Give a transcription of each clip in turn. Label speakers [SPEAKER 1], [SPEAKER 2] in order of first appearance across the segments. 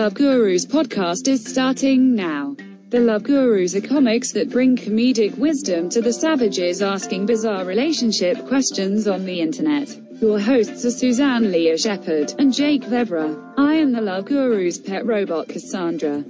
[SPEAKER 1] Love Gurus podcast is starting now. The Love Gurus are comics that bring comedic wisdom to the savages asking bizarre relationship questions on the internet. Your hosts are Suzanne Leah Shepherd and Jake Vebra. I am the Love Gurus pet robot Cassandra.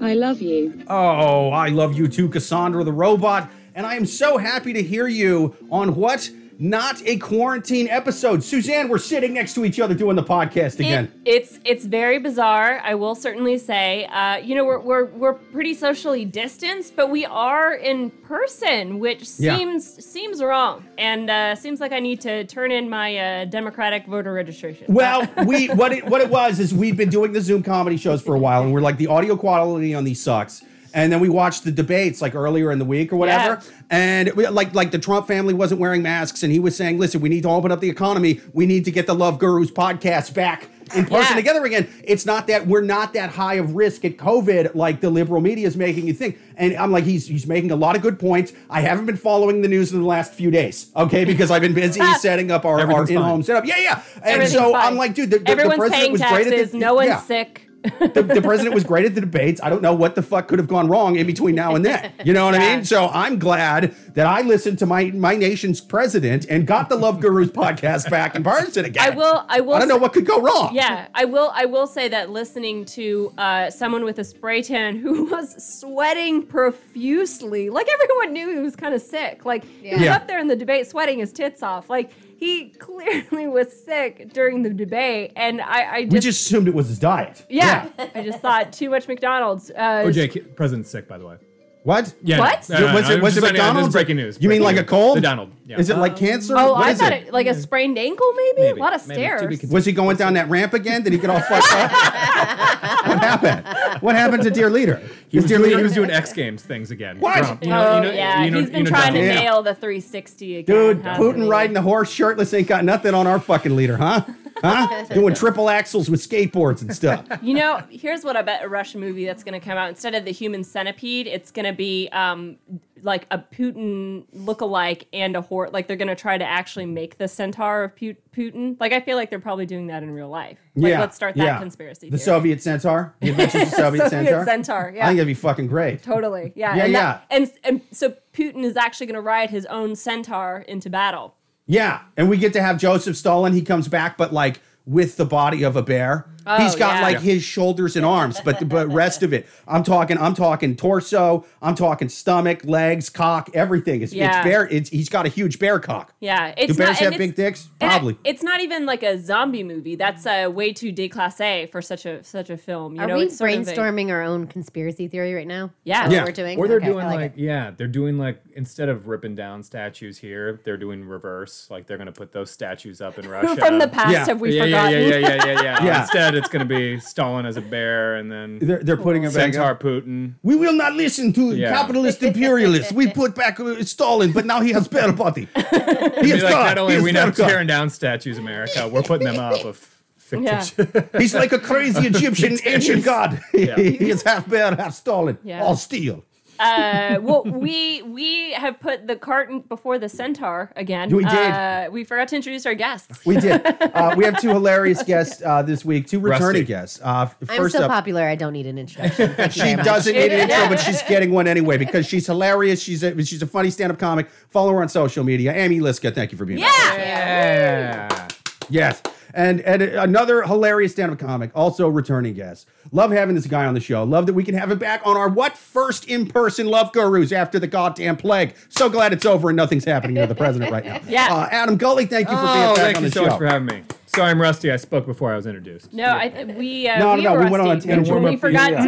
[SPEAKER 1] I love you.
[SPEAKER 2] Oh, I love you too, Cassandra the robot. And I am so happy to hear you on what? Not a quarantine episode. Suzanne, we're sitting next to each other doing the podcast again.
[SPEAKER 3] It, it's it's very bizarre. I will certainly say. Uh, you know, we're, we're we're pretty socially distanced, but we are in person, which
[SPEAKER 2] Yeah.
[SPEAKER 3] seems seems wrong, and uh, seems like I need to turn in my uh, Democratic voter registration.
[SPEAKER 2] Well, we what it what it was is we've been doing the Zoom comedy shows for a while, and we're like the audio quality on these sucks. And then we watched the debates like earlier in the week or whatever,
[SPEAKER 3] Yeah.
[SPEAKER 2] and we, like like the Trump family wasn't wearing masks, and he was saying, "Listen, we need to open up the economy. We need to get the Love Gurus podcast back in person
[SPEAKER 3] Yeah.
[SPEAKER 2] together again." It's not that we're not that high of risk at COVID like the liberal media is making you think. And I'm like, he's he's making a lot of good points. I haven't been following the news in the last few days, okay, because I've been busy setting up our, our in-home
[SPEAKER 4] fine.
[SPEAKER 2] setup. Yeah, yeah. And so
[SPEAKER 3] fine.
[SPEAKER 2] I'm like, dude, the, the, the
[SPEAKER 3] everyone's
[SPEAKER 2] president
[SPEAKER 3] paying
[SPEAKER 2] was great at
[SPEAKER 3] taxes.
[SPEAKER 2] the,
[SPEAKER 3] no one's
[SPEAKER 2] yeah.
[SPEAKER 3] sick.
[SPEAKER 2] The, the president was great at the debates. I don't know what the fuck could have gone wrong in between now and then. You know what I mean? So I'm glad that I listened to my my nation's president and got the Love Gurus podcast back in person again.
[SPEAKER 3] I will. I will.
[SPEAKER 2] I don't know what could go wrong.
[SPEAKER 3] Yeah, I will. I will say that listening to uh, someone with a spray tan who was sweating profusely, like everyone knew he was kind of sick. Like he was
[SPEAKER 2] Yeah.
[SPEAKER 3] up there in the debate, sweating his tits off. Like he clearly was sick during the debate, and I, I just,
[SPEAKER 2] We just assumed it was his diet.
[SPEAKER 3] yeah, I just thought too much McDonald's. Uh,
[SPEAKER 4] Oh, Jake, president's sick, by the way.
[SPEAKER 2] What?
[SPEAKER 4] Yeah.
[SPEAKER 3] What?
[SPEAKER 4] No, no, no,
[SPEAKER 2] was
[SPEAKER 4] no,
[SPEAKER 2] it was
[SPEAKER 4] just
[SPEAKER 2] it
[SPEAKER 4] saying, this is
[SPEAKER 2] McDonald's?
[SPEAKER 4] breaking news.
[SPEAKER 2] You mean
[SPEAKER 4] breaking
[SPEAKER 2] like a cold?
[SPEAKER 4] The Donald. Yeah.
[SPEAKER 2] Is it like cancer?
[SPEAKER 3] Oh,
[SPEAKER 2] What
[SPEAKER 3] I thought
[SPEAKER 2] it?
[SPEAKER 3] it like a sprained ankle, maybe.
[SPEAKER 4] Maybe.
[SPEAKER 3] A lot of
[SPEAKER 4] Maybe.
[SPEAKER 3] Stairs.
[SPEAKER 2] Was he going down that ramp again? Did he get all fucked up? what happened? What happened to dear leader?
[SPEAKER 4] He was,
[SPEAKER 2] dear
[SPEAKER 4] doing,
[SPEAKER 2] leader?
[SPEAKER 4] he was doing X Games things again.
[SPEAKER 2] What?
[SPEAKER 4] Trump. You know,
[SPEAKER 3] oh
[SPEAKER 4] you know,
[SPEAKER 3] yeah,
[SPEAKER 4] you know,
[SPEAKER 3] he's been
[SPEAKER 4] you know
[SPEAKER 3] trying to
[SPEAKER 4] Donald.
[SPEAKER 2] Yeah.
[SPEAKER 3] nail the 360 again.
[SPEAKER 2] Dude, Putin riding the horse shirtless ain't got nothing on our fucking leader, huh? Huh? Doing triple axels with skateboards and stuff.
[SPEAKER 3] You know, here's what I bet a Russian movie that's going to come out. Instead of the human centipede, it's going to be um, like a Putin look-alike and a horse. Like they're going to try to actually make the centaur of Pu- Putin. Like I feel like they're probably doing that in real life. Like let's start that
[SPEAKER 2] yeah.
[SPEAKER 3] conspiracy.
[SPEAKER 2] The
[SPEAKER 3] theory.
[SPEAKER 2] Soviet centaur. The Adventures of Soviet,
[SPEAKER 3] Soviet
[SPEAKER 2] centaur.
[SPEAKER 3] centaur, yeah.
[SPEAKER 2] I think that'd be fucking great.
[SPEAKER 3] Totally, yeah,
[SPEAKER 2] Yeah,
[SPEAKER 3] and
[SPEAKER 2] yeah.
[SPEAKER 3] That, and and so Putin is actually going to ride his own centaur into battle.
[SPEAKER 2] Yeah, and we get to have Joseph Stalin. He comes back, but like with the body of a bear. He's got
[SPEAKER 3] yeah.
[SPEAKER 2] like
[SPEAKER 4] Yeah.
[SPEAKER 2] his shoulders and arms, but but rest of it. I'm talking. I'm talking torso. I'm talking stomach, legs, cock, everything. It's,
[SPEAKER 3] Yeah.
[SPEAKER 2] it's bear. It's, he's got a huge bear cock.
[SPEAKER 3] Yeah, it's
[SPEAKER 2] Do bears
[SPEAKER 3] not,
[SPEAKER 2] have big dicks?
[SPEAKER 3] and I-
[SPEAKER 2] Probably.
[SPEAKER 3] it's not even like a zombie movie. That's uh, way too déclassé for such a such a film. You
[SPEAKER 5] Are
[SPEAKER 3] know,
[SPEAKER 5] we
[SPEAKER 3] it's sort of a-
[SPEAKER 5] brainstorming our own conspiracy theory right now?
[SPEAKER 3] Yeah.
[SPEAKER 2] Yeah.
[SPEAKER 5] what we're doing.
[SPEAKER 4] Or they're
[SPEAKER 5] Okay,
[SPEAKER 4] doing
[SPEAKER 5] like
[SPEAKER 4] like, yeah, they're doing like instead of ripping down statues here, they're doing reverse. Like they're gonna put those statues up in Russia
[SPEAKER 3] From the past,
[SPEAKER 2] Yeah.
[SPEAKER 3] have we
[SPEAKER 4] yeah, yeah, yeah, yeah, yeah, yeah, yeah.
[SPEAKER 2] Yeah.
[SPEAKER 4] Instead, it's gonna be Stalin as a bear, and then
[SPEAKER 2] They're, they're putting a back
[SPEAKER 4] Centaur
[SPEAKER 2] up.
[SPEAKER 4] Putin.
[SPEAKER 2] We will not listen to
[SPEAKER 4] Yeah.
[SPEAKER 2] capitalist imperialists. We put back uh, Stalin, but now he has bear body. He
[SPEAKER 4] Be
[SPEAKER 2] is
[SPEAKER 4] like,
[SPEAKER 2] God.
[SPEAKER 4] not only
[SPEAKER 2] He
[SPEAKER 4] are
[SPEAKER 2] is
[SPEAKER 4] we not
[SPEAKER 2] God.
[SPEAKER 4] tearing down statues, America, we're putting them up of
[SPEAKER 3] Yeah.
[SPEAKER 4] fictitious.
[SPEAKER 2] He's like a crazy Egyptian ancient god. he is half bear, half Stalin,
[SPEAKER 3] Yeah.
[SPEAKER 2] all steel.
[SPEAKER 3] Uh, well, we we have put the cart before the centaur again.
[SPEAKER 2] We did.
[SPEAKER 3] Uh, we forgot to introduce our guests.
[SPEAKER 2] We did. Uh, we have two hilarious guests uh, this week, two returning
[SPEAKER 4] Rusty.
[SPEAKER 2] guests. Uh, f-
[SPEAKER 5] I'm so
[SPEAKER 2] up,
[SPEAKER 5] popular. I don't need an introduction. Thank you
[SPEAKER 2] she
[SPEAKER 5] very
[SPEAKER 2] doesn't need an intro, but she's getting one anyway because she's hilarious. She's a she's a funny stand-up comic. Follow her on social media. Amy Liszka, thank you for being here.
[SPEAKER 4] Yeah.
[SPEAKER 2] Yes. And, and another hilarious stand-up comic, also returning guest. Love having this guy on the show. Love that we can have him back on our what first in-person Love Gurus after the goddamn plague. So glad it's over and nothing's happening to the president right now.
[SPEAKER 3] Yeah.
[SPEAKER 2] Uh, Adam Gulley, thank you for being
[SPEAKER 4] Oh,
[SPEAKER 2] back
[SPEAKER 4] thank
[SPEAKER 2] on
[SPEAKER 4] you
[SPEAKER 2] the
[SPEAKER 4] so
[SPEAKER 2] show.
[SPEAKER 4] much for having me. Sorry, I'm rusty. I spoke before I was introduced.
[SPEAKER 3] No, I we uh,
[SPEAKER 2] No,
[SPEAKER 3] we
[SPEAKER 2] no,
[SPEAKER 3] were
[SPEAKER 2] we went on a
[SPEAKER 3] rusty.
[SPEAKER 2] tangent.
[SPEAKER 3] We-
[SPEAKER 4] Warm
[SPEAKER 3] We
[SPEAKER 4] up,
[SPEAKER 3] forgot
[SPEAKER 4] yeah.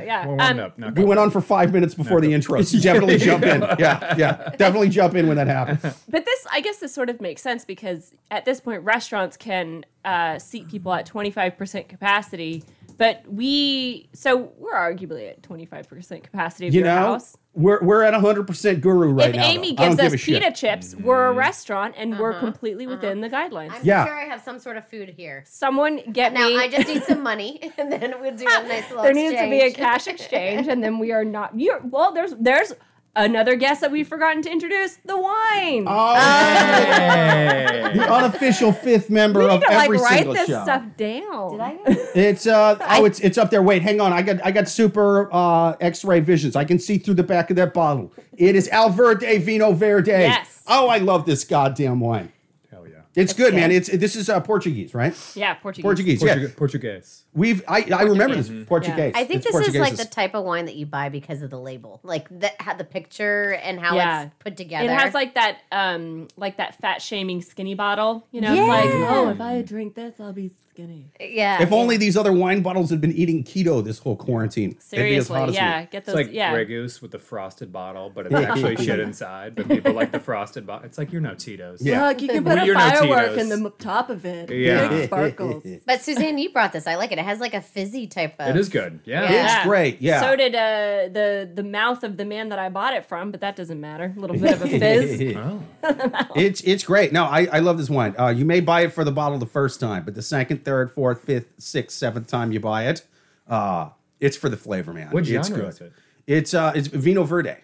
[SPEAKER 3] to yeah.
[SPEAKER 4] We're warmed
[SPEAKER 3] um,
[SPEAKER 4] up. Not
[SPEAKER 2] We went on for five minutes before the intro. So definitely jump in. Yeah, yeah. Definitely jump in when that happens.
[SPEAKER 3] But this, I guess, this sort of makes sense because at this point, restaurants can uh, seat people at twenty five percent capacity. But we, so we're arguably at twenty five percent capacity of
[SPEAKER 2] You
[SPEAKER 3] your
[SPEAKER 2] know,
[SPEAKER 3] house.
[SPEAKER 2] we're, we're at 100% guru right
[SPEAKER 3] if
[SPEAKER 2] now.
[SPEAKER 3] If Amy
[SPEAKER 2] though. I don't
[SPEAKER 3] gives
[SPEAKER 2] give
[SPEAKER 3] us
[SPEAKER 2] a shit.
[SPEAKER 3] pita chips, we're a mm. restaurant and we're uh-huh, completely uh-huh. within the guidelines.
[SPEAKER 5] I'm
[SPEAKER 2] Yeah.
[SPEAKER 5] sure I have some sort of food here.
[SPEAKER 3] Someone get
[SPEAKER 5] Now
[SPEAKER 3] me.
[SPEAKER 5] Now I just need some money, and then we'll do a nice little.
[SPEAKER 3] there needs to be a cash exchange, and then we are not. You're well. There's there's Another guest that we've forgotten to introduce: the wine.
[SPEAKER 2] Oh,
[SPEAKER 4] Hey.
[SPEAKER 2] the unofficial fifth member
[SPEAKER 3] we
[SPEAKER 2] of
[SPEAKER 3] need to like
[SPEAKER 2] every
[SPEAKER 3] write
[SPEAKER 2] single
[SPEAKER 3] this
[SPEAKER 2] show.
[SPEAKER 3] stuff down.
[SPEAKER 5] Did I?
[SPEAKER 2] It's uh oh, it's it's up there. Wait, hang on. I got I got super uh X-ray visions. I can see through the back of that bottle. It is Aveleda Vinho Verde.
[SPEAKER 3] Yes.
[SPEAKER 2] Oh, I love this goddamn wine.
[SPEAKER 4] Hell yeah.
[SPEAKER 2] It's good, man.
[SPEAKER 3] good.
[SPEAKER 2] It's this is uh, Portuguese, right?
[SPEAKER 3] Yeah, Portuguese.
[SPEAKER 2] Portuguese. Yeah,
[SPEAKER 4] Portuguese. Portuguese.
[SPEAKER 2] we've I, I remember this
[SPEAKER 3] Portuguese.
[SPEAKER 2] Portuguese.
[SPEAKER 5] I think
[SPEAKER 2] It's
[SPEAKER 5] this is like the type of wine that you buy because of the label, like that had the picture and how
[SPEAKER 3] Yeah.
[SPEAKER 5] it's put together.
[SPEAKER 3] It has like that, um, like that fat shaming skinny bottle. You know,
[SPEAKER 5] Yeah.
[SPEAKER 3] it's like, oh, if I drink this, I'll be skinny.
[SPEAKER 5] yeah.
[SPEAKER 2] If only these other wine bottles had been eating keto this whole quarantine. they'd be as hot
[SPEAKER 3] Seriously, yeah,
[SPEAKER 2] me.
[SPEAKER 3] get
[SPEAKER 4] It's
[SPEAKER 3] those.
[SPEAKER 4] like
[SPEAKER 3] yeah,
[SPEAKER 4] Grey Goose with the frosted bottle, but it's actually shit inside. But people like the frosted bottle. It's like you're no Tito's.
[SPEAKER 2] Yeah.
[SPEAKER 3] Look, you can
[SPEAKER 4] Well,
[SPEAKER 3] put a
[SPEAKER 4] you're no
[SPEAKER 3] firework
[SPEAKER 4] Tito's.
[SPEAKER 3] in the top of it.
[SPEAKER 4] Yeah.
[SPEAKER 3] Big sparkles.
[SPEAKER 5] But Suzanne, you brought this. I like it. It has like a fizzy type of.
[SPEAKER 4] It is good. Yeah.
[SPEAKER 5] Yeah.
[SPEAKER 2] It's great. Yeah.
[SPEAKER 3] So did uh, the the mouth of the man that I bought it from, but that doesn't matter. A little bit of a fizz.
[SPEAKER 4] Oh.
[SPEAKER 2] It's it's great. No, I, I love this wine. Uh, you may buy it for the bottle the first time, but the second, third, fourth, fifth, sixth, seventh time you buy it, uh, it's for the flavor, man.
[SPEAKER 4] What
[SPEAKER 2] it's
[SPEAKER 4] genre
[SPEAKER 2] good.
[SPEAKER 4] is it?
[SPEAKER 2] It's uh it's Vinho Verde.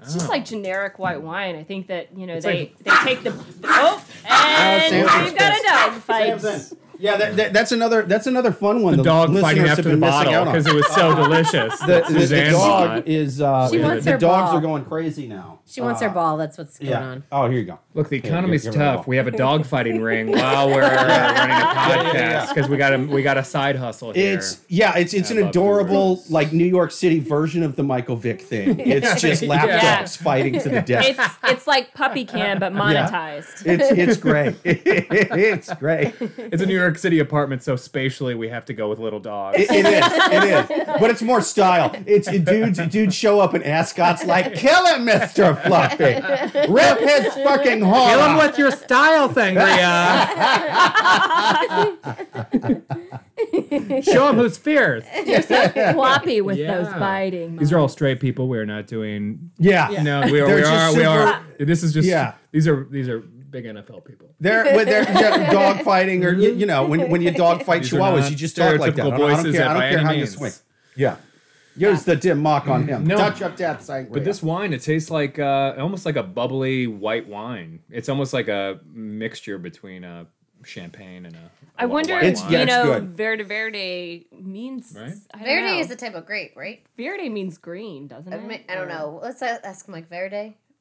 [SPEAKER 3] It's just like generic white wine. I think that you know
[SPEAKER 4] It's
[SPEAKER 3] they
[SPEAKER 4] like-
[SPEAKER 3] they take the oh and
[SPEAKER 2] Samson's
[SPEAKER 3] we've got a dog fight.
[SPEAKER 2] Yeah, that, that, that's another that's another fun one.
[SPEAKER 4] The dog fighting after the bottle because it was so delicious.
[SPEAKER 2] the, the, the dog is uh,
[SPEAKER 5] She
[SPEAKER 2] the,
[SPEAKER 5] wants
[SPEAKER 2] the
[SPEAKER 5] her
[SPEAKER 2] dogs
[SPEAKER 5] ball.
[SPEAKER 2] are going crazy now.
[SPEAKER 5] She wants her ball. That's what's going
[SPEAKER 2] Yeah.
[SPEAKER 5] on.
[SPEAKER 2] Oh, here you go.
[SPEAKER 4] Look, the economy's
[SPEAKER 2] give her a ball.
[SPEAKER 4] tough. We have a dog fighting ring while we're uh, running a
[SPEAKER 2] yeah, yeah.
[SPEAKER 4] podcast because we got a we got a side hustle here.
[SPEAKER 2] It's yeah, it's it's
[SPEAKER 4] I
[SPEAKER 2] an adorable
[SPEAKER 4] Gurus.
[SPEAKER 2] like New York City version of the Michael Vick thing. It's just
[SPEAKER 4] Yeah.
[SPEAKER 2] lapdogs fighting to the death.
[SPEAKER 3] It's it's like puppy can but monetized.
[SPEAKER 2] It's it's great. it's great.
[SPEAKER 4] it's a New York City apartment, so spatially we have to go with little dogs.
[SPEAKER 2] It, it is. It is. But it's more style. It's dudes. Dudes show up in ascots like, "Kill him, Mister Fluffy. Rip his fucking horn." with
[SPEAKER 4] your style, Sangria. Show him who's fierce.
[SPEAKER 3] You're so Floppy with
[SPEAKER 4] Yeah.
[SPEAKER 3] those biting.
[SPEAKER 4] These are all straight people. We're not doing.
[SPEAKER 2] Yeah.
[SPEAKER 4] No, we are.
[SPEAKER 2] They're
[SPEAKER 4] We
[SPEAKER 2] just
[SPEAKER 4] are. We are. This is just.
[SPEAKER 2] Yeah.
[SPEAKER 4] These are. These are big NFL people.
[SPEAKER 2] They're when they're yeah, dog fighting or you, you know when when you dog fight
[SPEAKER 4] These are
[SPEAKER 2] chihuahuas,
[SPEAKER 4] not
[SPEAKER 2] you just talk like that. I don't, I don't care. I don't care
[SPEAKER 4] any
[SPEAKER 2] how you swing. Yeah. Use the dim mak on him.
[SPEAKER 4] No.
[SPEAKER 2] Touch of death, sangria.
[SPEAKER 4] But this wine, it tastes like uh, almost like a bubbly white wine. It's almost like a mixture between a champagne and a.
[SPEAKER 3] I wonder,
[SPEAKER 4] white
[SPEAKER 2] It's-
[SPEAKER 4] wine.
[SPEAKER 2] yeah,
[SPEAKER 3] you
[SPEAKER 2] it's
[SPEAKER 3] know. Verde Verde means.
[SPEAKER 4] Right?
[SPEAKER 5] Verde
[SPEAKER 3] know.
[SPEAKER 5] is the type of grape, right?
[SPEAKER 3] Verde means green, doesn't
[SPEAKER 5] I,
[SPEAKER 3] it?
[SPEAKER 5] mean, I don't know. Let's ask him like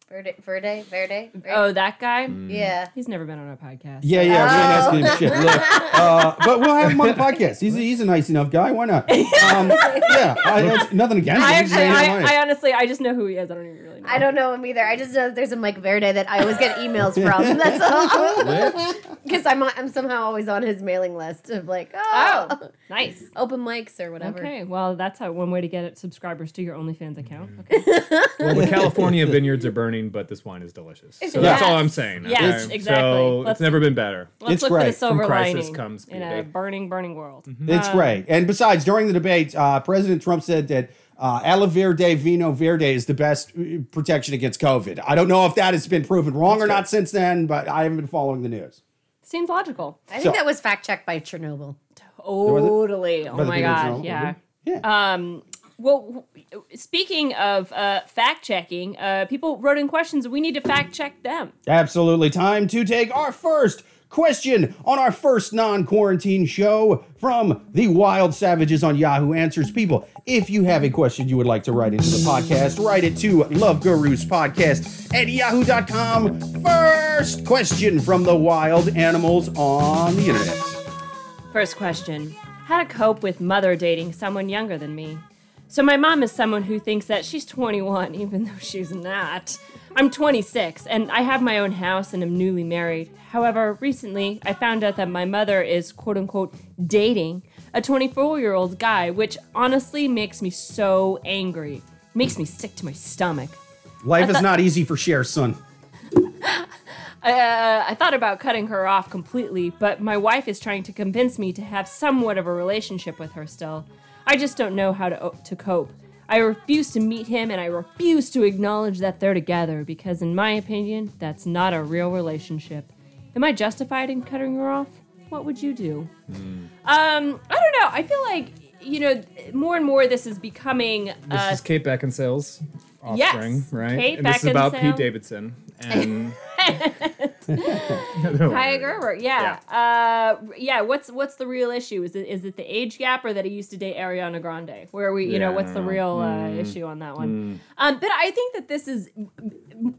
[SPEAKER 5] Verde, Verde, Verde, Verde.
[SPEAKER 3] Oh, that guy.
[SPEAKER 5] yeah.
[SPEAKER 3] He's never been on a podcast.
[SPEAKER 2] Yeah, yeah, we ain't asking him
[SPEAKER 5] Oh.
[SPEAKER 2] shit. Look, uh, but we'll have him on the podcast. He's a, he's a nice enough guy. Why not? Um, yeah, I, nothing against him.
[SPEAKER 3] I
[SPEAKER 2] He's
[SPEAKER 3] actually, I. I honestly, I just know who he is. I don't even really know.
[SPEAKER 5] I don't know him either. I just know there's a Mike Verde that I always get emails from. That's all. Because I'm I'm somehow always on his mailing list of like, oh,
[SPEAKER 3] Oh, nice.
[SPEAKER 5] open mics or whatever.
[SPEAKER 3] Okay, well, that's how one way to get it subscribers to your OnlyFans account. Okay.
[SPEAKER 4] Well, the California vineyards are burning, but this wine is delicious. So that's all I'm saying.
[SPEAKER 3] Yes,
[SPEAKER 4] okay?
[SPEAKER 3] exactly.
[SPEAKER 4] So
[SPEAKER 3] Let's-
[SPEAKER 4] it's never been better.
[SPEAKER 3] Let's
[SPEAKER 2] It's
[SPEAKER 3] look
[SPEAKER 2] great.
[SPEAKER 3] for the silver
[SPEAKER 4] From crisis
[SPEAKER 3] lining
[SPEAKER 4] comes
[SPEAKER 3] in a burning, burning world.
[SPEAKER 2] It's
[SPEAKER 3] Uh,
[SPEAKER 2] great. And besides, during the debate, uh, President Trump said that uh, Aloe Verde Vinho Verde is the best uh, protection against COVID. I don't know if that has been proven wrong or not since then, but I haven't been following the news.
[SPEAKER 3] Seems logical.
[SPEAKER 5] I think
[SPEAKER 2] So-
[SPEAKER 5] that was fact checked by Chernobyl.
[SPEAKER 3] Totally. Oh my
[SPEAKER 2] people
[SPEAKER 3] god.
[SPEAKER 2] original?
[SPEAKER 3] Yeah.
[SPEAKER 2] Yeah.
[SPEAKER 3] Um. Well, speaking of uh, fact checking, uh, people wrote in questions. We need to fact check them.
[SPEAKER 2] Absolutely. Time to take our first question on our first non quarantine show from the Wild Savages on Yahoo Answers. People, if you have a question you would like to write into the podcast, write it to Love Gurus Podcast at yahoo.com. First question from the wild animals on the internet.
[SPEAKER 3] First question How to cope with mother dating someone younger than me? So, my mom is someone who thinks that she's 21, even though she's not. I'm 26, and I have my own house and am newly married. However, recently I found out that my mother is quote unquote dating a 24 year old guy, which honestly makes me so angry. Makes me sick to my stomach.
[SPEAKER 2] Life is not easy for Cher, son.
[SPEAKER 3] Uh, I thought about cutting her off completely, but my wife is trying to convince me to have somewhat of a relationship with her still. I just don't know how to, to cope. I refuse to meet him and I refuse to acknowledge that they're together because, in my opinion, that's not a real relationship. Am I justified in cutting her off? What would you do? Um, I don't know. I feel like, you know, more and more this is becoming.
[SPEAKER 4] This
[SPEAKER 3] Uh,
[SPEAKER 4] is Kate Beckinsale's offspring, right?
[SPEAKER 3] Kate
[SPEAKER 4] and this is about Pete Davidson. And
[SPEAKER 3] Kaia Gerber, yeah, Uh, yeah. What's what's the real issue? Is it is it the age gap, or that he used to date Ariana Grande? Where we, you know, what's the
[SPEAKER 4] don't
[SPEAKER 3] real uh, issue on that one? Um, but I think that this is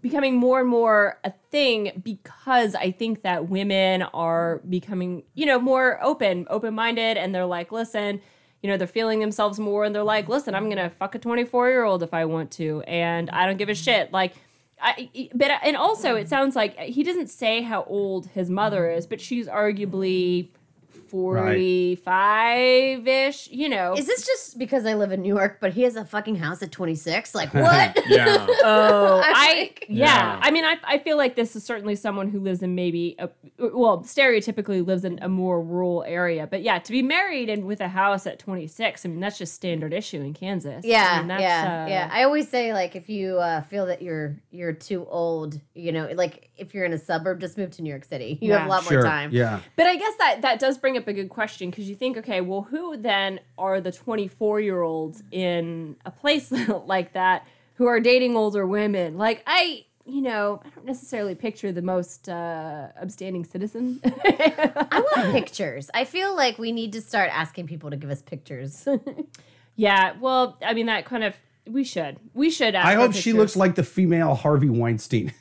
[SPEAKER 3] becoming more and more a thing because I think that women are becoming, you know, more open, open minded, and they're like, listen. You know, they're feeling themselves more and they're like, listen, I'm going to fuck a 24 year old if I want to. And I don't give a shit. Like, I, but uh, and also it sounds like he doesn't say how old his mother is, but she's arguably forty-five ish. You know.
[SPEAKER 5] Is this just because I live in New York, but he has a fucking house at 26? Like, what?
[SPEAKER 4] yeah,
[SPEAKER 3] oh,
[SPEAKER 5] I'm
[SPEAKER 3] I
[SPEAKER 5] like-
[SPEAKER 3] yeah.
[SPEAKER 4] Yeah.
[SPEAKER 3] I mean, I I feel like this is certainly someone who lives in maybe a well, stereotypically lives in a more rural area. But yeah, to be married and with a house at twenty-six, I mean, that's just standard issue in Kansas. I
[SPEAKER 5] Yeah,
[SPEAKER 3] mean, that's,
[SPEAKER 5] yeah,
[SPEAKER 3] uh,
[SPEAKER 5] yeah. I always say like if you uh, feel that you're you're too old, you know, like if you're in a suburb, just move to New York City. You have a lot
[SPEAKER 2] Sure.
[SPEAKER 5] more time.
[SPEAKER 2] Yeah.
[SPEAKER 3] But I guess that that does bring up a good question because you think, okay, well, who then are the 24 year olds in a place like that who are dating older women? Like, I, you know, I don't necessarily picture the most uh, upstanding citizen.
[SPEAKER 5] I want pictures. I feel like we need to start asking people to give us pictures.
[SPEAKER 3] yeah, well, I mean, that kind of, we should. We should ask
[SPEAKER 2] I
[SPEAKER 3] for
[SPEAKER 2] hope she looks like the female Harvey Weinstein.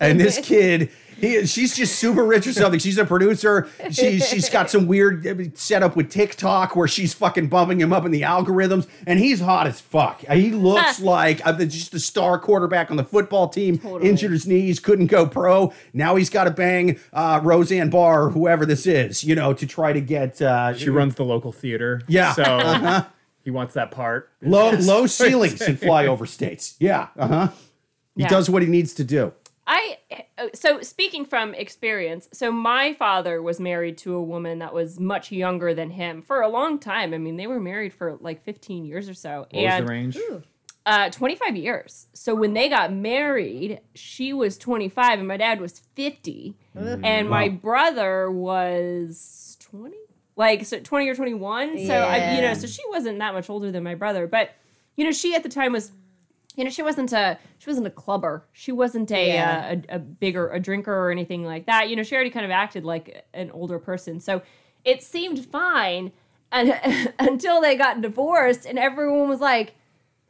[SPEAKER 2] And this kid, he, she's just super rich or something. She's a producer. She's she's got some weird setup with TikTok where she's fucking bumping him up in the algorithms, and he's hot as fuck. He looks like uh, just a star quarterback on the football team.
[SPEAKER 3] Totally.
[SPEAKER 2] Injured his knees, couldn't go pro. Now he's got to bang uh, Roseanne Barr or whoever this is, you know, to try to get uh,
[SPEAKER 4] she runs the local theater.
[SPEAKER 2] Yeah.
[SPEAKER 4] so he wants that part.
[SPEAKER 2] low low ceilings and flyover states. Yeah, uh huh. He
[SPEAKER 3] Yeah.
[SPEAKER 2] does what he needs to do.
[SPEAKER 3] I uh, so speaking from experience, so my father was married to a woman that was much younger than him for a long time. I mean, they were married for like 15 years or so.
[SPEAKER 4] What was the range?
[SPEAKER 3] uh 25 years. So when they got married, she was 25 and my dad was 50 and my brother was 20? Like so 20 or 21. So I you know, so she wasn't that much older than my brother, but you know, she at the time was you know, she wasn't a she wasn't a clubber. She wasn't a,
[SPEAKER 5] Yeah.
[SPEAKER 3] uh, a a bigger a drinker or anything like that. You know, she already kind of acted like an older person. So it seemed fine and, until they got divorced and everyone was like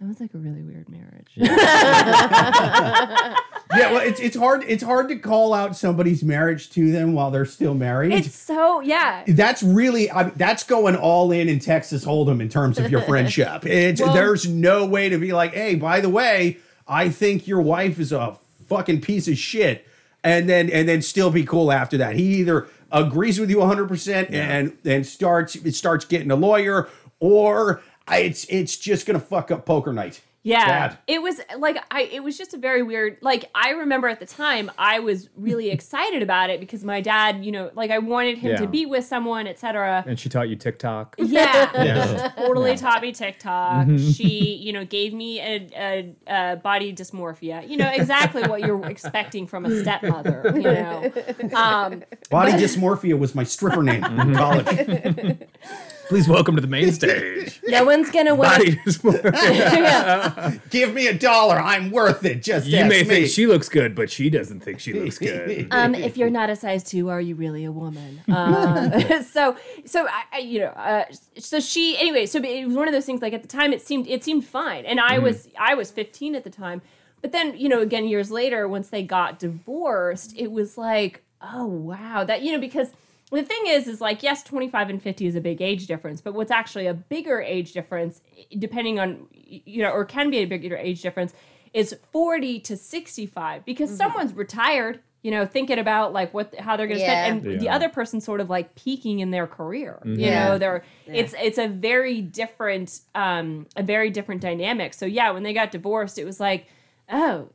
[SPEAKER 3] that was like a really weird marriage.
[SPEAKER 2] Yeah, well, it's it's hard it's hard to call out somebody's marriage to them while they're still married.
[SPEAKER 3] it's so yeah.
[SPEAKER 2] that's really I, that's going all in in Texas Hold'em in terms of your friendship. It's
[SPEAKER 3] Well-
[SPEAKER 2] there's no way to be like, hey, by the way, I think your wife is a fucking piece of shit, and then and then still be cool after that. He either agrees with you 100 percent and and starts it starts getting a lawyer, or it's it's just gonna fuck up poker night.
[SPEAKER 3] Yeah.
[SPEAKER 2] Bad.
[SPEAKER 3] It was like I it was just a very weird like I remember at the time I was really excited about it because my dad, you know, like I wanted him to
[SPEAKER 4] Yeah.
[SPEAKER 3] be with someone, etc.
[SPEAKER 4] And she taught you TikTok.
[SPEAKER 3] Yeah,
[SPEAKER 4] Yeah.
[SPEAKER 3] totally taught me TikTok. She, you know, gave me a, a, a body dysmorphia. You know exactly what you're expecting from a stepmother. You know, um,
[SPEAKER 2] Body dysmorphia was my stripper name in college.
[SPEAKER 4] Please welcome to the main stage.
[SPEAKER 3] no one's gonna win.
[SPEAKER 4] Body.
[SPEAKER 2] Give me a dollar, I'm worth it. Just
[SPEAKER 4] You
[SPEAKER 2] ask
[SPEAKER 4] may
[SPEAKER 2] me.
[SPEAKER 4] think she looks good, but she doesn't think she looks good.
[SPEAKER 3] um, if you're not a size two, are you really a woman? Um, so, so I, I you know, uh, so she anyway. So it was one of those things. Like at the time, it seemed it seemed fine, and I was I was 15 at the time. But then you know, again, years later, once they got divorced, it was like, oh wow, that you know because. The thing is, is like, yes, 25 and 50 is a big age difference, but what's actually a bigger age difference, depending on, you know, or can be a bigger age difference, is 40 to 65 because someone's retired you know thinking about like what how they're going to
[SPEAKER 5] Yeah.
[SPEAKER 3] spend and the other person's sort of like peaking in their career you
[SPEAKER 5] Yeah.
[SPEAKER 3] know they're it's it's a very different um a very different dynamic so yeah when they got divorced it was like oh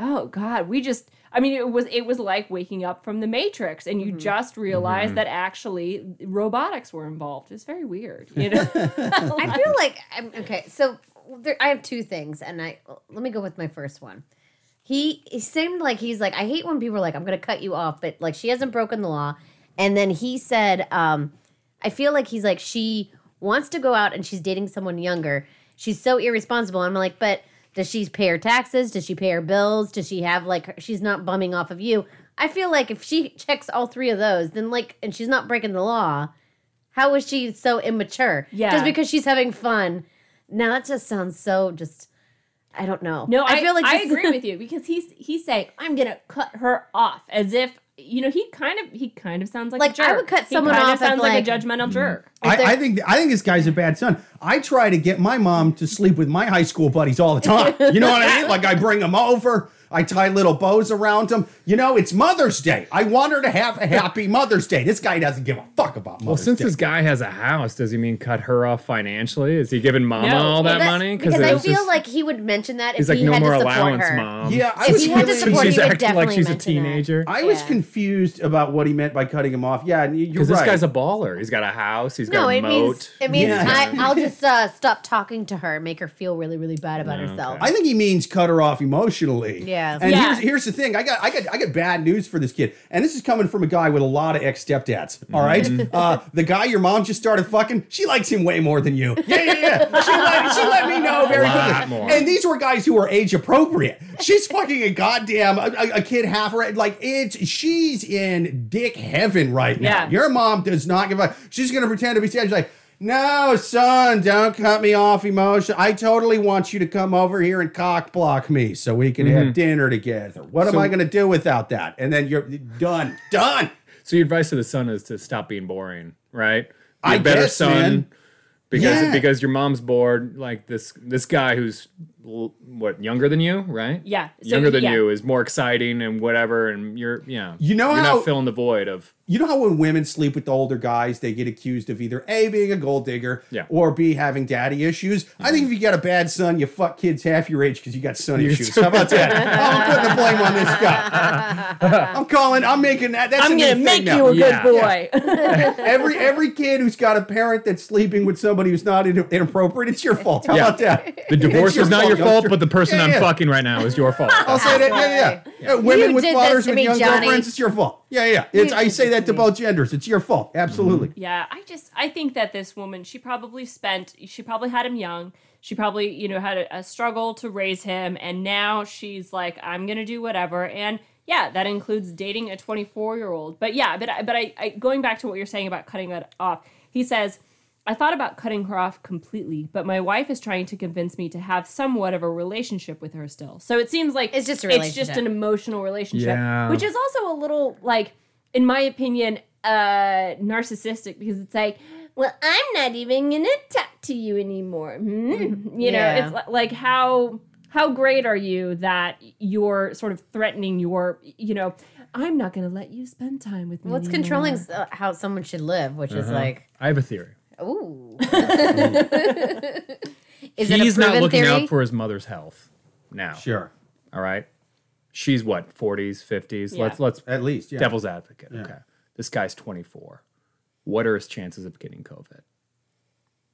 [SPEAKER 3] oh god we just i mean it was it was like waking up from the matrix and you just realized that actually robotics were involved it's very weird you know
[SPEAKER 5] I feel like I'm okay. So there, I have two things, and I let me go with my first one. He, he seemed like he's like I hate when people are like I'm going to cut you off, but like she hasn't broken the law. And then he said, um, I feel like he's like she wants to go out and she's dating someone younger. She's so irresponsible. I'm like, but Does she pay her taxes? Does she pay her bills? Does she have like she's not bumming off of you? I feel like if she checks all three of those, then like and she's not breaking the law, how is she so immature?
[SPEAKER 3] Yeah.
[SPEAKER 5] Just because she's having fun. Now that just sounds so just I don't know.
[SPEAKER 3] No, I,
[SPEAKER 5] feel like
[SPEAKER 3] I agree with you because he's he's saying I'm gonna cut her off as if you know he kind of he kind of sounds like,
[SPEAKER 5] Like,
[SPEAKER 3] a jerk.
[SPEAKER 5] I would cut
[SPEAKER 3] He
[SPEAKER 5] someone
[SPEAKER 3] kind
[SPEAKER 5] off
[SPEAKER 3] of sounds like,
[SPEAKER 5] like-
[SPEAKER 3] a judgmental mm. jerk.
[SPEAKER 2] I, I think I think this guy's a bad son. I try to get my mom to sleep with my high school buddies all the time. You know what I mean? Like I bring them over. I tie little bows around them. You know, it's Mother's Day. I want her to have a happy Mother's Day. This guy doesn't give a fuck about Mother's
[SPEAKER 4] Well, since
[SPEAKER 2] Day.
[SPEAKER 4] this guy has a house, does he mean cut her off financially? Is he giving mama
[SPEAKER 3] No.
[SPEAKER 4] all that
[SPEAKER 5] That's-
[SPEAKER 4] money?
[SPEAKER 5] because I
[SPEAKER 4] was
[SPEAKER 5] feel
[SPEAKER 4] just-
[SPEAKER 5] like he would mention that if
[SPEAKER 4] he's like
[SPEAKER 5] he
[SPEAKER 4] no
[SPEAKER 5] had
[SPEAKER 4] more
[SPEAKER 5] to support
[SPEAKER 4] allowance,
[SPEAKER 5] her.
[SPEAKER 4] mom.
[SPEAKER 2] Yeah, I
[SPEAKER 5] If
[SPEAKER 2] was
[SPEAKER 5] he had to
[SPEAKER 2] really-
[SPEAKER 5] support
[SPEAKER 4] she's
[SPEAKER 5] he would
[SPEAKER 4] acting like
[SPEAKER 5] definitely
[SPEAKER 4] she's a
[SPEAKER 5] mention that.
[SPEAKER 4] teenager.
[SPEAKER 2] I was
[SPEAKER 5] Yeah.
[SPEAKER 2] confused about what he meant by cutting him off. Yeah, and you- you're
[SPEAKER 4] Because
[SPEAKER 2] right.
[SPEAKER 4] this guy's a baller. He's got a house. He's
[SPEAKER 5] No,
[SPEAKER 4] got a
[SPEAKER 5] it
[SPEAKER 4] moat.
[SPEAKER 5] means it means
[SPEAKER 2] Yeah.
[SPEAKER 5] I, I'll just uh, stop talking to her, and make her feel really, really bad about herself.
[SPEAKER 2] I think he means cut her off emotionally.
[SPEAKER 5] Yeah.
[SPEAKER 2] And
[SPEAKER 3] Yeah.
[SPEAKER 2] here's here's the thing. I got I got I got bad news for this kid. And this is coming from a guy with a lot of ex stepdads. All right.
[SPEAKER 4] Mm-hmm.
[SPEAKER 2] Uh, the guy your mom just started fucking. She likes him way more than you. Yeah, yeah, yeah. She let, she let me know very
[SPEAKER 4] lot
[SPEAKER 2] quickly.
[SPEAKER 4] more.
[SPEAKER 2] And these were guys who were age appropriate. She's fucking a goddamn a, a- a kid half her like it's she's in dick heaven right now.
[SPEAKER 3] Yeah.
[SPEAKER 2] Your mom does not give a. She's gonna pretend to be sad. She's like. No, son, don't cut me off emotion. I totally want you to come over here and cock block me so we can have mm-hmm. dinner together. What am I going to do without that? And then you're done. Done.
[SPEAKER 4] So your advice to the son is to stop being boring, right? Be
[SPEAKER 2] I
[SPEAKER 4] a better
[SPEAKER 2] guess,
[SPEAKER 4] son
[SPEAKER 2] man.
[SPEAKER 4] because
[SPEAKER 2] Yeah.
[SPEAKER 4] because your mom's bored. Like this this guy who's what younger than you, right?
[SPEAKER 3] Yeah, so,
[SPEAKER 4] younger than
[SPEAKER 3] yeah.
[SPEAKER 4] you is more exciting and whatever, and you're yeah.
[SPEAKER 2] You know
[SPEAKER 4] you're
[SPEAKER 2] how-
[SPEAKER 4] not filling the void of
[SPEAKER 2] You know how when women sleep with the older guys, they get accused of either A, being a gold digger,
[SPEAKER 4] Yeah.
[SPEAKER 2] or B, having daddy issues? I think mm-hmm. if you got a bad son, you fuck kids half your age because you got son issues. How about that? I'm putting the blame on this guy. I'm calling, I'm making that. That's
[SPEAKER 3] I'm
[SPEAKER 2] a
[SPEAKER 3] gonna make
[SPEAKER 2] now.
[SPEAKER 3] you a
[SPEAKER 4] Yeah.
[SPEAKER 3] good boy.
[SPEAKER 2] every every kid who's got a parent that's sleeping with somebody who's not in- inappropriate, it's your fault. How
[SPEAKER 4] Yeah.
[SPEAKER 2] about that?
[SPEAKER 4] the divorce is not
[SPEAKER 2] fault,
[SPEAKER 4] your fault, but the person
[SPEAKER 2] Yeah,
[SPEAKER 4] I'm fucking right now is your fault.
[SPEAKER 2] I'll say that. Yeah, yeah. yeah. Uh, women
[SPEAKER 5] You
[SPEAKER 2] with fathers
[SPEAKER 5] this
[SPEAKER 2] with young
[SPEAKER 5] Johnny.
[SPEAKER 2] girlfriends, it's your fault. Yeah, yeah. It's I say that
[SPEAKER 5] to
[SPEAKER 2] both genders. It's your fault. Absolutely. Mm-hmm.
[SPEAKER 3] Yeah, I just I think that this woman, she probably spent she probably had him young. She probably, you know, had a, a struggle to raise him and now she's like I'm to do whatever and yeah, that includes dating a 24-year-old. But yeah, but but I, I going back to what you're saying about cutting that off. He says I thought about cutting her off completely, but my wife is trying to convince me to have somewhat of a relationship with her still. So it seems like
[SPEAKER 5] It's just a
[SPEAKER 3] It's just an emotional relationship,
[SPEAKER 4] Yeah.
[SPEAKER 3] which is also a little like in my opinion uh narcissistic because it's like well i'm not even gonna talk to you anymore hmm? you know
[SPEAKER 5] Yeah.
[SPEAKER 3] it's like how how great are you that you're sort of threatening your you know i'm not gonna let you spend time with me
[SPEAKER 5] What's
[SPEAKER 3] anymore."
[SPEAKER 5] controlling uh, how someone should live, which is like,
[SPEAKER 4] I have a theory.
[SPEAKER 5] Ooh. is it a
[SPEAKER 4] He's not looking
[SPEAKER 5] theory?
[SPEAKER 4] out for his mother's health now.
[SPEAKER 2] Sure.
[SPEAKER 4] All right. She's what, 40s, 50s?
[SPEAKER 3] Yeah.
[SPEAKER 4] Let's let's
[SPEAKER 2] At least. Yeah.
[SPEAKER 4] devil's advocate. Okay. This guy's 24. What are his chances of getting COVID?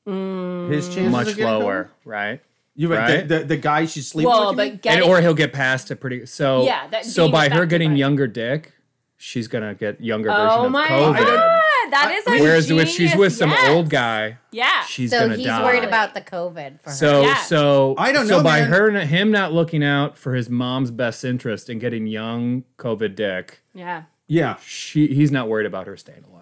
[SPEAKER 4] Mm.
[SPEAKER 2] His chances
[SPEAKER 4] Much
[SPEAKER 2] of getting
[SPEAKER 4] lower,
[SPEAKER 2] COVID?
[SPEAKER 4] right?
[SPEAKER 2] You right?
[SPEAKER 4] Right?
[SPEAKER 2] The, the, the guy she's sleeping
[SPEAKER 3] well
[SPEAKER 2] with.
[SPEAKER 3] but
[SPEAKER 2] mean?
[SPEAKER 4] And,
[SPEAKER 3] getting
[SPEAKER 4] or he'll get past it pretty so
[SPEAKER 3] Yeah, that-
[SPEAKER 4] so by her getting
[SPEAKER 3] by
[SPEAKER 4] younger dick, she's gonna get younger oh version
[SPEAKER 3] oh
[SPEAKER 4] of
[SPEAKER 3] my
[SPEAKER 4] COVID.
[SPEAKER 3] god that uh, is a
[SPEAKER 4] Whereas if she's with some
[SPEAKER 3] guess.
[SPEAKER 4] old guy,
[SPEAKER 3] yeah
[SPEAKER 4] she's
[SPEAKER 5] so
[SPEAKER 4] gonna
[SPEAKER 5] he's
[SPEAKER 4] die.
[SPEAKER 5] worried about the COVID for her.
[SPEAKER 4] So
[SPEAKER 3] Yeah.
[SPEAKER 4] so
[SPEAKER 2] I don't
[SPEAKER 4] so
[SPEAKER 2] know,
[SPEAKER 4] by
[SPEAKER 2] man.
[SPEAKER 4] her him not looking out for his mom's best interest in getting young COVID dick,
[SPEAKER 3] yeah
[SPEAKER 2] yeah.
[SPEAKER 4] she he's not worried about her staying alive.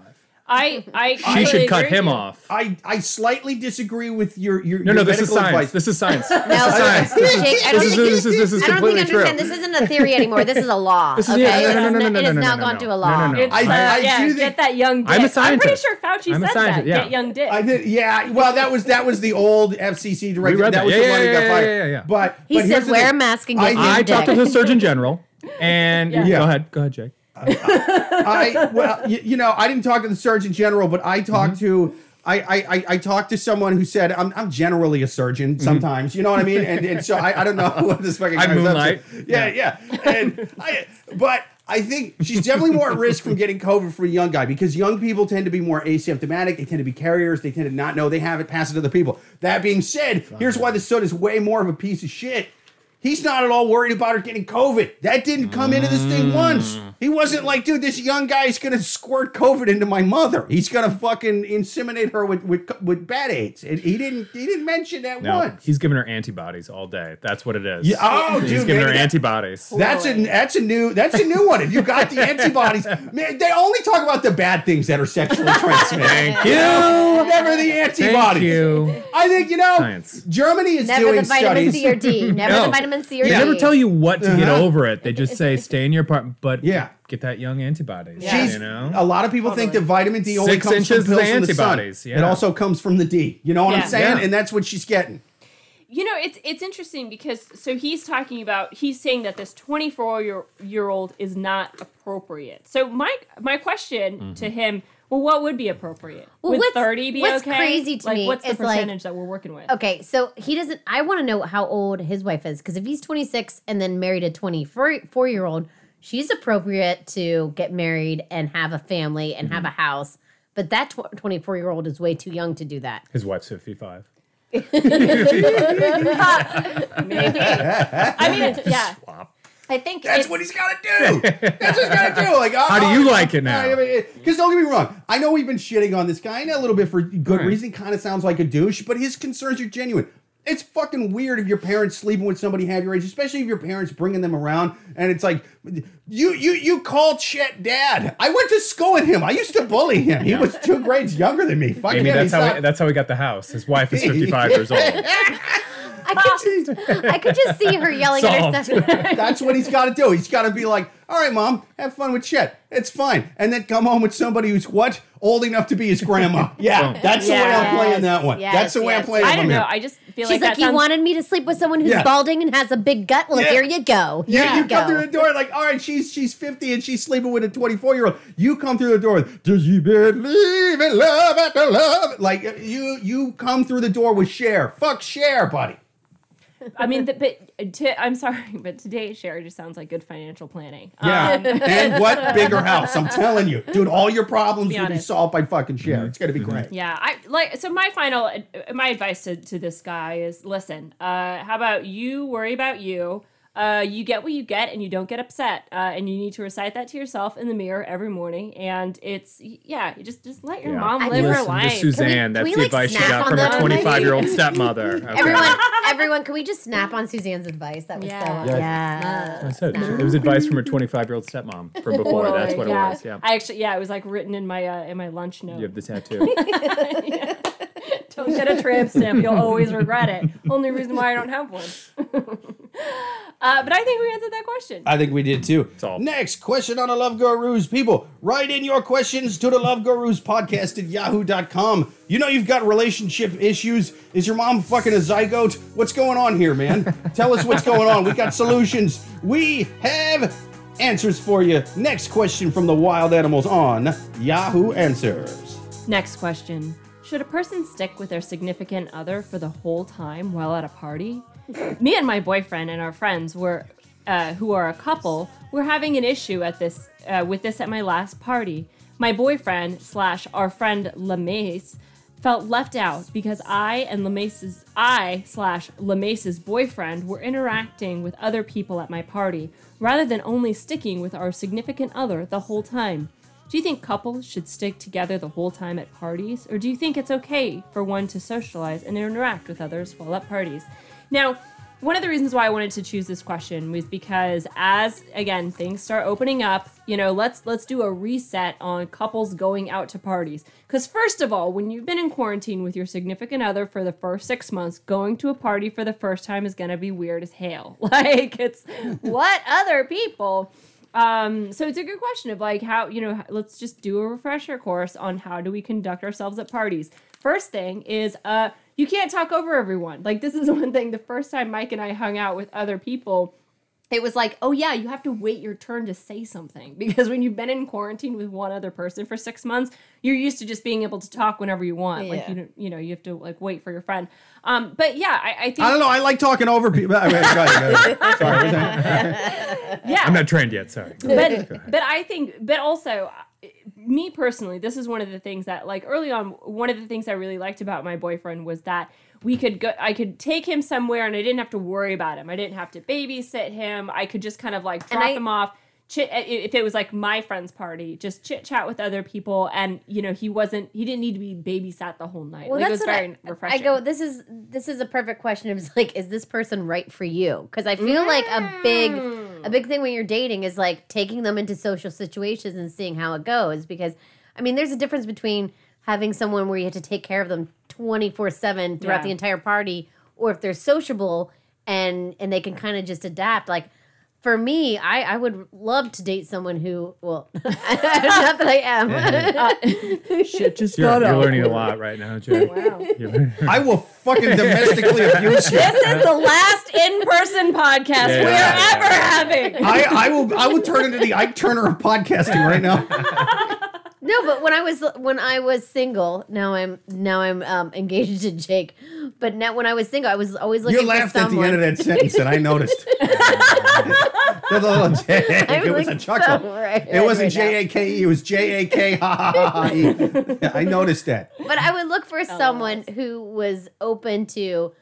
[SPEAKER 3] I i
[SPEAKER 4] She should cut
[SPEAKER 3] agree with
[SPEAKER 4] him off.
[SPEAKER 2] I, I slightly disagree with your your,
[SPEAKER 4] No,
[SPEAKER 2] your
[SPEAKER 4] no, this is
[SPEAKER 2] medical
[SPEAKER 4] science.
[SPEAKER 2] advice.
[SPEAKER 4] This is science.
[SPEAKER 5] No,
[SPEAKER 4] This is science. This is,
[SPEAKER 5] Jake, I don't
[SPEAKER 4] this is,
[SPEAKER 5] think
[SPEAKER 4] this is, this is
[SPEAKER 5] I don't think
[SPEAKER 4] completely
[SPEAKER 5] you
[SPEAKER 4] true.
[SPEAKER 5] understand. This isn't a theory anymore. This is a law.
[SPEAKER 4] This is-
[SPEAKER 5] okay,
[SPEAKER 4] yeah, no,
[SPEAKER 5] This
[SPEAKER 4] no, no, no, no,
[SPEAKER 5] it has
[SPEAKER 4] no,
[SPEAKER 5] now
[SPEAKER 4] no,
[SPEAKER 5] gone
[SPEAKER 4] no.
[SPEAKER 5] to a law.
[SPEAKER 4] no, no.
[SPEAKER 3] It's,
[SPEAKER 2] I-
[SPEAKER 3] uh,
[SPEAKER 2] I
[SPEAKER 3] yeah,
[SPEAKER 2] do think-
[SPEAKER 3] get that young dick.
[SPEAKER 4] I'm a
[SPEAKER 3] I'm pretty sure Fauci
[SPEAKER 4] I'm a
[SPEAKER 3] said
[SPEAKER 4] scientist,
[SPEAKER 3] that.
[SPEAKER 4] yeah.
[SPEAKER 3] Get young dick.
[SPEAKER 2] I did, yeah. Well, that was that was the old FCC director. that
[SPEAKER 4] that.
[SPEAKER 2] was
[SPEAKER 4] Yeah,
[SPEAKER 2] the
[SPEAKER 4] yeah,
[SPEAKER 2] one who got fired.
[SPEAKER 4] yeah, yeah, yeah.
[SPEAKER 2] But
[SPEAKER 5] He said, "Wear a mask and
[SPEAKER 2] I
[SPEAKER 5] get
[SPEAKER 2] think-
[SPEAKER 5] young
[SPEAKER 4] I talked to the Surgeon General, and
[SPEAKER 2] Yeah.
[SPEAKER 4] go ahead, go ahead, Jake.
[SPEAKER 2] I well, you, you know, I didn't talk to the Surgeon General, but I talked
[SPEAKER 4] Mm-hmm.
[SPEAKER 2] to. I, I, I, I talked to someone who said I'm, I'm generally a surgeon sometimes, you know what I mean, and, and so I, I don't know what this fucking
[SPEAKER 4] I
[SPEAKER 2] guy's up to.
[SPEAKER 4] moonlight.
[SPEAKER 2] yeah, yeah, and I, but I think she's definitely more at risk from getting COVID from a young guy because young people tend to be more asymptomatic, they tend to be carriers, they tend to not know they have it, pass it to other people. That being said, here's why the son is way more of a piece of shit. He's not at all worried about her getting COVID. That didn't come into this thing mm. once. He wasn't like, dude, this young guy is gonna squirt COVID into my mother. He's gonna fucking inseminate her with with, with bad aids. And he didn't he didn't mention that
[SPEAKER 4] No,
[SPEAKER 2] once.
[SPEAKER 4] he's giving her antibodies all day. That's what it is.
[SPEAKER 2] Yeah, oh,
[SPEAKER 4] he's
[SPEAKER 2] dude,
[SPEAKER 4] giving her
[SPEAKER 2] maybe that-
[SPEAKER 4] antibodies.
[SPEAKER 2] That's a that's a new that's a new one. If you got the antibodies, man, they only talk about the bad things that are sexually transmitted.
[SPEAKER 4] Thank you.
[SPEAKER 2] Never the antibodies.
[SPEAKER 4] Thank
[SPEAKER 2] antibodies.
[SPEAKER 4] you.
[SPEAKER 2] I think you know
[SPEAKER 4] Science.
[SPEAKER 2] Germany is
[SPEAKER 5] Never
[SPEAKER 2] doing
[SPEAKER 5] the vitamin
[SPEAKER 2] studies.
[SPEAKER 5] C or D. Never
[SPEAKER 4] No.
[SPEAKER 5] the vitamin C or
[SPEAKER 4] They never tell you what to get
[SPEAKER 2] Uh-huh.
[SPEAKER 4] over it. They just say stay in your apartment, but
[SPEAKER 2] Yeah.
[SPEAKER 4] get that young antibodies.
[SPEAKER 3] Yeah.
[SPEAKER 2] She's-
[SPEAKER 4] You know,
[SPEAKER 2] A lot of people think that
[SPEAKER 3] Totally.
[SPEAKER 2] vitamin D only
[SPEAKER 4] Six
[SPEAKER 2] comes
[SPEAKER 4] inches
[SPEAKER 2] from
[SPEAKER 4] is
[SPEAKER 2] pills from the sun.
[SPEAKER 4] antibodies, yeah.
[SPEAKER 2] It also comes from the D. You know what
[SPEAKER 3] Yeah.
[SPEAKER 2] I'm saying?
[SPEAKER 4] Yeah.
[SPEAKER 2] And that's what she's getting.
[SPEAKER 3] You know, it's it's interesting because so he's talking about he's saying that this 24 year year old is not appropriate. So my my question
[SPEAKER 2] Mm-hmm.
[SPEAKER 3] to him, well, what would be appropriate?
[SPEAKER 5] Well,
[SPEAKER 3] would
[SPEAKER 5] what's-
[SPEAKER 3] 30 be
[SPEAKER 5] what's
[SPEAKER 3] okay?
[SPEAKER 5] crazy to
[SPEAKER 3] like,
[SPEAKER 5] me
[SPEAKER 3] what's the
[SPEAKER 5] is, like-
[SPEAKER 3] percentage that we're working with?
[SPEAKER 5] Okay, so he doesn't. I want to know how old his wife is because if he's 26 and then married a 24 year old, she's appropriate to get married and have a family and have mm-hmm. a house. But that 24 year old is way too young to do that.
[SPEAKER 4] his wife's fifty-five.
[SPEAKER 3] Maybe. I mean, yeah. I think
[SPEAKER 2] That's
[SPEAKER 3] it's-
[SPEAKER 2] what he's got to do. That's what he's got to do. Like,
[SPEAKER 4] How do you like it now?
[SPEAKER 2] Because don't get me wrong. I know we've been shitting on this guy and a little bit for good
[SPEAKER 4] Right.
[SPEAKER 2] reason. Kind of sounds like a douche, but his concerns are genuine. It's fucking weird if your parents sleeping with somebody half your age, especially if your parents bringing them around and it's like you you you called Chet dad. I went to school with him. I used to bully him. He was two grades younger than me. Fucking
[SPEAKER 4] Amy,
[SPEAKER 2] him.
[SPEAKER 4] that's how
[SPEAKER 2] not-
[SPEAKER 4] we, that's how we got the house. His wife is fifty-five years old.
[SPEAKER 5] I could just, I could just see her yelling at her
[SPEAKER 4] Solved.
[SPEAKER 5] son.
[SPEAKER 2] That's what he's got to do. He's got to be like, all right, mom, have fun with Chet. It's fine. And then come home with somebody who's what? Old enough to be his grandma. Yeah,
[SPEAKER 4] Boom.
[SPEAKER 2] that's the way I'm playing that one.
[SPEAKER 5] yes,
[SPEAKER 2] that's the way I'm
[SPEAKER 5] yes.
[SPEAKER 2] playing
[SPEAKER 3] I don't know.
[SPEAKER 2] here.
[SPEAKER 3] I just feel like
[SPEAKER 5] She's
[SPEAKER 3] like
[SPEAKER 5] like,
[SPEAKER 3] that
[SPEAKER 5] you
[SPEAKER 3] sounds-
[SPEAKER 5] wanted me to sleep with someone who's
[SPEAKER 2] Yeah.
[SPEAKER 5] balding and has a big gut. Well,
[SPEAKER 2] Yeah.
[SPEAKER 5] here you go.
[SPEAKER 2] You,
[SPEAKER 5] Here
[SPEAKER 2] you
[SPEAKER 5] you
[SPEAKER 2] come through the
[SPEAKER 5] go.
[SPEAKER 2] door like, all right, she's she's 50 and she's sleeping with a 24 year old. You come through the door with, does you believe in love after love? Like you you come through the door with Cher. Fuck Cher, buddy.
[SPEAKER 3] I mean, the, but to, I'm sorry, but today share just sounds like good financial planning.
[SPEAKER 2] Yeah.
[SPEAKER 3] Um,
[SPEAKER 2] and what bigger house? I'm telling you, dude, all your problems
[SPEAKER 3] be
[SPEAKER 2] will be solved by fucking Cher. It's gonna be great.
[SPEAKER 3] Yeah, I like so my final my advice to, to this guy is listen, uh how about you worry about you? Uh, you get what you get and you don't get upset. Uh, and you need to recite that to yourself in the mirror every morning. And it's yeah, you just just let your
[SPEAKER 4] Yeah.
[SPEAKER 3] mom
[SPEAKER 5] I
[SPEAKER 3] live her
[SPEAKER 4] Listen to
[SPEAKER 3] life.
[SPEAKER 4] Suzanne.
[SPEAKER 5] Can we-
[SPEAKER 4] That's
[SPEAKER 5] can we,
[SPEAKER 4] the
[SPEAKER 5] like,
[SPEAKER 4] advice she got from her
[SPEAKER 5] that one, maybe?
[SPEAKER 4] 25 year old stepmother. Okay.
[SPEAKER 5] Everyone, everyone, can we just snap on Suzanne's advice? That was
[SPEAKER 3] Yeah.
[SPEAKER 5] so
[SPEAKER 2] Yeah.
[SPEAKER 4] I said it was advice from her 25 year old stepmom from before. That's what
[SPEAKER 3] yeah.
[SPEAKER 4] it was. Yeah.
[SPEAKER 3] I actually yeah, it was like written in my uh, in my lunch note.
[SPEAKER 4] You have the tattoo.
[SPEAKER 3] Don't get a tramp stamp. You'll always regret it. Only reason why I don't have one. Uh, but I think we answered that question.
[SPEAKER 2] I think we did too. Next question on the Love Gurus. People, write in your questions to the Love Gurus podcast at yahoo.com. You know you've got relationship issues. Is your mom fucking a zygote? What's going on here, man? Tell us what's going on. We got solutions. We have answers for you. Next question from the wild animals on Yahoo Answers.
[SPEAKER 3] Next question. Should a person stick with their significant other for the whole time while at a party? Me and my boyfriend and our friends were, uh, who are a couple, were having an issue at this uh, with this at my last party. My boyfriend slash our friend Lamace felt left out because I and Lamace's I slash Lamace's boyfriend were interacting with other people at my party rather than only sticking with our significant other the whole time. Do you think couples should stick together the whole time at parties, or do you think it's okay for one to socialize and interact with others while at parties? Now, one of the reasons why I wanted to choose this question was because as again things start opening up, you know, let's let's do a reset on couples going out to parties. Cuz first of all, when you've been in quarantine with your significant other for the first 6 months, going to a party for the first time is going to be weird as hell. Like it's what other people um, so it's a good question of like how, you know, let's just do a refresher course on how do we conduct ourselves at parties. First thing is uh you can't talk over everyone. Like this is one thing the first time Mike and I hung out with other people, it was like, oh yeah, you have to wait your turn to say something because when you've been in quarantine with one other person for six months, you're used to just being able to talk whenever you want. Like you don't, you know, you have to like wait for your friend. Um, but yeah, I, I think
[SPEAKER 2] I don't know. I like talking over people. I mean, go ahead, go ahead. Sorry.
[SPEAKER 3] yeah.
[SPEAKER 4] I'm not trained yet. Sorry.
[SPEAKER 3] but but I think but also me personally, this is one of the things that like early on, one of the things I really liked about my boyfriend was that we could go I could take him somewhere and I didn't have to worry about him. I didn't have to babysit him. I could just kind of like drop
[SPEAKER 5] I-
[SPEAKER 3] him off. Chit, eh, if it was like my friend's party, just chit chat with other people, and you know he wasn't, he didn't need to be babysat the whole night. like, it was very
[SPEAKER 5] I,
[SPEAKER 3] refreshing.
[SPEAKER 5] I go. This is this is a perfect question. It's like, is this person right for you? Because I feel like a big a big thing when you're dating is like taking them into social situations and seeing how it goes. Because I mean, there's a difference between having someone where you have to take care of them 24 seven throughout
[SPEAKER 3] Yeah.
[SPEAKER 5] the entire party, or if they're sociable and and they can kind of just adapt. Like for me, I I would love to date someone who well, not that I am.
[SPEAKER 3] Uh, shit just
[SPEAKER 4] You're, you're learning a lot right now, Jay.
[SPEAKER 3] Wow.
[SPEAKER 2] I will fucking domestically abuse you.
[SPEAKER 3] This is the last in-person podcast
[SPEAKER 4] Yeah.
[SPEAKER 3] we're ever having.
[SPEAKER 2] I, I will I will turn into the Ike Turner of podcasting right now.
[SPEAKER 5] No, but when I was when I was single, now I'm now I'm um, engaged to Jake. But now when I was single, I was always looking
[SPEAKER 2] You
[SPEAKER 5] for
[SPEAKER 2] laughed at the
[SPEAKER 5] someone.
[SPEAKER 2] end of that sentence, and I noticed. There's a little J.
[SPEAKER 5] I
[SPEAKER 2] It was a chuckle.
[SPEAKER 5] somewhere right-
[SPEAKER 2] It wasn't
[SPEAKER 5] right now.
[SPEAKER 2] J A K E. It was J A K ha ha ha ha. E. I noticed that.
[SPEAKER 5] But I would look for someone who was open to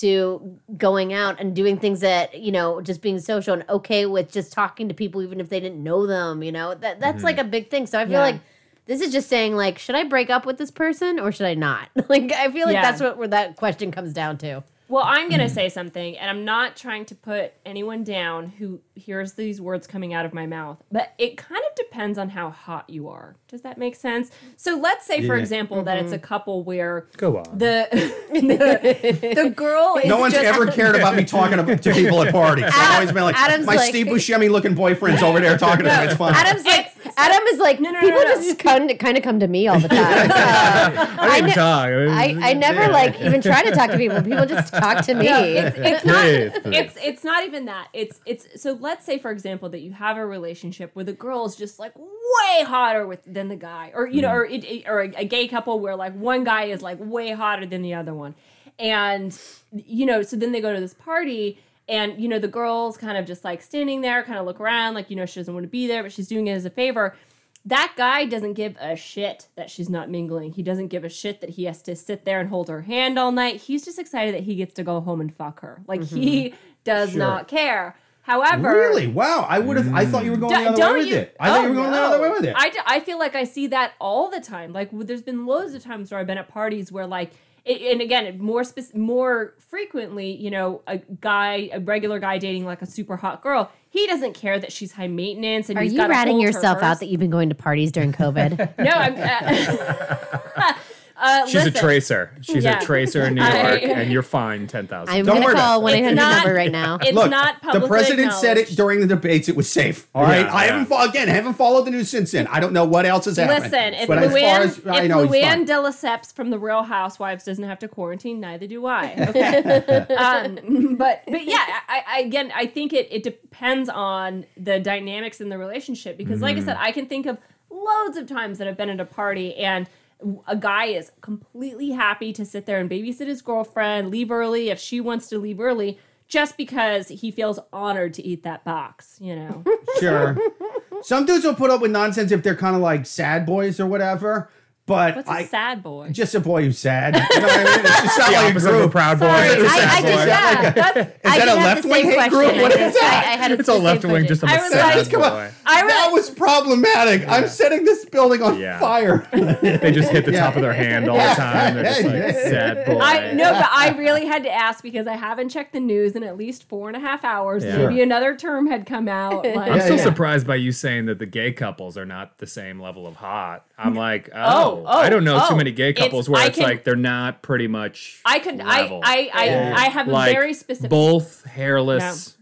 [SPEAKER 5] to going out and doing things that you know just being social and okay with just talking to people even if they didn't know them. You know that that's like a big thing. So I feel
[SPEAKER 3] Yeah.
[SPEAKER 5] like. This is just saying, like, should I break up with this person or should I not? like, I feel like
[SPEAKER 3] Yeah.
[SPEAKER 5] that's what where that question comes down to.
[SPEAKER 3] Well, I'm going to mm. say something, and I'm not trying to put anyone down who hears these words coming out of my mouth, but it kind of depends on how hot you are. Does that make sense? So let's say, for
[SPEAKER 2] Yeah.
[SPEAKER 3] example, that it's a couple where
[SPEAKER 4] Go on.
[SPEAKER 3] the the, the girl is
[SPEAKER 2] No one's
[SPEAKER 3] just,
[SPEAKER 2] ever cared about me talking to, to people at parties. I've always been like,
[SPEAKER 5] Adam's
[SPEAKER 2] my
[SPEAKER 5] like-
[SPEAKER 2] Steve Buscemi looking boyfriend's over there talking to me. It's fun.
[SPEAKER 5] Adam's like, Adam is like,
[SPEAKER 3] No, no, no,
[SPEAKER 5] people
[SPEAKER 3] no, no.
[SPEAKER 5] just kind of, kind of come to me all the time. Uh,
[SPEAKER 4] I didn't
[SPEAKER 5] ne-
[SPEAKER 4] talk.
[SPEAKER 5] I, I never like even try to talk to people. People just talk to me.
[SPEAKER 3] it's, it's not
[SPEAKER 4] Please, please.
[SPEAKER 3] it's it's not even that it's it's so let's say for example that you have a relationship where the girl is just like way hotter with than the guy or you know mm-hmm. or it, it- or a, a gay couple where like one guy is like way hotter than the other one and you know so then they go to this party and you know the girl's kind of just like standing there kind of look around like you know she doesn't want to be there but she's doing it as a favor that guy doesn't give a shit that she's not mingling. He doesn't give a shit that he has to sit there and hold her hand all night. He's just excited that he gets to go home and fuck her. Like he mm-hmm. does not care. However,
[SPEAKER 2] Really? Wow. I would have. I thought you were going
[SPEAKER 3] D-
[SPEAKER 2] the other
[SPEAKER 3] don't
[SPEAKER 2] way with
[SPEAKER 3] you-
[SPEAKER 2] it. I thought
[SPEAKER 3] Oh,
[SPEAKER 2] you were going the other way with it.
[SPEAKER 3] I, d- I feel like I see that all the time. Like there's been loads of times where I've been at parties where like it, and again more spec- more frequently, you know, a guy, a regular guy dating like a super hot girl, he doesn't care that she's high maintenance and
[SPEAKER 5] Are
[SPEAKER 3] he's
[SPEAKER 5] you
[SPEAKER 3] gotta
[SPEAKER 5] ratting yourself out that you've been going to parties during COVID?
[SPEAKER 3] No, I'm. Uh, uh,
[SPEAKER 4] She's
[SPEAKER 3] listen,
[SPEAKER 4] a tracer. She's
[SPEAKER 3] Yeah.
[SPEAKER 4] a tracer in New
[SPEAKER 3] I-
[SPEAKER 4] York, and you're fined ten thousand.
[SPEAKER 5] I'm
[SPEAKER 2] Don't
[SPEAKER 5] going to call
[SPEAKER 2] it.
[SPEAKER 5] one eight hundred
[SPEAKER 3] It's
[SPEAKER 5] number right now.
[SPEAKER 3] It's
[SPEAKER 2] Look,
[SPEAKER 3] not
[SPEAKER 2] the president said it during the debates. It was safe. All right.
[SPEAKER 4] Yeah,
[SPEAKER 2] I
[SPEAKER 4] yeah.
[SPEAKER 2] haven't fo- again I haven't followed the news since then. I don't know what else has happened.
[SPEAKER 3] Listen, if
[SPEAKER 2] but as far
[SPEAKER 3] Luann,
[SPEAKER 2] as I
[SPEAKER 3] if
[SPEAKER 2] know, he's
[SPEAKER 3] Luann
[SPEAKER 2] fine.
[SPEAKER 3] de Lesseps from the Real Housewives doesn't have to quarantine, neither do I. Okay, um, but but yeah, I, I again, I think it it depends on the dynamics in the relationship because, like
[SPEAKER 2] Mm-hmm.
[SPEAKER 3] I said, I can think of loads of times that I've been at a party and a guy is completely happy to sit there and babysit his girlfriend, leave early if she wants to leave early. Just because he feels honored to eat that box, you know.
[SPEAKER 2] Sure. Some dudes will put up with nonsense if they're kind of like sad boys or whatever. But
[SPEAKER 3] What's a
[SPEAKER 2] I
[SPEAKER 3] sad boy?
[SPEAKER 2] just a boy who's sad. You know what I mean? It's just not like a
[SPEAKER 4] opposite
[SPEAKER 2] group.
[SPEAKER 4] proud boy.
[SPEAKER 3] Sorry,
[SPEAKER 4] It's a
[SPEAKER 5] I,
[SPEAKER 4] sad
[SPEAKER 5] I
[SPEAKER 4] boy.
[SPEAKER 5] just yeah.
[SPEAKER 3] That's
[SPEAKER 2] Is
[SPEAKER 5] I
[SPEAKER 2] that a left wing hate group?
[SPEAKER 5] question.
[SPEAKER 2] What
[SPEAKER 5] I
[SPEAKER 2] is
[SPEAKER 5] just-
[SPEAKER 2] that?
[SPEAKER 5] I, I had
[SPEAKER 4] It's a left wing, just a
[SPEAKER 3] I was
[SPEAKER 4] sad
[SPEAKER 3] like-
[SPEAKER 2] Come on.
[SPEAKER 4] boy.
[SPEAKER 3] I was-
[SPEAKER 2] that was problematic. I'm setting this building on
[SPEAKER 4] Yeah.
[SPEAKER 2] fire.
[SPEAKER 4] They just hit the top of their hand all the time. They're just like sad boy.
[SPEAKER 3] I no, but I really had to ask because I haven't checked the news in at least four and a half hours.
[SPEAKER 4] Yeah.
[SPEAKER 3] Maybe another term had come out. Like,
[SPEAKER 4] I'm
[SPEAKER 2] Yeah,
[SPEAKER 4] still
[SPEAKER 2] yeah.
[SPEAKER 4] surprised by you saying that the gay couples are not the same level of hot. I'm like, oh,
[SPEAKER 3] Oh, oh,
[SPEAKER 4] I don't know
[SPEAKER 3] oh.
[SPEAKER 4] too many gay
[SPEAKER 3] It's-
[SPEAKER 4] couples where
[SPEAKER 3] I
[SPEAKER 4] it's
[SPEAKER 3] can-
[SPEAKER 4] like they're not pretty much.
[SPEAKER 3] I could,
[SPEAKER 4] level.
[SPEAKER 3] I, I, I,
[SPEAKER 2] Yeah.
[SPEAKER 3] I have
[SPEAKER 4] like
[SPEAKER 3] a very specific.
[SPEAKER 4] both hairless,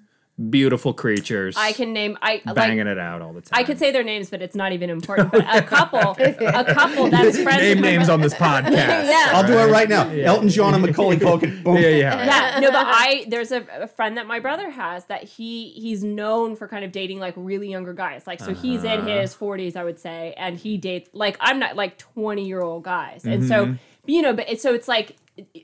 [SPEAKER 4] beautiful creatures.
[SPEAKER 3] I can name. I
[SPEAKER 4] banging
[SPEAKER 3] like.
[SPEAKER 4] it out all the time.
[SPEAKER 3] I could say their names, but it's not even important. But a couple, a couple that's friends.
[SPEAKER 4] name names
[SPEAKER 3] bro-
[SPEAKER 4] on this podcast.
[SPEAKER 3] Yeah.
[SPEAKER 2] I'll do it right now. Elton John and Macaulay Culkin. Boom.
[SPEAKER 4] Yeah, yeah.
[SPEAKER 3] yeah no but i there's a, a friend that my brother has that he he's known for kind of dating like really younger guys like so he's in
[SPEAKER 4] Uh-huh.
[SPEAKER 3] his 40s i would say and he dates like i'm not like 20 year old guys and
[SPEAKER 4] Mm-hmm.
[SPEAKER 3] so you know but it, so it's like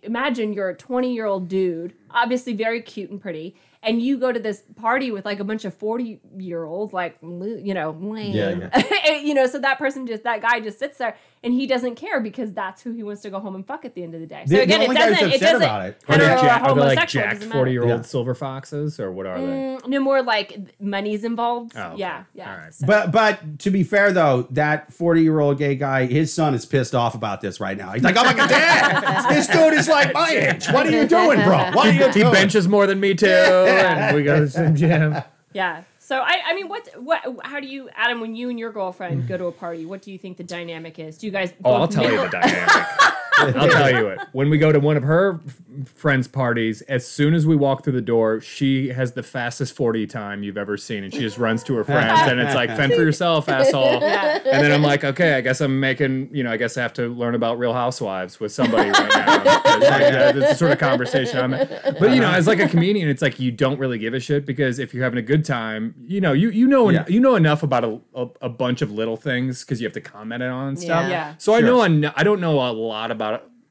[SPEAKER 3] imagine you're a 20 year old dude obviously very cute and pretty, and you go to this party with like a bunch of forty year olds, like you know, lame.
[SPEAKER 2] Yeah,
[SPEAKER 3] you know, so that person just that guy just sits there and he doesn't care because that's who he wants to go home and fuck at the end of the day. So
[SPEAKER 2] The- the
[SPEAKER 3] again, it
[SPEAKER 2] only guy who's
[SPEAKER 3] doesn't. It doesn't.
[SPEAKER 2] about it-
[SPEAKER 4] Are they,
[SPEAKER 3] hetero
[SPEAKER 4] jack, are they like
[SPEAKER 3] homosexual,
[SPEAKER 4] jacked forty year old
[SPEAKER 2] Yeah.
[SPEAKER 4] silver foxes or what are they?
[SPEAKER 3] Mm, No more like money's involved.
[SPEAKER 4] Oh, okay.
[SPEAKER 3] Yeah, yeah.
[SPEAKER 4] All right.
[SPEAKER 3] So-
[SPEAKER 2] But but to be fair though, that 40 year old gay guy, his son is pissed off about this right now. He's like, oh my god, dad, this dude is like my age. What are you doing, bro? What are you
[SPEAKER 4] He
[SPEAKER 2] doing?
[SPEAKER 4] benches more than me too, and we go to the same gym.
[SPEAKER 3] Yeah. So I, I mean, what, what, how do you, Adam, when you and your girlfriend go to a party, what do you think the dynamic is? Do you guys?
[SPEAKER 4] Oh, I'll tell you the dynamic. I'll tell you it. When we go to one of her f- friends' parties, as soon as we walk through the door, she has the fastest 40 time you've ever seen. And she just runs to her friends. And it's like, fend for yourself, asshole.
[SPEAKER 3] Yeah.
[SPEAKER 4] And then I'm like, okay, I guess I'm making, you know, I guess I have to learn about Real Housewives with somebody right now. 'Cause, like, uh, the sort of conversation I'm at. But, you know, as like a comedian, it's like you don't really give a shit because if you're having a good time, you know, you, you know,
[SPEAKER 2] Yeah.
[SPEAKER 4] you know enough about a, a, a bunch of little things because you have to comment on stuff.
[SPEAKER 5] Yeah.
[SPEAKER 3] Yeah.
[SPEAKER 4] So I know I, kn- I don't know a lot about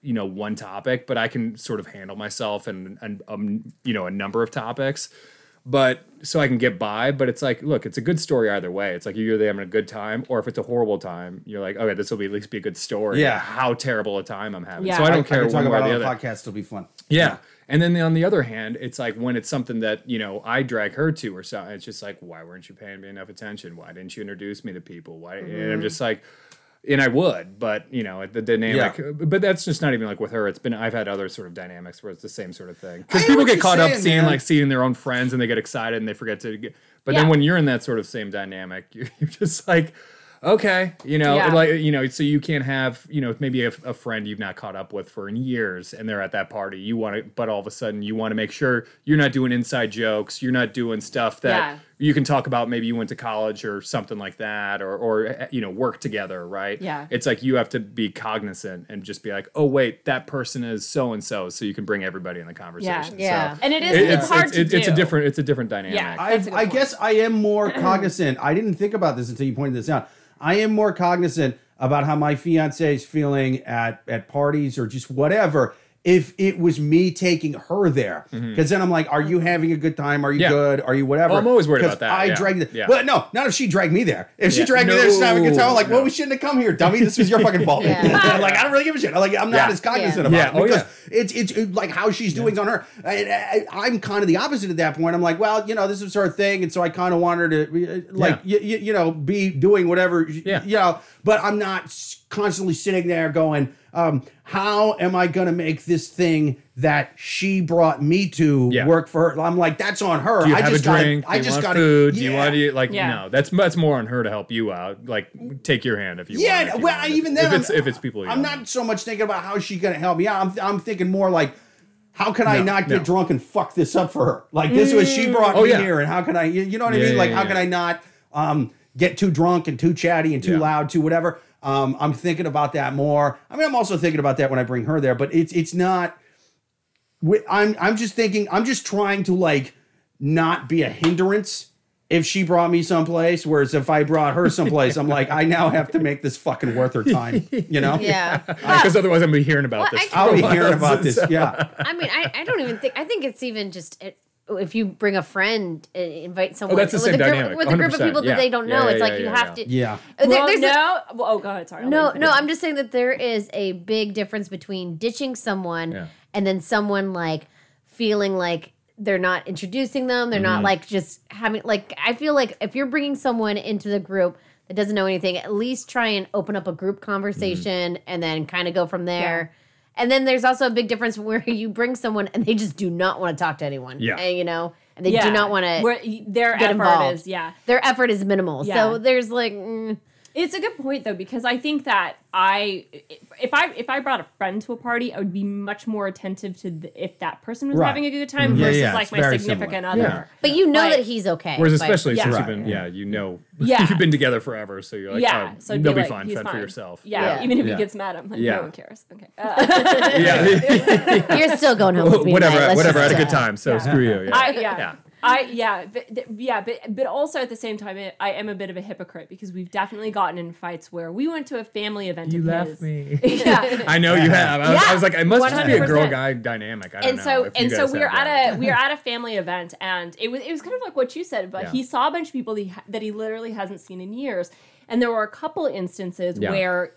[SPEAKER 4] you know one topic, but I can sort of handle myself and and um, you know a number of topics. But so I can get by. But it's like, look, it's a good story either way. It's like you're either having a good time, or if it's a horrible time, you're like, okay, this will be at least be a good story.
[SPEAKER 2] Yeah.
[SPEAKER 4] How terrible a time I'm having.
[SPEAKER 3] Yeah.
[SPEAKER 4] So I
[SPEAKER 2] I
[SPEAKER 4] don't care
[SPEAKER 2] can talk
[SPEAKER 4] one way or
[SPEAKER 2] about
[SPEAKER 4] the other.
[SPEAKER 2] the podcast. It'll be fun.
[SPEAKER 4] Yeah. And then on the other hand, it's like when it's something that, you know, I drag her to or something, it's just like, why weren't you paying me enough attention? Why didn't you introduce me to people? Why? And I'm just like, and I would, but you know, the dynamic, but that's just not even like with her. It's been, I've had other sort of dynamics where it's the same sort of thing. Because
[SPEAKER 2] know
[SPEAKER 4] people get
[SPEAKER 2] you're
[SPEAKER 4] caught up seeing
[SPEAKER 2] man.
[SPEAKER 4] like seeing their own friends and they get excited and they forget to get, but
[SPEAKER 3] Yeah.
[SPEAKER 4] then when you're in that sort of same dynamic, you're, you're just like, okay, you know,
[SPEAKER 3] Yeah.
[SPEAKER 4] like you know, so you can't have you know maybe a, a friend you've not caught up with for in years, and they're at that party. You want to, but all of a sudden you want to make sure you're not doing inside jokes. You're not doing stuff that
[SPEAKER 3] Yeah.
[SPEAKER 4] You can talk about. Maybe you went to college or something like that, or or eh, you know work together, right?
[SPEAKER 3] Yeah.
[SPEAKER 4] It's like you have to be cognizant and just be like, oh wait, that person is so and so, so you can bring everybody in the conversation.
[SPEAKER 5] Yeah.
[SPEAKER 4] So
[SPEAKER 3] And it is,
[SPEAKER 4] it-
[SPEAKER 3] it's,
[SPEAKER 4] it's,
[SPEAKER 3] hard
[SPEAKER 4] it's,
[SPEAKER 3] to
[SPEAKER 4] it's,
[SPEAKER 3] do.
[SPEAKER 4] it's a different it's a different dynamic.
[SPEAKER 3] Yeah.
[SPEAKER 2] I,
[SPEAKER 3] That's a good
[SPEAKER 2] I guess I am more cognizant. I didn't think about this until you pointed this out. I am more cognizant about how my fiance is feeling at at parties or just whatever. If it was me taking her there, because then I'm like, "Are you having a good time? Are you
[SPEAKER 4] Mm-hmm. Yeah.
[SPEAKER 2] good? Are you whatever?"
[SPEAKER 4] Oh, I'm always worried
[SPEAKER 2] 'Cause
[SPEAKER 4] about that,
[SPEAKER 2] I
[SPEAKER 4] yeah.
[SPEAKER 2] dragged. The,
[SPEAKER 4] Yeah.
[SPEAKER 2] Well, no, not if she dragged me there. If she
[SPEAKER 4] Yeah.
[SPEAKER 2] dragged me there, she's having a good time. I'm like,
[SPEAKER 4] No,
[SPEAKER 2] well, we shouldn't have come here, dummy. This was your fucking fault.
[SPEAKER 5] Yeah.
[SPEAKER 2] I'm like, I don't really give a shit. I'm like, I'm not
[SPEAKER 4] Yeah.
[SPEAKER 2] as cognizant
[SPEAKER 5] Yeah.
[SPEAKER 2] about
[SPEAKER 4] Yeah.
[SPEAKER 2] it
[SPEAKER 4] Oh,
[SPEAKER 2] because
[SPEAKER 4] yeah.
[SPEAKER 2] it's it's it- like how she's doing on her. I, I, I'm kind of the opposite at that point. I'm like, well, you know, this is her thing, and so I kind of want her to uh, like,
[SPEAKER 4] Yeah.
[SPEAKER 2] you, you know, be doing whatever,
[SPEAKER 4] Yeah.
[SPEAKER 2] you know. But I'm not constantly sitting there going, um, how am I going to make this thing that she brought me to
[SPEAKER 4] Yeah.
[SPEAKER 2] work for her? I'm like, that's on her.
[SPEAKER 4] Do you
[SPEAKER 2] I
[SPEAKER 4] have
[SPEAKER 2] just
[SPEAKER 4] a drink?
[SPEAKER 2] Gotta, I
[SPEAKER 4] Do you
[SPEAKER 2] just
[SPEAKER 4] want
[SPEAKER 2] got
[SPEAKER 4] food? Do you want to like
[SPEAKER 3] Yeah.
[SPEAKER 4] no? That's that's more on her to help you out. Like take your hand if you want.
[SPEAKER 2] Yeah,
[SPEAKER 4] if
[SPEAKER 2] well,
[SPEAKER 4] want.
[SPEAKER 2] even then,
[SPEAKER 4] if it's if it's people, you
[SPEAKER 2] I'm
[SPEAKER 4] don't
[SPEAKER 2] so much thinking about how she's gonna help me out. I'm, I'm thinking more like, how can I
[SPEAKER 4] No,
[SPEAKER 2] not get
[SPEAKER 4] no.
[SPEAKER 2] drunk and fuck this up for her? Like this was she brought
[SPEAKER 4] Oh,
[SPEAKER 2] me
[SPEAKER 4] yeah.
[SPEAKER 2] here, and how can I? You, you know what I
[SPEAKER 4] Yeah,
[SPEAKER 2] mean? Like
[SPEAKER 4] yeah,
[SPEAKER 2] how
[SPEAKER 4] yeah.
[SPEAKER 2] can I not um, get too drunk and too chatty and too
[SPEAKER 4] Yeah.
[SPEAKER 2] loud, too whatever? Um, I'm thinking about that more. I mean, I'm also thinking about that when I bring her there, but it's it's not. I'm I'm just thinking. I'm just trying to like not be a hindrance. If she brought me someplace, whereas if I brought her someplace, I'm like, I now have to make this fucking worth her time. You know?
[SPEAKER 5] Yeah.
[SPEAKER 4] because otherwise I'm gonna be hearing about
[SPEAKER 5] Well,
[SPEAKER 4] this.
[SPEAKER 5] I-
[SPEAKER 2] I'll be hearing about this. Yeah.
[SPEAKER 5] I mean, I, I don't even think I think it's even just it, if you bring a friend, invite someone
[SPEAKER 4] Oh, that's the
[SPEAKER 5] with
[SPEAKER 4] same
[SPEAKER 5] a group,
[SPEAKER 4] dynamic,
[SPEAKER 5] with a group of people
[SPEAKER 4] yeah.
[SPEAKER 5] that they don't know.
[SPEAKER 4] yeah,
[SPEAKER 5] it's like
[SPEAKER 4] yeah,
[SPEAKER 5] you
[SPEAKER 4] yeah,
[SPEAKER 5] have
[SPEAKER 4] yeah.
[SPEAKER 5] to.
[SPEAKER 2] Yeah.
[SPEAKER 5] There-
[SPEAKER 3] well,
[SPEAKER 5] there's a-
[SPEAKER 3] no. well, oh, go ahead. Sorry.
[SPEAKER 5] No, no. I'm just saying that there is a big difference between ditching someone
[SPEAKER 4] Yeah.
[SPEAKER 5] and then someone like feeling like they're not introducing them. They're
[SPEAKER 4] Mm-hmm.
[SPEAKER 5] not like just having like. I feel like if you're bringing someone into the group that doesn't know anything, at least try and open up a group conversation
[SPEAKER 4] Mm-hmm.
[SPEAKER 5] and then kind of go from there. And then there's also a big difference where you bring someone and they just do not want to talk to anyone.
[SPEAKER 4] Yeah.
[SPEAKER 5] And, you know, and they
[SPEAKER 3] Yeah.
[SPEAKER 5] do not want to.
[SPEAKER 3] Where their
[SPEAKER 5] get
[SPEAKER 3] effort
[SPEAKER 5] involved.
[SPEAKER 3] is, yeah.
[SPEAKER 5] Their effort is minimal.
[SPEAKER 3] Yeah.
[SPEAKER 5] So there's like. mm,
[SPEAKER 3] It's a good point though because I think that I if I if I brought a friend to a party, I would be much more attentive to the, if that person was
[SPEAKER 2] Right.
[SPEAKER 3] having a good time
[SPEAKER 2] Yeah,
[SPEAKER 3] versus
[SPEAKER 2] yeah,
[SPEAKER 3] like
[SPEAKER 2] it's
[SPEAKER 3] my significant
[SPEAKER 2] similar.
[SPEAKER 3] other.
[SPEAKER 5] But you know
[SPEAKER 3] Like-
[SPEAKER 5] that he's okay.
[SPEAKER 4] Whereas
[SPEAKER 5] but-
[SPEAKER 4] especially
[SPEAKER 3] Yeah.
[SPEAKER 4] since
[SPEAKER 2] Right.
[SPEAKER 4] you've been yeah you know
[SPEAKER 3] Yeah.
[SPEAKER 4] you've been together forever so you're like
[SPEAKER 3] yeah,
[SPEAKER 4] oh,
[SPEAKER 3] so it'd
[SPEAKER 4] they'll be,
[SPEAKER 3] like,
[SPEAKER 4] fine
[SPEAKER 3] he's
[SPEAKER 4] fend for yourself
[SPEAKER 3] Yeah,
[SPEAKER 5] Yeah.
[SPEAKER 3] even if
[SPEAKER 2] Yeah.
[SPEAKER 3] he gets mad, I'm like,
[SPEAKER 4] Yeah.
[SPEAKER 3] no one cares. Okay. Uh,
[SPEAKER 4] yeah
[SPEAKER 5] You're still going home with me.
[SPEAKER 4] whatever
[SPEAKER 5] tonight.
[SPEAKER 4] Whatever I had a good time so screw you Yeah.
[SPEAKER 3] yeah I, yeah. Yeah. But, th- yeah, but but also at the same time, it, I am a bit of a hypocrite because we've definitely gotten in fights where we went to a family event.
[SPEAKER 4] You left
[SPEAKER 3] his.
[SPEAKER 4] me.
[SPEAKER 3] Yeah.
[SPEAKER 4] I know you have. I was, I was like, it must just be a girl guy dynamic. I don't
[SPEAKER 3] and
[SPEAKER 4] know.
[SPEAKER 3] so
[SPEAKER 4] if you
[SPEAKER 3] and so we were
[SPEAKER 4] have
[SPEAKER 3] at
[SPEAKER 4] that.
[SPEAKER 3] a we were at a family event and it was it was kind of like what you said but
[SPEAKER 4] Yeah.
[SPEAKER 3] he saw a bunch of people that he, that he literally hasn't seen in years and there were a couple instances
[SPEAKER 4] Yeah.
[SPEAKER 3] where w-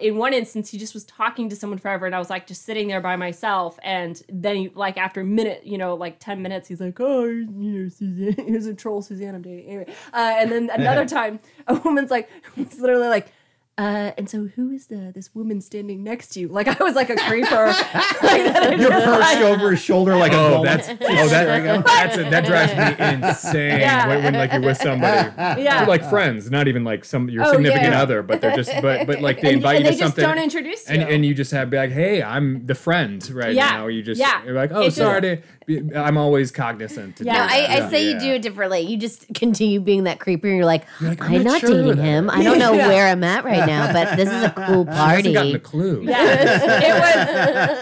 [SPEAKER 3] in one instance he just was talking to someone forever and i was like just sitting there by myself and then he, like after a minute you know like 10 minutes he's like oh you know suzanne here's a troll suzanne i'm dating. Anyway uh, and then another time a woman's like was literally like uh, and so who is the this woman standing next to you? Like I was like a creeper. like,
[SPEAKER 2] You're perched
[SPEAKER 3] like-
[SPEAKER 2] over his shoulder like a
[SPEAKER 4] Oh,
[SPEAKER 2] golem.
[SPEAKER 4] that's oh that that's a, that drives me insane
[SPEAKER 3] Yeah.
[SPEAKER 4] when, when like you're with somebody.
[SPEAKER 3] Yeah.
[SPEAKER 4] They're like friends, not even like some your
[SPEAKER 3] Oh,
[SPEAKER 4] significant
[SPEAKER 3] yeah.
[SPEAKER 4] other, but they're just but but like they
[SPEAKER 3] and,
[SPEAKER 4] invite
[SPEAKER 3] and
[SPEAKER 4] you
[SPEAKER 3] they
[SPEAKER 4] to
[SPEAKER 3] just
[SPEAKER 4] something.
[SPEAKER 3] don't introduce you.
[SPEAKER 4] and, and you just have be like, hey, I'm the friend right
[SPEAKER 3] Yeah.
[SPEAKER 4] now. You just
[SPEAKER 3] Yeah.
[SPEAKER 4] you're like, oh,
[SPEAKER 3] It just-
[SPEAKER 4] sorry to. Be, I'm always cognizant. To
[SPEAKER 3] Yeah.
[SPEAKER 4] do
[SPEAKER 5] No, I,
[SPEAKER 4] that.
[SPEAKER 5] I
[SPEAKER 4] Yeah.
[SPEAKER 5] say you do it differently. You just continue being that creeper. And you're like,
[SPEAKER 4] like, I'm
[SPEAKER 5] I'm,
[SPEAKER 4] not
[SPEAKER 5] not,
[SPEAKER 4] sure
[SPEAKER 5] dating him. I don't know
[SPEAKER 3] Yeah.
[SPEAKER 5] where I'm at right now, but this is a cool
[SPEAKER 4] He hasn't gotten
[SPEAKER 5] party.
[SPEAKER 4] a clue.
[SPEAKER 3] yeah, it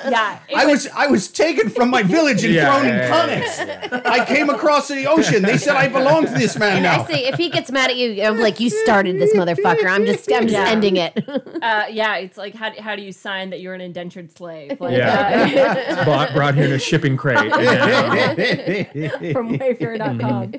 [SPEAKER 3] was. Yeah, it
[SPEAKER 2] I was I was taken from my village and
[SPEAKER 4] Yeah,
[SPEAKER 2] thrown
[SPEAKER 4] yeah,
[SPEAKER 2] in
[SPEAKER 4] yeah,
[SPEAKER 2] comics. I came across the ocean. They said I belong to this man
[SPEAKER 5] And
[SPEAKER 2] now.
[SPEAKER 5] I say, if he gets mad at you, I'm like, you started this motherfucker. I'm just, I'm just
[SPEAKER 3] Yeah.
[SPEAKER 5] ending it.
[SPEAKER 3] Uh, yeah, it's like how, how do you sign that you're an indentured slave? Like,
[SPEAKER 4] Yeah.
[SPEAKER 3] uh,
[SPEAKER 4] brought, brought here in a shipping crate. and
[SPEAKER 3] from Wayfair.com.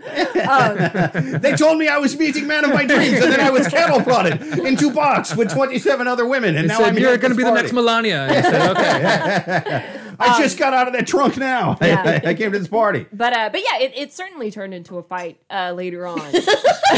[SPEAKER 3] um,
[SPEAKER 2] they told me I was meeting man of my dreams, and then I was cattle prodded into box with 27 other women, and
[SPEAKER 4] They
[SPEAKER 2] now
[SPEAKER 4] said,
[SPEAKER 2] I'm
[SPEAKER 4] you're going to
[SPEAKER 2] this
[SPEAKER 4] be the next Melania. And I said, okay.
[SPEAKER 2] I just got out of that trunk now.
[SPEAKER 3] Yeah.
[SPEAKER 2] I came to this party.
[SPEAKER 3] but uh, but yeah, it, it certainly turned into a fight uh, later on.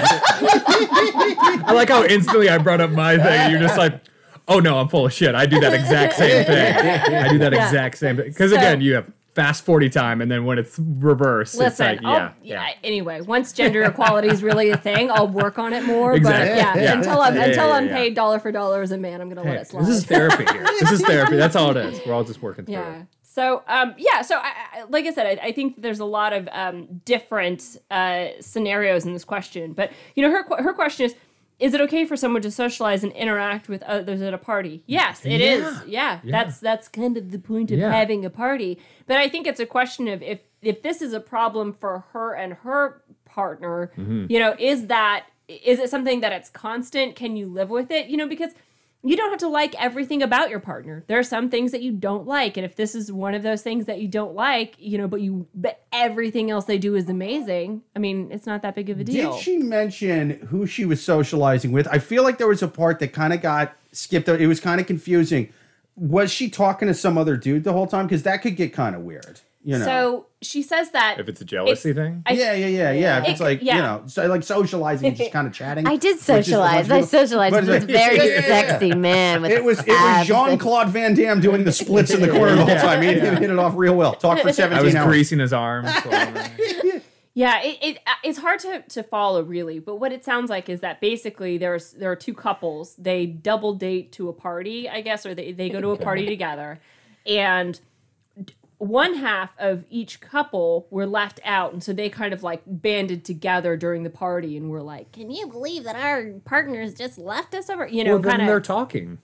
[SPEAKER 4] I like how instantly I brought up my thing. And you're just like, oh no, I'm full of shit. I do that exact same thing. I do that
[SPEAKER 3] Yeah.
[SPEAKER 4] exact same thing. Because
[SPEAKER 3] So-
[SPEAKER 4] again, you have fast 40 time, and then when it's reverse, it's
[SPEAKER 3] Listen,
[SPEAKER 4] like,
[SPEAKER 3] I'll-
[SPEAKER 4] yeah,
[SPEAKER 3] yeah,
[SPEAKER 4] yeah.
[SPEAKER 3] Anyway, once gender equality is really a thing, I'll work on it more.
[SPEAKER 4] Exactly.
[SPEAKER 3] But yeah,
[SPEAKER 4] Yeah.
[SPEAKER 3] until I'm until I'm paid dollar for dollar as a man, I'm gonna let
[SPEAKER 4] Hey,
[SPEAKER 3] it slide.
[SPEAKER 4] this is therapy here. This is therapy. That's all it is. We're all just working through
[SPEAKER 3] Yeah.
[SPEAKER 4] it.
[SPEAKER 3] So, um, yeah. So, I, I, like I said, I, I think there's a lot of um, different uh, scenarios in this question. But you know, her her question is: Is it okay for someone to socialize and interact with others at a party? Yes, it is.
[SPEAKER 4] Yeah.
[SPEAKER 3] Yeah, that's that's kind of the point of
[SPEAKER 4] Yeah.
[SPEAKER 3] having a party. But I think it's a question of if if this is a problem for her and her partner,
[SPEAKER 4] Mm-hmm.
[SPEAKER 3] you know, is that is it something that it's constant? Can you live with it? You know, because you don't have to like everything about your partner. There are some things that you don't like, and if this is one of those things that you don't like, you know, but you but everything else they do is amazing. I mean, it's not that big of a deal.
[SPEAKER 2] Did she mention who she was socializing with? I feel like there was a part that kind of got skipped. It was kind of confusing. Was she talking to some other dude the whole time? Because that could get kind of weird. You know.
[SPEAKER 3] So she says that
[SPEAKER 4] If it's a jealousy thing?
[SPEAKER 3] I-
[SPEAKER 2] yeah, yeah, yeah, yeah. If
[SPEAKER 3] It
[SPEAKER 2] it's like
[SPEAKER 3] yeah.
[SPEAKER 2] you know, so like socializing, and just kind of chatting.
[SPEAKER 5] I did
[SPEAKER 2] which is a bunch
[SPEAKER 5] socialize. I socialized
[SPEAKER 2] but
[SPEAKER 5] with
[SPEAKER 2] it's
[SPEAKER 5] very
[SPEAKER 2] Yeah, yeah, yeah.
[SPEAKER 5] sexy man with
[SPEAKER 2] It was it was Jean Claude Van Damme doing the splits in the corner the whole time. He hit, hit it off real well. Talk for
[SPEAKER 4] I was
[SPEAKER 2] hours.
[SPEAKER 4] greasing his arms.
[SPEAKER 3] Yeah, it, it uh, it's hard to, to follow really, but what it sounds like is that basically there's there are two couples. They double date to a party, I guess, or they, they go to a party together, and d- one half of each couple were left out, and so they kind of like banded together during the party and were like, "Can you believe that our partners just left us over?" You know,
[SPEAKER 4] well, then
[SPEAKER 3] kind
[SPEAKER 4] they're talking.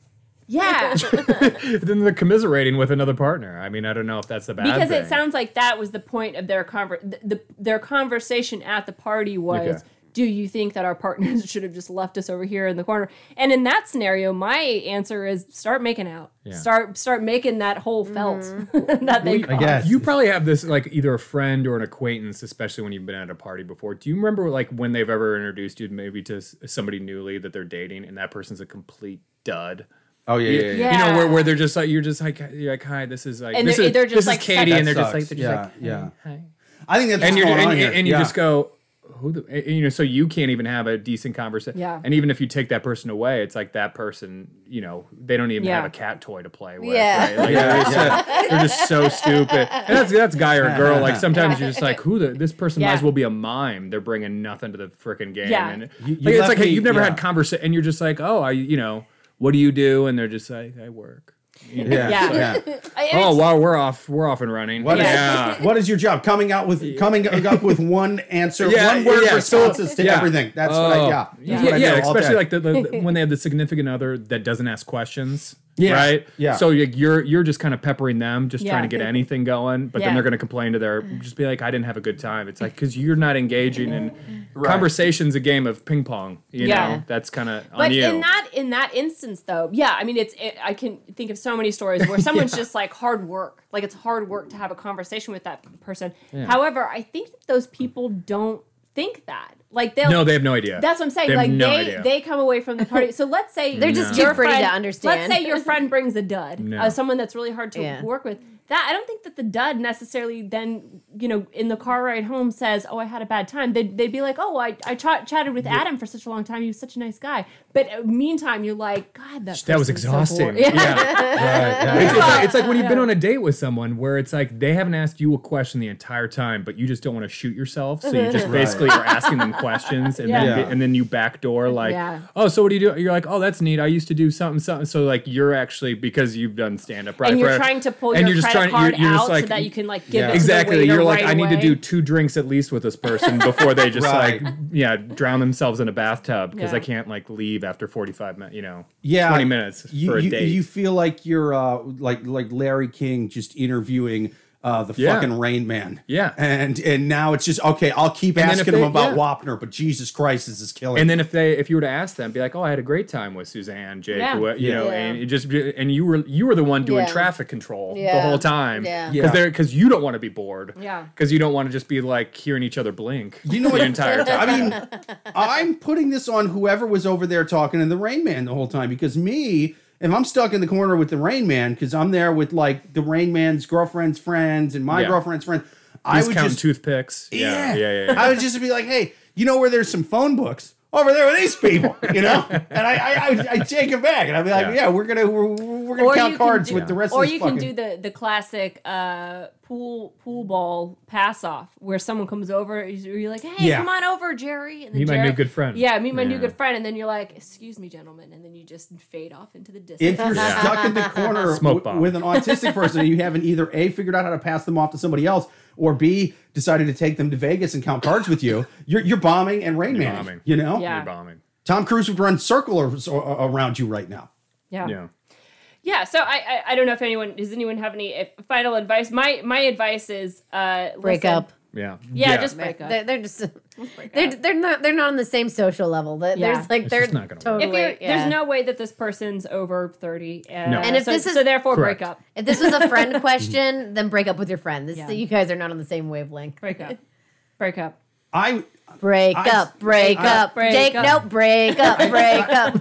[SPEAKER 3] yeah.
[SPEAKER 4] then they're commiserating with another partner. I mean, I don't know if that's a bad
[SPEAKER 3] because
[SPEAKER 4] thing.
[SPEAKER 3] it sounds like that was the point of their conver- the, the their conversation at the party was
[SPEAKER 4] Okay.
[SPEAKER 3] Do you think that our partners should have just left us over here in the corner and in that scenario my answer is start making out
[SPEAKER 4] Yeah.
[SPEAKER 3] start start making that hole felt that they
[SPEAKER 2] I guess.
[SPEAKER 4] You probably have this like either a friend or an acquaintance, especially when you've been at a party before. Do you remember like when they've ever introduced you maybe to somebody newly that they're dating and that person's a complete dud?
[SPEAKER 2] Oh yeah, yeah, yeah.
[SPEAKER 3] Yeah.
[SPEAKER 4] You know, where, where they're just like you're just like you're like hi, this is like
[SPEAKER 3] And
[SPEAKER 4] this
[SPEAKER 3] they're-
[SPEAKER 4] is
[SPEAKER 3] they're just,
[SPEAKER 4] this
[SPEAKER 3] like,
[SPEAKER 4] is Katie,
[SPEAKER 2] That
[SPEAKER 4] and they're just like they're just
[SPEAKER 2] Yeah,
[SPEAKER 4] like
[SPEAKER 2] yeah.
[SPEAKER 4] hi.
[SPEAKER 2] I think that's
[SPEAKER 4] and
[SPEAKER 2] what's
[SPEAKER 4] you
[SPEAKER 2] going on
[SPEAKER 4] and,
[SPEAKER 2] here.
[SPEAKER 4] and you
[SPEAKER 2] Yeah.
[SPEAKER 4] just go who the and, you know so you can't even have a decent conversation
[SPEAKER 3] Yeah.
[SPEAKER 4] and even if you take that person away it's like that person you know they don't even
[SPEAKER 3] Yeah.
[SPEAKER 4] have a cat toy to play with
[SPEAKER 5] Yeah.
[SPEAKER 4] right? like,
[SPEAKER 2] Yeah,
[SPEAKER 4] they're, just,
[SPEAKER 2] yeah.
[SPEAKER 4] they're just so stupid and that's that's guy or girl like sometimes you're just like who the this person might as well be a mime they're bringing nothing to the freaking game
[SPEAKER 3] Yeah.
[SPEAKER 4] and
[SPEAKER 2] You- you
[SPEAKER 4] like, it's
[SPEAKER 2] left
[SPEAKER 4] like hey, you've never
[SPEAKER 2] yeah.
[SPEAKER 4] had conversation and you're just like oh I you know what do you do and they're just like I work You know,
[SPEAKER 2] Yeah,
[SPEAKER 3] Yeah.
[SPEAKER 2] yeah.
[SPEAKER 4] Oh
[SPEAKER 3] it's-
[SPEAKER 4] wow, we're off. We're off and running.
[SPEAKER 2] What is,
[SPEAKER 4] yeah.
[SPEAKER 2] what is your job? Coming out with coming up with one answer,
[SPEAKER 4] Yeah,
[SPEAKER 2] one word
[SPEAKER 4] yeah, so-
[SPEAKER 2] responses to
[SPEAKER 4] yeah.
[SPEAKER 2] everything. That's what I
[SPEAKER 4] Oh.
[SPEAKER 2] yeah.
[SPEAKER 4] Yeah,
[SPEAKER 2] That's I
[SPEAKER 4] yeah, especially like the, the, the- when they have the significant other that doesn't ask questions.
[SPEAKER 2] Yeah,
[SPEAKER 4] Right.
[SPEAKER 2] yeah.
[SPEAKER 4] So you're you're just kind of peppering them, just
[SPEAKER 3] Yeah.
[SPEAKER 4] trying to get anything going, but
[SPEAKER 3] Yeah.
[SPEAKER 4] then they're going to complain to their just be like, I didn't have a good time. It's like because you're not engaging in conversation's a game of ping pong. You
[SPEAKER 3] Yeah.
[SPEAKER 4] know, that's kind of on
[SPEAKER 3] But
[SPEAKER 4] you.
[SPEAKER 3] in that in that instance, though, yeah, I mean, it's it, I can think of so many stories where someone's just like hard work, like it's hard work to have a conversation with that person. However, I think that those people don't think that. Like they'll
[SPEAKER 4] no, they have no idea.
[SPEAKER 3] That's what I'm saying.
[SPEAKER 4] They have
[SPEAKER 3] like
[SPEAKER 4] no
[SPEAKER 3] they
[SPEAKER 4] idea.
[SPEAKER 3] they come away from the party. So let's say
[SPEAKER 5] They're just
[SPEAKER 3] your
[SPEAKER 5] too pretty to understand.
[SPEAKER 3] Let's say your friend brings a dud,
[SPEAKER 4] No.
[SPEAKER 3] uh, someone that's really hard to
[SPEAKER 5] Yeah.
[SPEAKER 3] work with. That I don't think that the dud necessarily then you know in the car ride home says, "Oh, I had a bad time." They'd, they'd be like, "Oh, I I ch- chatted with Adam for such a long time. He was such a nice guy." But uh, meantime, you're like, "God, that
[SPEAKER 4] that was
[SPEAKER 3] person's so
[SPEAKER 4] exhausting. yeah.
[SPEAKER 2] Right,
[SPEAKER 4] It's,
[SPEAKER 2] right.
[SPEAKER 4] it's like, it's like when you've been on a date with someone where it's like they haven't asked you a question the entire time, but you just don't want to shoot yourself, so you just basically are asking them questions, and
[SPEAKER 3] Yeah.
[SPEAKER 4] then
[SPEAKER 2] Yeah.
[SPEAKER 4] and then you backdoor like,
[SPEAKER 3] Yeah.
[SPEAKER 4] oh, so what do you do? You're like, oh, that's neat. I used to do something, something. So like you're actually because you've done stand up, right?
[SPEAKER 3] And you're
[SPEAKER 4] for-
[SPEAKER 3] trying to pull
[SPEAKER 4] and
[SPEAKER 3] your
[SPEAKER 4] you're just
[SPEAKER 3] credit
[SPEAKER 4] trying- you're-
[SPEAKER 3] card
[SPEAKER 4] you're just
[SPEAKER 3] out
[SPEAKER 4] like-
[SPEAKER 3] so that you can like give
[SPEAKER 2] Yeah.
[SPEAKER 3] it to
[SPEAKER 4] Exactly.
[SPEAKER 3] the
[SPEAKER 4] You're like,
[SPEAKER 3] right
[SPEAKER 4] I need to do two drinks at least with this person before they just
[SPEAKER 2] Right.
[SPEAKER 4] like, yeah, drown themselves in a bathtub because
[SPEAKER 3] Yeah.
[SPEAKER 4] I can't like leave after 45 minutes, you know,
[SPEAKER 2] yeah,
[SPEAKER 4] 20 minutes
[SPEAKER 2] you,
[SPEAKER 4] for a
[SPEAKER 2] you,
[SPEAKER 4] date.
[SPEAKER 2] You feel like you're uh, like like Larry King just interviewing uh, the
[SPEAKER 4] Yeah.
[SPEAKER 2] fucking Rain Man.
[SPEAKER 4] Yeah.
[SPEAKER 2] and and now it's just okay. I'll keep
[SPEAKER 4] And then if
[SPEAKER 2] asking him
[SPEAKER 4] they-
[SPEAKER 2] about
[SPEAKER 4] yeah.
[SPEAKER 2] Wapner, but Jesus Christ, this is killing.
[SPEAKER 4] And then if they if you were to ask them, be like, "Oh, I had a great time with Suzanne, Jake,
[SPEAKER 3] Yeah.
[SPEAKER 4] who- you know,"
[SPEAKER 5] Yeah.
[SPEAKER 4] and it just and you were you were the one doing
[SPEAKER 5] Yeah.
[SPEAKER 4] traffic control the whole time,
[SPEAKER 5] Yeah.
[SPEAKER 2] Yeah.
[SPEAKER 4] because they're because you don't want to be bored,
[SPEAKER 3] Yeah.
[SPEAKER 4] because you don't want to just be like hearing each other blink,
[SPEAKER 2] You know
[SPEAKER 4] the
[SPEAKER 2] what-
[SPEAKER 4] entire time.
[SPEAKER 2] I mean, I'm putting this on whoever was over there talking in the Rain Man the whole time because me, if I'm stuck in the corner with the Rain Man, because I'm there with like the Rain Man's girlfriend's friends and my
[SPEAKER 4] Yeah.
[SPEAKER 2] girlfriend's friends, I
[SPEAKER 4] He's
[SPEAKER 2] would
[SPEAKER 4] counting
[SPEAKER 2] just
[SPEAKER 4] toothpicks. Yeah, yeah, yeah. yeah.
[SPEAKER 2] I would just be like, hey, you know where there's some phone books over there with these people, you know? and I I, I, I take it back and I'd be like,
[SPEAKER 4] Yeah.
[SPEAKER 2] yeah, we're gonna we're, we're gonna
[SPEAKER 3] Or
[SPEAKER 2] count cards
[SPEAKER 3] do-
[SPEAKER 2] with the rest
[SPEAKER 3] or
[SPEAKER 2] of this
[SPEAKER 3] you
[SPEAKER 2] fucking.
[SPEAKER 3] can do the the classic uh, pool pool ball pass off where someone comes over you're like hey
[SPEAKER 2] Yeah.
[SPEAKER 3] come on over jerry and then
[SPEAKER 4] Meet my new good friend.
[SPEAKER 3] yeah meet my new good friend and then you're like excuse me gentlemen and then you just fade off into the distance
[SPEAKER 2] if you're
[SPEAKER 4] Yeah.
[SPEAKER 2] stuck in the corner w- with an autistic person and you haven't either A, figured out how to pass them off to somebody else, or B, decided to take them to Vegas and count cards with you, you're, you're bombing and Rain Man.
[SPEAKER 4] bombing.
[SPEAKER 2] You know?
[SPEAKER 3] Yeah.
[SPEAKER 4] You're bombing.
[SPEAKER 2] Tom Cruise would run circle ar- ar- around you right now.
[SPEAKER 3] yeah
[SPEAKER 4] Yeah.
[SPEAKER 3] Yeah, so I, I I don't know if anyone does anyone have any final advice. My my advice is uh
[SPEAKER 5] Break
[SPEAKER 3] listen.
[SPEAKER 5] up.
[SPEAKER 4] Yeah.
[SPEAKER 3] Yeah, just break up.
[SPEAKER 5] They're, they're just
[SPEAKER 3] break
[SPEAKER 5] they're,
[SPEAKER 3] up.
[SPEAKER 5] they're not they're not on the same social level. That
[SPEAKER 3] Yeah.
[SPEAKER 5] There's like
[SPEAKER 4] It's
[SPEAKER 5] they're
[SPEAKER 4] just not gonna work.
[SPEAKER 5] totally
[SPEAKER 3] If you're,
[SPEAKER 5] yeah.
[SPEAKER 3] there's no way that this person's over thirty, uh,
[SPEAKER 4] No.
[SPEAKER 5] And if
[SPEAKER 3] so,
[SPEAKER 5] this is-
[SPEAKER 3] so therefore
[SPEAKER 4] Correct.
[SPEAKER 3] break up,
[SPEAKER 5] If this was a friend question, then break up with your friend. This
[SPEAKER 3] Yeah.
[SPEAKER 5] you guys are not on the same wavelength.
[SPEAKER 3] break up, break up.
[SPEAKER 2] I
[SPEAKER 5] Break
[SPEAKER 2] I-
[SPEAKER 5] up, break
[SPEAKER 2] I-
[SPEAKER 5] up.
[SPEAKER 3] Break
[SPEAKER 5] Jake,
[SPEAKER 3] up.
[SPEAKER 5] nope, break up, break up.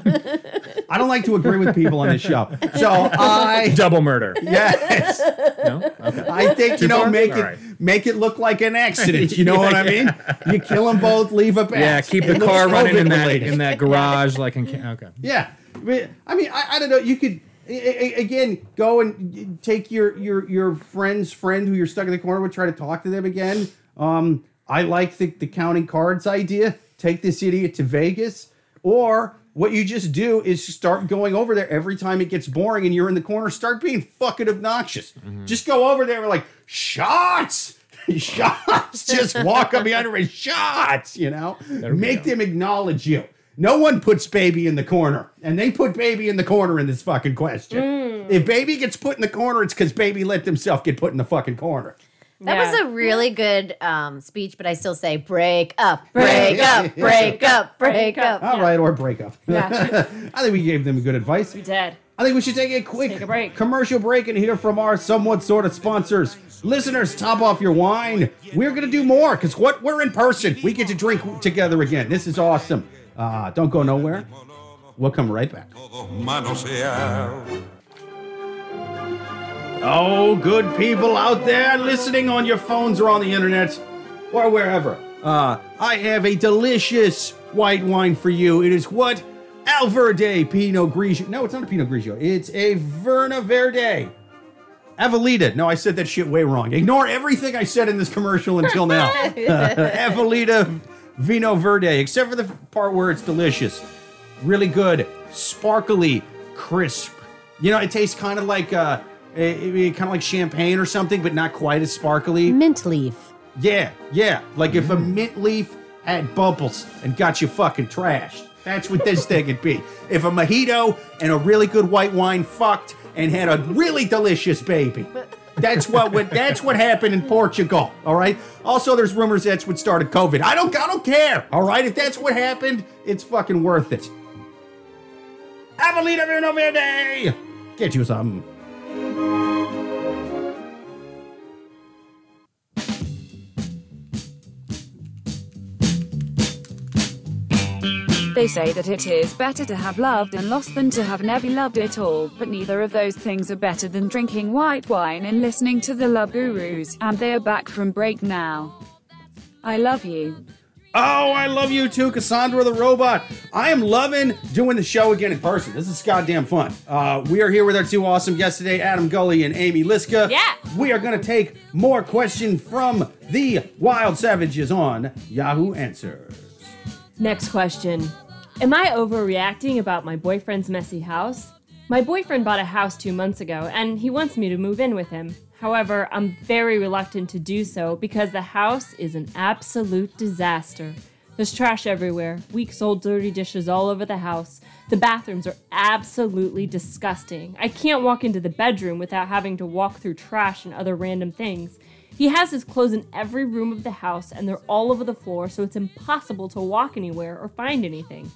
[SPEAKER 2] I don't like to agree with people on this show. So I
[SPEAKER 4] Double murder.
[SPEAKER 2] yes.
[SPEAKER 4] No. Okay.
[SPEAKER 2] I think you know
[SPEAKER 4] far?
[SPEAKER 2] make
[SPEAKER 4] All
[SPEAKER 2] it
[SPEAKER 4] right.
[SPEAKER 2] make it look like an accident. You know what I mean? You kill them both, leave a pass.
[SPEAKER 4] Yeah. Keep the car running in that in that garage, like in. Ca- Okay.
[SPEAKER 2] Yeah, I mean, I, I, I don't know. You could a- a- again go and take your your your friend's friend who you're stuck in the corner with, try to talk to them again. Um, I like the the counting cards idea. Take this idiot to Vegas, or what you just do is start going over there every time it gets boring and you're in the corner. Start being fucking obnoxious. Just go over there and like shots. Shots. Just walk up behind her and shots. You know, make
[SPEAKER 4] go.
[SPEAKER 2] them acknowledge you. No one puts baby in the corner, and they put baby in the corner in this fucking question.
[SPEAKER 3] Mm.
[SPEAKER 2] If baby gets put in the corner, it's because baby let themselves get put in the fucking corner.
[SPEAKER 5] That
[SPEAKER 3] Yeah.
[SPEAKER 5] was a really good um, speech, but I still say break up, break up, break up, break up.
[SPEAKER 2] All right, or break up.
[SPEAKER 3] Yeah.
[SPEAKER 2] I think we gave them good advice.
[SPEAKER 3] We did.
[SPEAKER 2] I think we should take a quick
[SPEAKER 3] Take a break.
[SPEAKER 2] commercial break and hear from our somewhat sort of sponsors. Listeners, top off your wine. We're gonna do more because what we're in person. We get to drink together again. This is awesome. Uh, don't go nowhere. We'll come right back. Oh, good people out there listening on your phones or on the internet or wherever. Uh, I have a delicious white wine for you. It is what? Alverde Pinot Grigio. No, it's not a Pinot Grigio. It's a Verna Verde. Aveleda. No, I said that shit way wrong. Ignore everything I said in this commercial until now. Aveleda Vinho Verde, except for the part where it's delicious. Really good, sparkly, crisp. You know, it tastes kind of like uh, kind of like champagne or something, but not quite as sparkly.
[SPEAKER 5] Mint leaf.
[SPEAKER 2] Yeah, yeah. Like if a
[SPEAKER 4] Mm.
[SPEAKER 2] mint leaf had bubbles and got you fucking trashed. That's what this thing would be. If a mojito and a really good white wine fucked and had a really delicious baby. That's what would that's what happened in Portugal. All right. Also, there's rumors that's what started COVID. I don't I don't care. All right. If that's what happened, it's fucking worth it. Avelina Verde! Get you some.
[SPEAKER 1] They say that it is better to have loved and lost than to have never loved at all, but neither of those things are better than drinking white wine and listening to the Love Gurus, and they are back from break now. I love you.
[SPEAKER 2] Oh, I love you too, Cassandra the robot. I am loving doing the show again in person. This is goddamn fun. Uh, we are here with our two awesome guests today, Adam Gulley and Amy Liszka.
[SPEAKER 3] Yeah.
[SPEAKER 2] We are going to take more questions from the Wild Savages on Yahoo Answers.
[SPEAKER 3] Next question. Am I overreacting about my boyfriend's messy house? My boyfriend bought a house two months ago and he wants me to move in with him. However, I'm very reluctant to do so because the house is an absolute disaster. There's trash everywhere, weeks old dirty dishes all over the house. The bathrooms are absolutely disgusting. I can't walk into the bedroom without having to walk through trash and other random things. He has his clothes in every room of the house and they're all over the floor, so it's impossible to walk anywhere or find anything.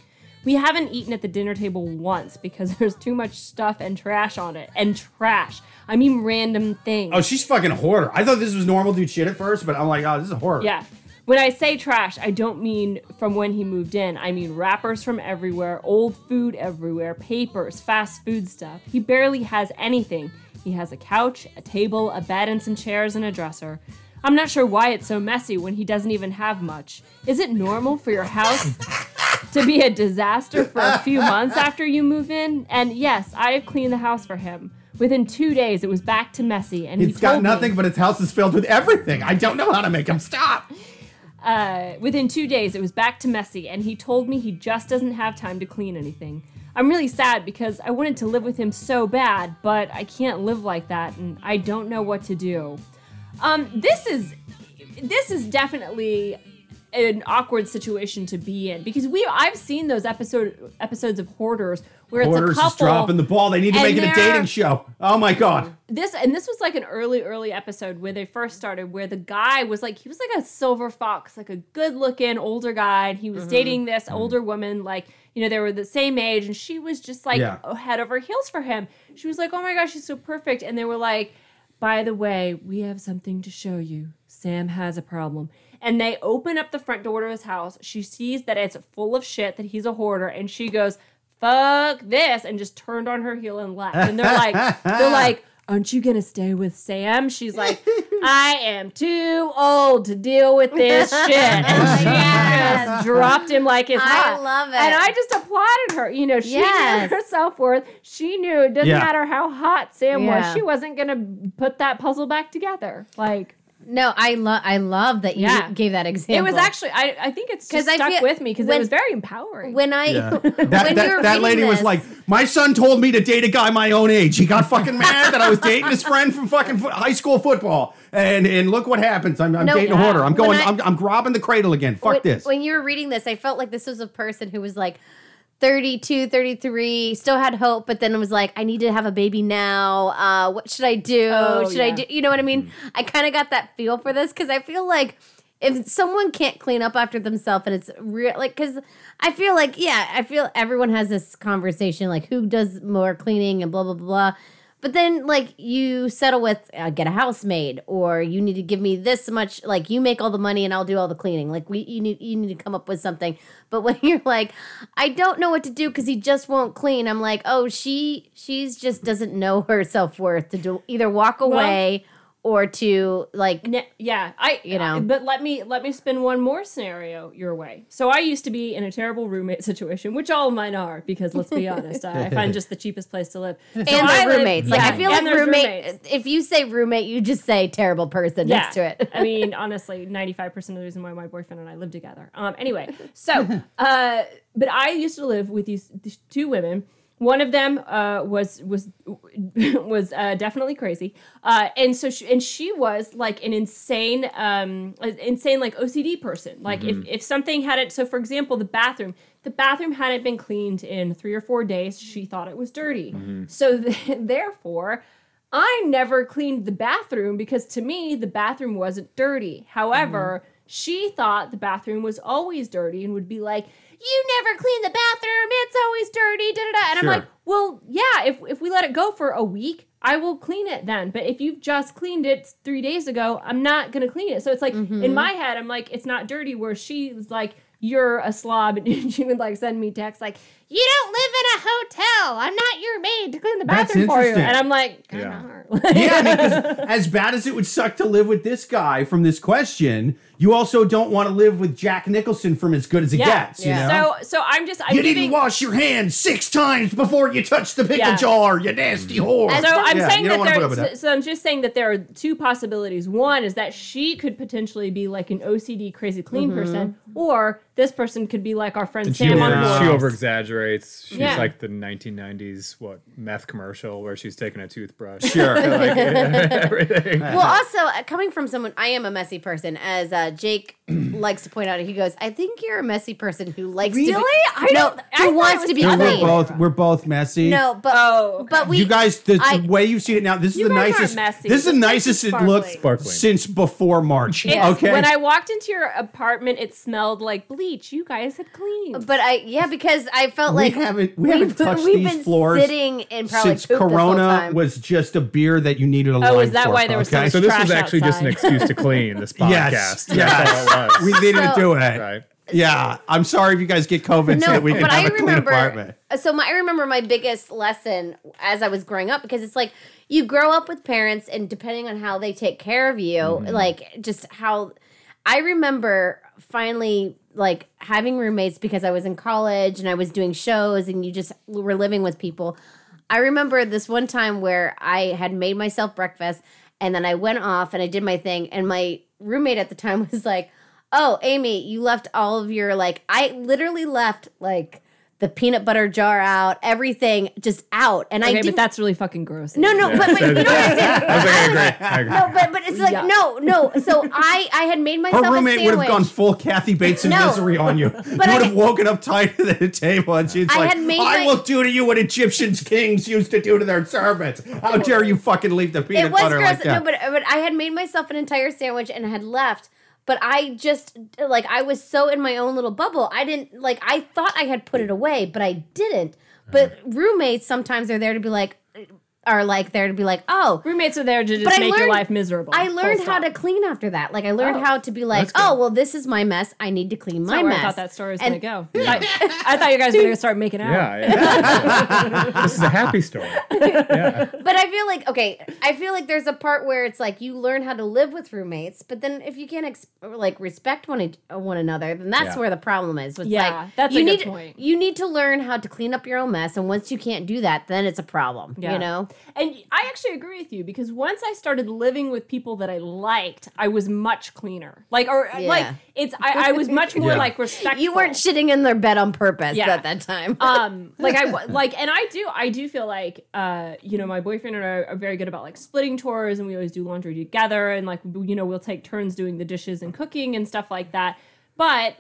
[SPEAKER 3] We haven't eaten at the dinner table once because there's too much stuff and trash on it. And trash. I mean random things.
[SPEAKER 2] Oh, she's fucking a hoarder. I thought this was normal dude shit at first, but I'm like, oh, this is a horror.
[SPEAKER 3] Yeah. When I say trash, I don't mean from when he moved in. I mean wrappers from everywhere, old food everywhere, papers, fast food stuff. He barely has anything. He has a couch, a table, a bed, and some chairs and a dresser. I'm not sure why it's so messy when he doesn't even have much. Is it normal for your house to be a disaster for a few months after you move in? And yes, I have cleaned the house for him. Within two days, it was back to messy, and he
[SPEAKER 2] He's got
[SPEAKER 3] told me-
[SPEAKER 2] nothing, but his house is filled with everything. I don't know how to make him stop.
[SPEAKER 3] Uh, within two days, it was back to messy, and he told me he just doesn't have time to clean anything. I'm really sad because I wanted to live with him so bad, but I can't live like that, and I don't know what to do. Um, this is this is definitely an awkward situation to be in because we I've seen those episode episodes of Hoarders where
[SPEAKER 2] Hoarders
[SPEAKER 3] it's a couple
[SPEAKER 2] is dropping the ball. They need to make it a dating show. Oh my god.
[SPEAKER 3] this and this was like an early early episode where they first started where the guy was like he was like a silver fox like a good looking older guy and he
[SPEAKER 2] Mm-hmm.
[SPEAKER 3] was dating this older woman like you know they were the same age and she was just like
[SPEAKER 2] Yeah.
[SPEAKER 3] head over heels for him she was like oh my gosh she's so perfect and they were like by the way we have something to show you sam has a problem and they open up the front door to his house she sees that it's full of shit that he's a hoarder and she goes fuck this and just turned on her heel and left and they're like they're like aren't you gonna stay with sam she's like i am too old to deal with this shit and she
[SPEAKER 5] Yes.
[SPEAKER 3] just dropped him like it's
[SPEAKER 5] I
[SPEAKER 3] hot
[SPEAKER 5] love it.
[SPEAKER 3] and i just applauded her you know she
[SPEAKER 5] Yes.
[SPEAKER 3] knew her self-worth she knew it doesn't
[SPEAKER 2] Yeah.
[SPEAKER 3] matter how hot sam
[SPEAKER 5] Yeah.
[SPEAKER 3] was she wasn't gonna put that puzzle back together like
[SPEAKER 5] No, I love I love that you
[SPEAKER 3] Yeah.
[SPEAKER 5] gave that example.
[SPEAKER 3] it was actually i, I think it's
[SPEAKER 5] 'Cause
[SPEAKER 3] just
[SPEAKER 5] I
[SPEAKER 3] stuck
[SPEAKER 5] feel-
[SPEAKER 3] with me because it was very empowering
[SPEAKER 5] when I
[SPEAKER 2] Yeah.
[SPEAKER 5] when
[SPEAKER 2] That,
[SPEAKER 5] you
[SPEAKER 2] that,
[SPEAKER 5] were
[SPEAKER 2] that
[SPEAKER 5] reading
[SPEAKER 2] lady was like, my son told me to date a guy my own age. He got fucking mad that I was dating his friend from fucking fo- high school football. And and look what happens. I'm, I'm
[SPEAKER 5] No,
[SPEAKER 2] dating a
[SPEAKER 3] yeah.
[SPEAKER 2] hoarder. I'm going,
[SPEAKER 5] I-
[SPEAKER 2] I'm, I'm grabbing the cradle again. Fuck
[SPEAKER 5] when,
[SPEAKER 2] this.
[SPEAKER 5] When you were reading this, I felt like this was a person who was like 32, 33, still had hope, but then it was like, I need to have a baby now. Uh, what should I do?
[SPEAKER 3] Oh,
[SPEAKER 5] should I do? You know what I mean? I kind of got that feel for this because I feel like if someone can't clean up after themselves and it's real, like, because I feel like, yeah, I feel everyone has this conversation like who does more cleaning and blah, blah, blah. But then, like, you settle with uh, get a housemaid, or you need to give me this much. Like, you make all the money and I'll do all the cleaning. Like, we you need you need to come up with something. But when you're like, I don't know what to do because he just won't clean. I'm like, oh, she she's just doesn't know her self worth to do either walk away or to like.
[SPEAKER 3] Ne- yeah, I
[SPEAKER 5] You know.
[SPEAKER 3] But let me let me spin one more scenario your way. So I used to be in a terrible roommate situation, which all of mine are, because let's be honest, I find just the cheapest place to live.
[SPEAKER 5] And
[SPEAKER 3] So I
[SPEAKER 5] their
[SPEAKER 3] live-
[SPEAKER 5] roommates. Like
[SPEAKER 3] yeah,
[SPEAKER 5] I feel
[SPEAKER 3] and
[SPEAKER 5] like roommate.
[SPEAKER 3] roommates.
[SPEAKER 5] If you say roommate, you just say terrible person next to it.
[SPEAKER 3] I mean, honestly, 95% of the reason why my boyfriend and I live together. Um, anyway, so, uh, but I used to live with these, these two women. One of them uh, was was was uh, definitely crazy, uh, and so she, and she was like an insane, um, insane like OCD person. Like if if something hadn't, so for example, the bathroom, the bathroom hadn't been cleaned in three or four days, she thought it was dirty. So th- therefore, I never cleaned the bathroom because to me the bathroom wasn't dirty. However, she thought the bathroom was always dirty and would be like, "You never clean the bathroom. It's always dirty." Da da da. And
[SPEAKER 4] Sure.
[SPEAKER 3] I'm like, "Well, yeah. If if we let it go for a week, I will clean it then. But if you've just cleaned it three days ago, I'm not gonna clean it." So it's like in mm-hmm. my head, I'm like, it's not dirty. Where she's like. You're a slob, and she would like send me texts like, "You don't live in a hotel. I'm not your maid to clean the bathroom for you."
[SPEAKER 2] interesting.
[SPEAKER 3] And I'm like, "Kinda
[SPEAKER 4] Yeah.
[SPEAKER 2] yeah, I mean, 'cause as bad as it would suck to live with this guy from this question, you also don't want to live with Jack Nicholson from as good as it
[SPEAKER 3] Yeah.
[SPEAKER 2] gets. You
[SPEAKER 5] Yeah.
[SPEAKER 2] know?
[SPEAKER 3] So so I'm just I'm
[SPEAKER 2] you
[SPEAKER 3] giving
[SPEAKER 2] didn't wash your hands six times before you touched the pickle
[SPEAKER 3] Yeah.
[SPEAKER 2] jar, you nasty whore.
[SPEAKER 5] And
[SPEAKER 3] so I'm
[SPEAKER 2] Yeah,
[SPEAKER 3] saying that there. So,
[SPEAKER 2] that.
[SPEAKER 3] so I'm just saying that there are two possibilities. One is that she could potentially be like an OCD crazy clean
[SPEAKER 2] Mm-hmm.
[SPEAKER 3] person, or this person could be like our friend
[SPEAKER 4] And she,
[SPEAKER 3] Sam
[SPEAKER 4] over,
[SPEAKER 3] on
[SPEAKER 4] she
[SPEAKER 3] board.
[SPEAKER 4] over exaggerates. She's
[SPEAKER 3] Yeah.
[SPEAKER 4] like the 1990s what meth commercial where she's taking a toothbrush.
[SPEAKER 2] Sure.
[SPEAKER 4] like, everything.
[SPEAKER 5] Well, also uh, coming from someone, I am a messy person, as uh, Jake likes to point out. He goes, "I think you're a messy person who likes to be,
[SPEAKER 3] Really? I
[SPEAKER 5] no,
[SPEAKER 3] don't- I
[SPEAKER 5] who
[SPEAKER 3] thought
[SPEAKER 5] wants to be
[SPEAKER 3] the
[SPEAKER 2] we're
[SPEAKER 5] clean."
[SPEAKER 2] both we're both messy.
[SPEAKER 5] No, but
[SPEAKER 3] Oh, okay.
[SPEAKER 5] but we
[SPEAKER 2] you guys, the, the
[SPEAKER 5] I-
[SPEAKER 2] way you've seen it now, this is the nicest.
[SPEAKER 3] messy.
[SPEAKER 2] This is the nicest
[SPEAKER 3] is
[SPEAKER 2] it looked
[SPEAKER 4] sparkling.
[SPEAKER 2] since before March.
[SPEAKER 3] It's-
[SPEAKER 2] okay.
[SPEAKER 3] When I walked into your apartment, it smelled like bleach. You guys had cleaned.
[SPEAKER 5] But I yeah, because I felt
[SPEAKER 2] we
[SPEAKER 5] like
[SPEAKER 2] haven't we haven't
[SPEAKER 5] we've,
[SPEAKER 2] touched
[SPEAKER 5] we've
[SPEAKER 2] these
[SPEAKER 5] been
[SPEAKER 2] floors
[SPEAKER 5] sitting in probably
[SPEAKER 2] since
[SPEAKER 5] poop this whole
[SPEAKER 2] Corona
[SPEAKER 5] time.
[SPEAKER 2] was just a beer that you needed a line
[SPEAKER 3] Oh, is that
[SPEAKER 2] for,
[SPEAKER 3] why there was so
[SPEAKER 2] okay?
[SPEAKER 3] much
[SPEAKER 4] so this
[SPEAKER 3] trash
[SPEAKER 4] was actually just an
[SPEAKER 3] outside.
[SPEAKER 4] excuse to clean this podcast.
[SPEAKER 2] Yes,
[SPEAKER 4] That's all it was.
[SPEAKER 2] we needed to
[SPEAKER 5] So-
[SPEAKER 2] do it.
[SPEAKER 4] right.
[SPEAKER 2] Yeah, I'm sorry if you guys get COVID so that we can have
[SPEAKER 5] I
[SPEAKER 2] a clean
[SPEAKER 5] remember.
[SPEAKER 2] apartment.
[SPEAKER 5] So my, I remember my biggest lesson as I was growing up because it's like you grow up with parents, and depending on how they take care of you,
[SPEAKER 2] Mm-hmm.
[SPEAKER 5] like just how. I remember finally like having roommates because I was in college and I was doing shows, and you just were living with people. I remember this one time where I had made myself breakfast and then I went off and I did my thing and my roommate at the time was like, "Oh, Amy, you left all of your like I literally left like the peanut butter jar out, everything just out." And I
[SPEAKER 3] okay,
[SPEAKER 5] didn't
[SPEAKER 3] but that's really fucking gross.
[SPEAKER 5] No, no, but, but you know what I'm saying?
[SPEAKER 4] I was like, I agree. I agree.
[SPEAKER 5] No, but but it's like
[SPEAKER 3] Yeah.
[SPEAKER 5] no, no. So I I had made myself
[SPEAKER 2] Her roommate
[SPEAKER 5] a
[SPEAKER 2] would have gone full Kathy Bates and
[SPEAKER 5] No.
[SPEAKER 2] misery on you. you would
[SPEAKER 5] I-
[SPEAKER 2] have woken up tight at the table and she's
[SPEAKER 5] I
[SPEAKER 2] like,
[SPEAKER 5] had made
[SPEAKER 2] I
[SPEAKER 5] my-
[SPEAKER 2] will do to you what Egyptians kings used to do to their servants. How dare you fucking leave the peanut
[SPEAKER 5] it was
[SPEAKER 2] butter
[SPEAKER 5] gross.
[SPEAKER 2] like that?
[SPEAKER 5] No, but but I had made myself an entire sandwich and had left. But I just like I was so in my own little bubble. I didn't like I thought I had put it away, but I didn't. But mm. roommates sometimes are there to be like are like there to be like, oh,
[SPEAKER 3] Roommates are there to just
[SPEAKER 5] But I
[SPEAKER 3] make your life miserable.
[SPEAKER 5] I learned how to clean after that. Like I learned
[SPEAKER 3] Oh.
[SPEAKER 5] how to be like, oh, well, this is my mess. I need to clean my
[SPEAKER 3] Not
[SPEAKER 5] mess.
[SPEAKER 3] I thought that story was
[SPEAKER 5] And-
[SPEAKER 3] gonna go. I, I thought you guys were gonna start making out.
[SPEAKER 4] Yeah, yeah. this is a happy story. Yeah.
[SPEAKER 5] But I feel like okay, I feel like there's a part where it's like you learn how to live with roommates, but then if you can't ex- like respect one e- one another, then that's
[SPEAKER 4] Yeah.
[SPEAKER 5] where the problem is. It's
[SPEAKER 3] Yeah,
[SPEAKER 5] like,
[SPEAKER 3] that's a
[SPEAKER 5] you
[SPEAKER 3] good
[SPEAKER 5] need
[SPEAKER 3] point.
[SPEAKER 5] you need to learn how to clean up your own mess, and once you can't do that, then it's a problem.
[SPEAKER 3] Yeah.
[SPEAKER 5] You know,
[SPEAKER 3] And I actually agree with you because once I started living with people that I liked, I was much cleaner. Like, or
[SPEAKER 5] Yeah.
[SPEAKER 3] like, it's I, I was much more
[SPEAKER 2] Yeah.
[SPEAKER 3] like respectful.
[SPEAKER 5] you weren't shitting in their bed on purpose
[SPEAKER 3] Yeah.
[SPEAKER 5] at that time.
[SPEAKER 3] um like i like and i do i do feel like uh you know my boyfriend and i are very good about like splitting chores and we always do laundry together and like you know we'll take turns doing the dishes and cooking and stuff like that but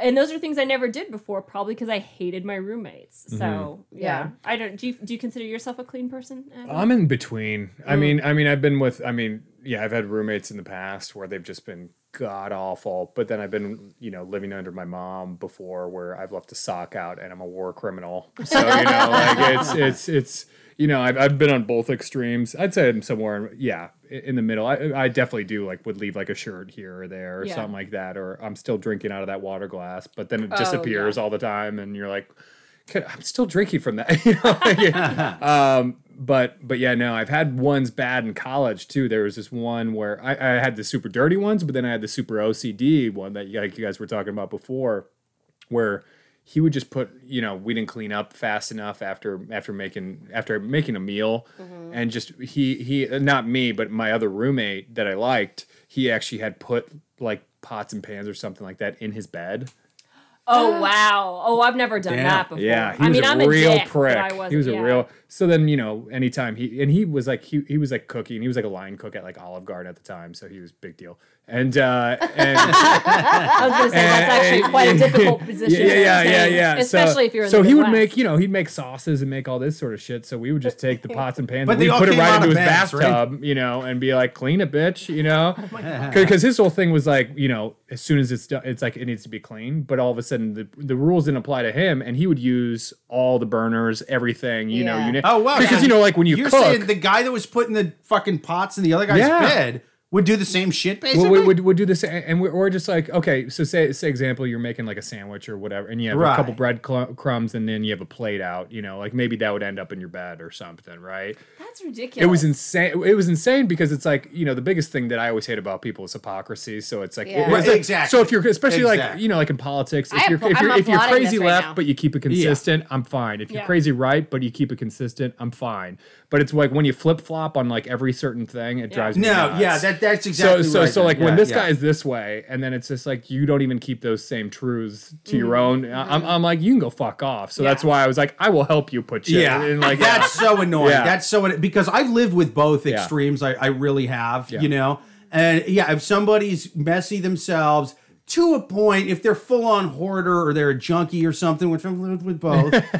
[SPEAKER 3] and those are things i never did before probably because i hated my roommates mm-hmm. so yeah.
[SPEAKER 5] Yeah.
[SPEAKER 3] i don't do you, do you consider yourself a clean person Adam?
[SPEAKER 4] I'm in between. I mm. mean, I mean, I've been with. I mean, yeah, I've had roommates in the past where they've just been god awful. But then I've been, you know, living under my mom before, where I've left a sock out and I'm a war criminal. So you know, like it's it's it's you know, I've I've been on both extremes. I'd say I'm somewhere, yeah, in the middle. I I definitely do like would leave like a shirt here or there or
[SPEAKER 3] Yeah.
[SPEAKER 4] something like that, or I'm still drinking out of that water glass, but then it
[SPEAKER 3] Oh,
[SPEAKER 4] disappears
[SPEAKER 3] yeah.
[SPEAKER 4] all the time, and you're like. I'm still drinking from that. You know, yeah. um, but but yeah, no, I've had ones bad in college too. There was this one where I, I had the super dirty ones, but then I had the super OCD one that like you guys were talking about before, where he would just put you know we didn't clean up fast enough after after making after making a meal mm-hmm. and just he he uh, not me but my other roommate that I liked he actually had put like pots and pans or something like that in his bed
[SPEAKER 3] Oh wow! Oh, I've never done
[SPEAKER 2] Damn.
[SPEAKER 3] that before.
[SPEAKER 4] Yeah, he
[SPEAKER 3] I
[SPEAKER 4] was
[SPEAKER 3] mean,
[SPEAKER 4] a
[SPEAKER 3] I'm
[SPEAKER 4] real
[SPEAKER 3] a dick,
[SPEAKER 4] prick.
[SPEAKER 3] But I wasn't,
[SPEAKER 4] he was a
[SPEAKER 3] yeah.
[SPEAKER 4] real. So then you know, anytime he and he was like he he was like cooking. He was like a line cook at like Olive Garden at the time, so he was big deal. And uh and
[SPEAKER 3] I was going to say that's actually quite a difficult position.
[SPEAKER 4] yeah, yeah, yeah, yeah.
[SPEAKER 3] Especially
[SPEAKER 4] so,
[SPEAKER 3] if you're in
[SPEAKER 4] so
[SPEAKER 3] the
[SPEAKER 4] he would make you know he'd make sauces and make all this sort of shit. So we would just take the pots and pans
[SPEAKER 2] But
[SPEAKER 4] and we'd put it right into
[SPEAKER 2] of
[SPEAKER 4] his
[SPEAKER 2] bags, right?
[SPEAKER 4] bathtub, you know, and be like, clean it, bitch, you know,
[SPEAKER 3] Oh
[SPEAKER 4] because his whole thing was like, you know, as soon as it's done, it's like it needs to be clean. But all of a sudden, the the rules didn't apply to him, and he would use all the burners, everything, you know, you know,
[SPEAKER 2] Oh wow!
[SPEAKER 4] because
[SPEAKER 2] so
[SPEAKER 4] you know, like when you
[SPEAKER 2] you're
[SPEAKER 4] cook,
[SPEAKER 2] saying the guy that was putting the fucking pots in the other guy's
[SPEAKER 4] Yeah.
[SPEAKER 2] bed would do the same shit basically.
[SPEAKER 4] Well, we would would do same, and we or just like okay, so say say example, you're making like a sandwich or whatever, and you have
[SPEAKER 2] Right.
[SPEAKER 4] a couple bread cl- crumbs, and then you have a plate out. You know, like maybe that would end up in your bed or something, right?
[SPEAKER 3] That's ridiculous.
[SPEAKER 4] It was insane. It was insane because it's like you know the biggest thing that I always hate about people is hypocrisy. So it's like,
[SPEAKER 5] Yeah.
[SPEAKER 4] it's
[SPEAKER 2] Right,
[SPEAKER 4] like-
[SPEAKER 2] exactly.
[SPEAKER 4] So if you're especially like you know like in politics, if
[SPEAKER 5] I
[SPEAKER 4] you're
[SPEAKER 5] appla-
[SPEAKER 4] if you're, if you're crazy
[SPEAKER 5] right
[SPEAKER 4] left
[SPEAKER 5] now.
[SPEAKER 4] but you keep it consistent, I'm fine. If you're
[SPEAKER 3] Yeah.
[SPEAKER 4] crazy right but you keep it consistent, I'm fine. But it's like when you flip flop on like every certain thing, it drives me
[SPEAKER 2] no,
[SPEAKER 4] nuts.
[SPEAKER 2] yeah, that that's exactly
[SPEAKER 4] so so
[SPEAKER 2] right
[SPEAKER 4] so
[SPEAKER 2] there.
[SPEAKER 4] like when this
[SPEAKER 2] yeah.
[SPEAKER 4] guy is this way, and then it's just like you don't even keep those same truths to
[SPEAKER 5] Mm.
[SPEAKER 4] your own. I'm, I'm like you can go fuck off. So that's why I was like I will help you put shit.
[SPEAKER 2] Yeah,
[SPEAKER 4] in, like
[SPEAKER 2] that's so annoying.
[SPEAKER 4] Yeah.
[SPEAKER 2] That's so anno- because I've lived with both
[SPEAKER 4] Yeah.
[SPEAKER 2] extremes. I, I really have,
[SPEAKER 4] Yeah.
[SPEAKER 2] you know. And yeah, if somebody's messy themselves to a point, if they're full on hoarder or they're a junkie or something, which I've lived with both. so, I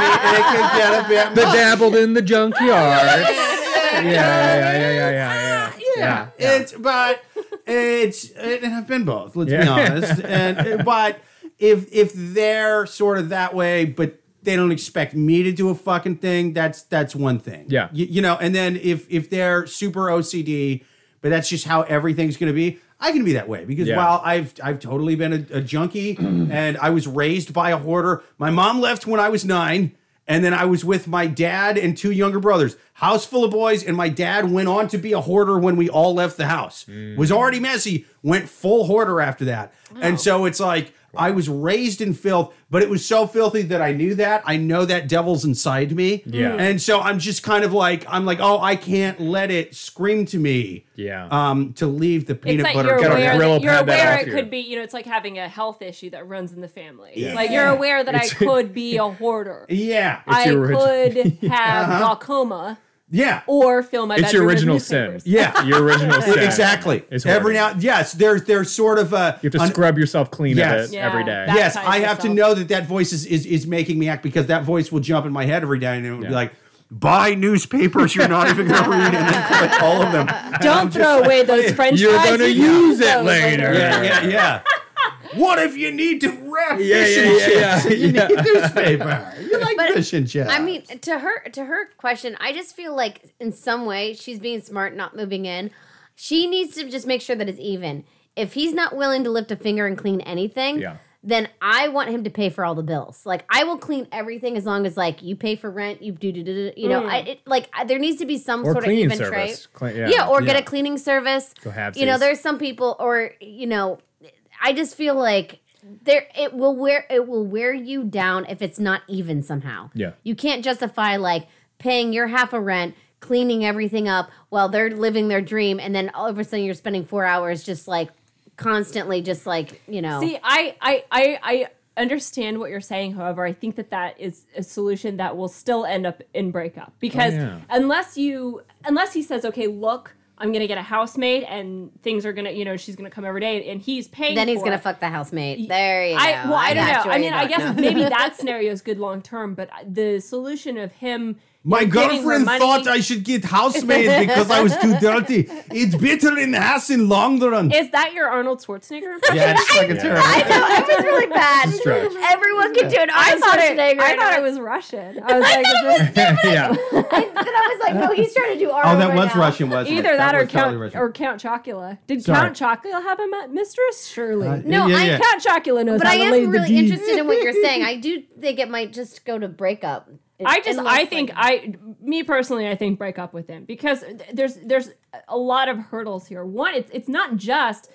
[SPEAKER 2] mean, it can get a bit.
[SPEAKER 4] the
[SPEAKER 2] much.
[SPEAKER 4] dabbled in the junkyard. yeah, yeah, yeah, yeah, yeah, yeah, yeah.
[SPEAKER 2] Yeah, it's but it's and I've been both. Let's be honest. And uh, but if if they're sort of that way, but they don't expect me to do a fucking thing, that's that's one thing.
[SPEAKER 4] Yeah.
[SPEAKER 2] you, you know. And then if if they're super OCD, but that's just how everything's going to be. I can be that way because
[SPEAKER 4] Yeah.
[SPEAKER 2] while I've I've totally been a, a junkie and I was raised by a hoarder. My mom left when I was nine. And then I was with my dad and two younger brothers. House full of boys, and my dad went on to be a hoarder when we all left the house. Mm. Was already messy, went full hoarder after that. And so it's like I was raised in filth, but it was so filthy that I knew that. I know that devil's inside me.
[SPEAKER 4] Yeah.
[SPEAKER 2] And so I'm just kind of like, I'm like, oh, I can't let it scream to me.
[SPEAKER 4] Yeah.
[SPEAKER 2] Um, to leave the
[SPEAKER 3] It's
[SPEAKER 2] peanut
[SPEAKER 3] like
[SPEAKER 2] butter
[SPEAKER 3] you're aware, that, you're aware
[SPEAKER 4] off
[SPEAKER 3] it
[SPEAKER 4] you.
[SPEAKER 3] could be, you know, it's like having a health issue that runs in the family.
[SPEAKER 2] Yeah.
[SPEAKER 3] Like you're aware that I could be a hoarder.
[SPEAKER 2] Yeah.
[SPEAKER 3] I
[SPEAKER 4] your origi-
[SPEAKER 3] could have glaucoma
[SPEAKER 2] Yeah.
[SPEAKER 3] or fill my
[SPEAKER 4] It's your
[SPEAKER 3] bedroom with
[SPEAKER 4] original sin.
[SPEAKER 3] newspapers.
[SPEAKER 2] Yeah.
[SPEAKER 4] Your original sin.
[SPEAKER 2] Exactly. Every now, yes, there's there's sort of a
[SPEAKER 4] You have to
[SPEAKER 2] an-
[SPEAKER 4] scrub yourself clean
[SPEAKER 2] Yes.
[SPEAKER 4] of it
[SPEAKER 3] Yeah.
[SPEAKER 4] every day.
[SPEAKER 2] Yes,
[SPEAKER 3] baptize
[SPEAKER 2] I have to know that that voice is, is is making me act because that voice will jump in my head every day and it would be like, buy newspapers you're not even going to read and then click all of them.
[SPEAKER 3] Don't throw away those French
[SPEAKER 4] You're gonna use it
[SPEAKER 3] those
[SPEAKER 4] later.
[SPEAKER 2] Yeah, yeah, yeah. What if you need to wrap
[SPEAKER 4] Yeah,
[SPEAKER 2] fish
[SPEAKER 4] yeah,
[SPEAKER 2] and
[SPEAKER 4] yeah,
[SPEAKER 2] chips?
[SPEAKER 4] yeah,
[SPEAKER 2] and you
[SPEAKER 4] yeah.
[SPEAKER 2] need newspaper. You like
[SPEAKER 5] But,
[SPEAKER 2] fish and chips.
[SPEAKER 5] I mean, to her to her question, I just feel like in some way she's being smart, not moving in. She needs to just make sure that it's even. If he's not willing to lift a finger and clean anything,
[SPEAKER 4] Yeah.
[SPEAKER 5] then I want him to pay for all the bills. Like I will clean everything as long as like you pay for rent, you do do do. do you know, I mm. it, like I, there needs to be some
[SPEAKER 4] Or
[SPEAKER 5] sort of
[SPEAKER 4] cleaning
[SPEAKER 5] even
[SPEAKER 4] service.
[SPEAKER 5] trade.
[SPEAKER 4] Cle- yeah.
[SPEAKER 5] yeah, or get a cleaning service.
[SPEAKER 4] Go have
[SPEAKER 5] You know, there's some people, or you know, I just feel like there it will wear it will wear you down if it's not even somehow.
[SPEAKER 4] Yeah.
[SPEAKER 5] you can't justify like paying your half of rent, cleaning everything up while they're living their dream, and then all of a sudden you're spending four hours just like constantly, just like you know.
[SPEAKER 3] See, I, I, I, I understand what you're saying. However, I think that that is a solution that will still end up in breakup because
[SPEAKER 4] Oh, yeah.
[SPEAKER 3] unless you, unless he says, okay, look, I'm gonna get a housemaid and things are gonna, you know, she's gonna come every day and he's paying.
[SPEAKER 5] then he's gonna
[SPEAKER 3] it.
[SPEAKER 5] fuck the housemate. There you go.
[SPEAKER 3] I well, I, don't know. I mean, I guess maybe that scenario is good long term, but uh, the solution of him.
[SPEAKER 2] My
[SPEAKER 3] you know,
[SPEAKER 2] girlfriend thought I should get housemaid because I was too dirty. It's better in the house in long run.
[SPEAKER 3] Is that your Arnold Schwarzenegger? impression?
[SPEAKER 2] Yeah, it's fucking terrible.
[SPEAKER 5] I know it was really bad.
[SPEAKER 4] Stretch.
[SPEAKER 5] Everyone can do an
[SPEAKER 3] I
[SPEAKER 5] Arnold
[SPEAKER 3] thought it.
[SPEAKER 5] Schwarzenegger.
[SPEAKER 3] I thought it was Russian. I was like, is this-
[SPEAKER 4] yeah.
[SPEAKER 5] I, then I was like, no, he's trying to do Arnold.
[SPEAKER 2] Oh, that
[SPEAKER 5] right
[SPEAKER 2] was
[SPEAKER 5] now.
[SPEAKER 2] Russian, wasn't it?
[SPEAKER 3] Either that, or
[SPEAKER 2] was totally
[SPEAKER 3] Count
[SPEAKER 2] Russian.
[SPEAKER 3] or Count Chocula. Did
[SPEAKER 2] Sorry.
[SPEAKER 3] Count Chocula have a mistress? Surely.
[SPEAKER 2] Uh,
[SPEAKER 5] No,
[SPEAKER 2] yeah,
[SPEAKER 5] I
[SPEAKER 2] yeah.
[SPEAKER 3] Count Chocula knows
[SPEAKER 5] But
[SPEAKER 3] how
[SPEAKER 5] I
[SPEAKER 3] to
[SPEAKER 5] am
[SPEAKER 3] lay the
[SPEAKER 5] really interested in what you're saying. I do think it might just go to breakup.
[SPEAKER 3] I just, I think,
[SPEAKER 5] like-
[SPEAKER 3] I, me personally, I think break up with him because th- there's, there's a lot of hurdles here. One, it's, it's not just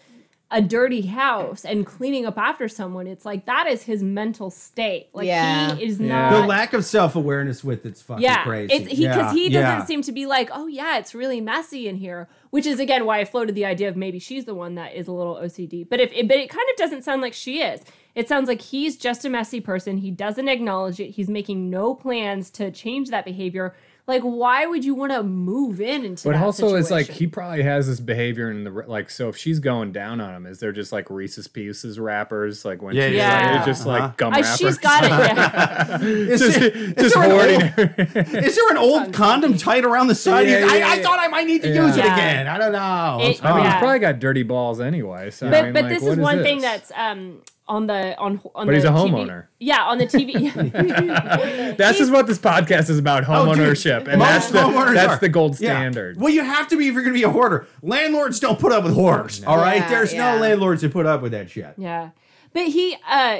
[SPEAKER 3] a dirty house and cleaning up after someone, it's like that is his mental state. Like
[SPEAKER 5] Yeah.
[SPEAKER 3] he is
[SPEAKER 4] Yeah.
[SPEAKER 2] The lack of self awareness with it's fucking
[SPEAKER 3] yeah,
[SPEAKER 2] crazy.
[SPEAKER 3] it's he because
[SPEAKER 2] Yeah,
[SPEAKER 3] he doesn't
[SPEAKER 2] yeah.
[SPEAKER 3] seem to be like, oh yeah, it's really messy in here, which is again why I floated the idea of maybe she's the one that is a little OCD. But if it, but it kind of doesn't sound like she is. It sounds like he's just a messy person. He doesn't acknowledge it. He's making no plans to change that behavior. Like, why would you want to move in into
[SPEAKER 4] But
[SPEAKER 3] that But
[SPEAKER 4] also, it's like he probably has this behavior in the like. So if she's going down on him, is there just like Reese's Pieces wrappers? Like when
[SPEAKER 2] Yeah,
[SPEAKER 4] she's
[SPEAKER 3] yeah,
[SPEAKER 4] like, just
[SPEAKER 2] Uh-huh.
[SPEAKER 4] like gum
[SPEAKER 3] I,
[SPEAKER 4] wrappers.
[SPEAKER 3] she's got it. Yeah.
[SPEAKER 2] Is,
[SPEAKER 4] just,
[SPEAKER 2] there-
[SPEAKER 4] just
[SPEAKER 2] is there an
[SPEAKER 4] hoarding.
[SPEAKER 2] old- is there an old condom tied around the side?
[SPEAKER 4] Yeah,
[SPEAKER 2] I,
[SPEAKER 4] yeah,
[SPEAKER 2] I
[SPEAKER 4] yeah.
[SPEAKER 2] thought I might need to
[SPEAKER 4] Yeah.
[SPEAKER 2] use it
[SPEAKER 3] Yeah.
[SPEAKER 2] again. I don't know.
[SPEAKER 3] It-
[SPEAKER 4] I mean,
[SPEAKER 3] Yeah.
[SPEAKER 4] he's probably got dirty balls anyway. So I
[SPEAKER 3] but
[SPEAKER 4] mean,
[SPEAKER 3] but
[SPEAKER 4] like,
[SPEAKER 3] this
[SPEAKER 4] what
[SPEAKER 3] is one thing
[SPEAKER 4] this?
[SPEAKER 3] that's um on the on on
[SPEAKER 4] But
[SPEAKER 3] the
[SPEAKER 4] he's a
[SPEAKER 3] TV
[SPEAKER 4] homeowner.
[SPEAKER 3] Yeah, on the TV.
[SPEAKER 4] That's just what this podcast is about:
[SPEAKER 2] Oh,
[SPEAKER 4] homeownership, and
[SPEAKER 2] most
[SPEAKER 4] that's the that's
[SPEAKER 2] are.
[SPEAKER 4] the gold
[SPEAKER 2] Yeah.
[SPEAKER 4] standard.
[SPEAKER 2] Well, you have to be if you're going to be a hoarder. Landlords don't put up with hoarders. All right,
[SPEAKER 5] Yeah,
[SPEAKER 2] there's
[SPEAKER 5] yeah.
[SPEAKER 2] no landlords that put up with that shit.
[SPEAKER 3] Yeah, but he, uh,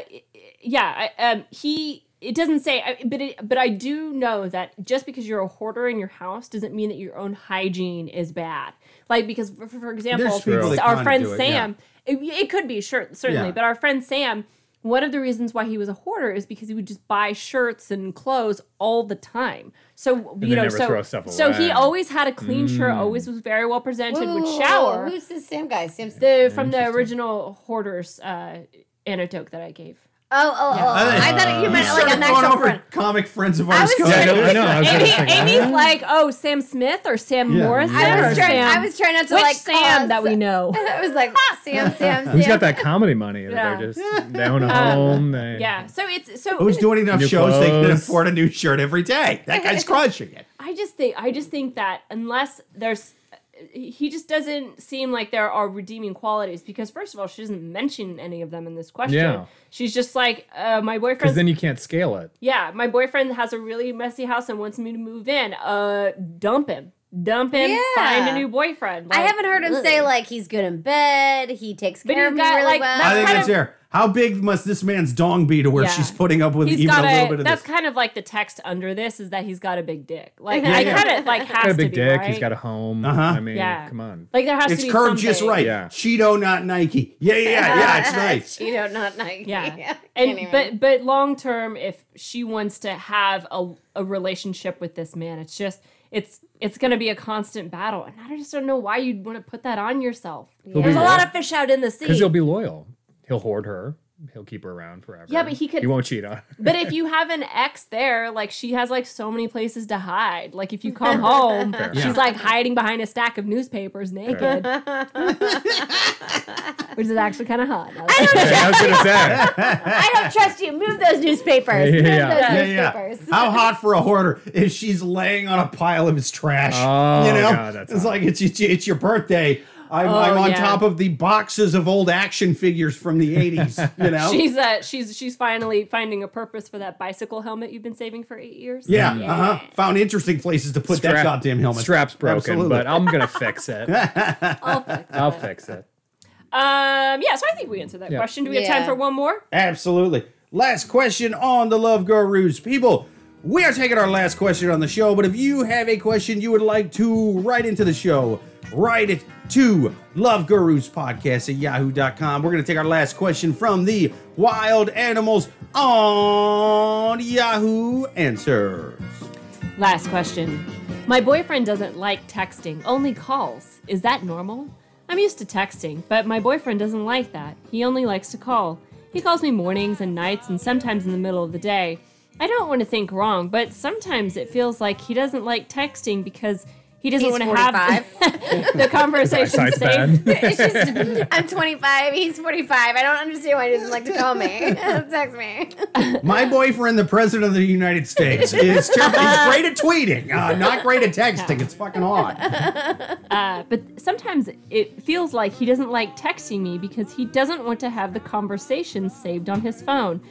[SPEAKER 3] yeah, I- um, he. It doesn't say, but it, but I do know that just because you're a hoarder in your house doesn't mean that your own hygiene is bad. Like because, for, for example,
[SPEAKER 2] There's people that
[SPEAKER 3] our friend
[SPEAKER 2] do it,
[SPEAKER 3] Sam, it, it could be sure certainly,
[SPEAKER 2] Yeah.
[SPEAKER 3] but our friend Sam. One of the reasons why he was a hoarder is because he would just buy shirts and clothes all the time. So you know,
[SPEAKER 4] never
[SPEAKER 3] so
[SPEAKER 4] throw stuff
[SPEAKER 3] so he always had a clean shirt, always was very well presented,
[SPEAKER 5] Whoa,
[SPEAKER 3] would
[SPEAKER 5] whoa, whoa,
[SPEAKER 3] shower.
[SPEAKER 5] Who's this Sam guy? Sam's
[SPEAKER 3] The from the original hoarders uh, anecdote that I gave.
[SPEAKER 5] Oh oh, oh,
[SPEAKER 2] oh, oh!
[SPEAKER 5] I I thought you meant like
[SPEAKER 2] started
[SPEAKER 5] an actual
[SPEAKER 2] over
[SPEAKER 5] friend.
[SPEAKER 2] comic friends of
[SPEAKER 5] I
[SPEAKER 2] ours.
[SPEAKER 5] was
[SPEAKER 4] Yeah, I know. I was
[SPEAKER 3] Amy,
[SPEAKER 4] say,
[SPEAKER 3] Amy's like, oh, Sam Smith or Sam
[SPEAKER 2] Yeah.
[SPEAKER 3] Morrison
[SPEAKER 5] I was trying.
[SPEAKER 3] Sam.
[SPEAKER 5] I was trying not to
[SPEAKER 3] Which
[SPEAKER 5] like
[SPEAKER 3] Sam
[SPEAKER 5] cause-
[SPEAKER 3] that we know?
[SPEAKER 5] I was like Sam, Sam, Sam.
[SPEAKER 4] Who's got that comedy money? that
[SPEAKER 3] Yeah.
[SPEAKER 4] They're just they own a um, home. They,
[SPEAKER 3] Yeah. So it's so.
[SPEAKER 2] Who's doing enough
[SPEAKER 4] New
[SPEAKER 2] shows they can afford a new shirt every day? That guy's crushing it.
[SPEAKER 3] I just think I just think that unless there's he just doesn't seem like there are redeeming qualities because first of all she doesn't mention any of them in this question.
[SPEAKER 4] Yeah.
[SPEAKER 3] She's just like uh, my
[SPEAKER 4] Because
[SPEAKER 3] boyfriend.
[SPEAKER 4] then you can't scale it.
[SPEAKER 3] yeah, my boyfriend has a really messy house and wants me to move in. Uh, dump him. Dump him.
[SPEAKER 5] Yeah.
[SPEAKER 3] Find a new boyfriend.
[SPEAKER 5] I haven't heard him
[SPEAKER 3] ugh.
[SPEAKER 5] say like he's good in bed. He takes
[SPEAKER 3] But
[SPEAKER 5] care
[SPEAKER 3] he's
[SPEAKER 5] of me really
[SPEAKER 3] like,
[SPEAKER 5] well.
[SPEAKER 3] that's
[SPEAKER 2] I think
[SPEAKER 3] kind
[SPEAKER 2] that's
[SPEAKER 3] of-
[SPEAKER 2] there. How big must this man's dong be to where
[SPEAKER 3] Yeah.
[SPEAKER 2] she's putting up with
[SPEAKER 3] He's
[SPEAKER 2] even
[SPEAKER 3] got
[SPEAKER 2] a
[SPEAKER 3] a,
[SPEAKER 2] little bit of this?
[SPEAKER 3] that's
[SPEAKER 2] this?
[SPEAKER 3] kind of like the text under this is that he's got a big dick. Like
[SPEAKER 5] Yeah,
[SPEAKER 3] I
[SPEAKER 2] yeah.
[SPEAKER 3] kind of like has
[SPEAKER 4] Got a big
[SPEAKER 3] to be,
[SPEAKER 4] dick.
[SPEAKER 3] right?
[SPEAKER 4] He's got a home.
[SPEAKER 2] Uh-huh.
[SPEAKER 4] I mean,
[SPEAKER 3] Yeah.
[SPEAKER 4] come on.
[SPEAKER 3] like there has
[SPEAKER 2] It's
[SPEAKER 3] to be
[SPEAKER 2] curved just right.
[SPEAKER 4] Yeah.
[SPEAKER 2] Cheeto, not Nike. Yeah, yeah, yeah. yeah it's nice.
[SPEAKER 5] You know, not nice.
[SPEAKER 3] Yeah.
[SPEAKER 5] Can't
[SPEAKER 3] And
[SPEAKER 5] even.
[SPEAKER 3] but but long term, if she wants to have a, a relationship with this man, it's just it's it's gonna be a constant battle. And I just don't know why you'd want to put that on yourself.
[SPEAKER 4] be
[SPEAKER 3] There's a lot of fish out in the sea.
[SPEAKER 4] Because he'll be loyal. He'll hoard her. He'll keep her around forever.
[SPEAKER 3] Yeah, but he could-
[SPEAKER 4] He won't cheat on. her.
[SPEAKER 3] But if you have an ex there, like she has like so many places to hide. Like if you come home, she's
[SPEAKER 2] Yeah.
[SPEAKER 3] like hiding behind a stack of newspapers naked. Which is actually kind of hot.
[SPEAKER 4] I was gonna say.
[SPEAKER 5] I don't trust you. Move those newspapers. Move
[SPEAKER 4] Yeah.
[SPEAKER 5] those
[SPEAKER 2] Yeah, yeah.
[SPEAKER 5] newspapers.
[SPEAKER 2] How hot for a hoarder if she's laying on a pile of his trash?
[SPEAKER 4] Oh,
[SPEAKER 2] you know,
[SPEAKER 4] God, that's
[SPEAKER 2] it's
[SPEAKER 4] hot.
[SPEAKER 2] like it's it's, it's your birthday. I'm,
[SPEAKER 3] Oh,
[SPEAKER 2] I'm on
[SPEAKER 3] yeah.
[SPEAKER 2] top of the boxes of old action figures from the 80s. You know,
[SPEAKER 3] She's uh she's she's finally finding a purpose for that bicycle helmet you've been saving for eight years.
[SPEAKER 2] yeah, uh huh. Found interesting places to put that goddamn helmet.
[SPEAKER 4] Strap's broken,
[SPEAKER 2] Absolutely.
[SPEAKER 4] but I'm gonna fix it.
[SPEAKER 3] I'll fix it.
[SPEAKER 4] I'll fix it.
[SPEAKER 3] Um yeah, so I think we answered that
[SPEAKER 4] Yeah.
[SPEAKER 3] question. Do we have time for one more?
[SPEAKER 2] Absolutely. Last question on the Love Gurus. People, we are taking our last question on the show, but if you have a question you would like to write into the show, write it to Love Gurus Podcast at yahoo.com. We're going to take our last question from the Wild Animals on Yahoo Answers.
[SPEAKER 3] Last question. My boyfriend doesn't like texting, only calls. Is that normal? I'm used to texting, but my boyfriend doesn't like that. He only likes to call. He calls me mornings and nights and sometimes in the middle of the day. I don't want to think wrong, but sometimes it feels like he doesn't like texting because he doesn't want to have the conversation saved.
[SPEAKER 4] bad.
[SPEAKER 5] It's just, I'm 25. He's 45. I don't understand why he doesn't like to call me. Text me.
[SPEAKER 2] My boyfriend, the President of the United States, is terrible. He's great at tweeting, uh, not great at texting. It's fucking odd.
[SPEAKER 3] Uh, but sometimes it feels like he doesn't like texting me because he doesn't want to have the conversation saved on his phone.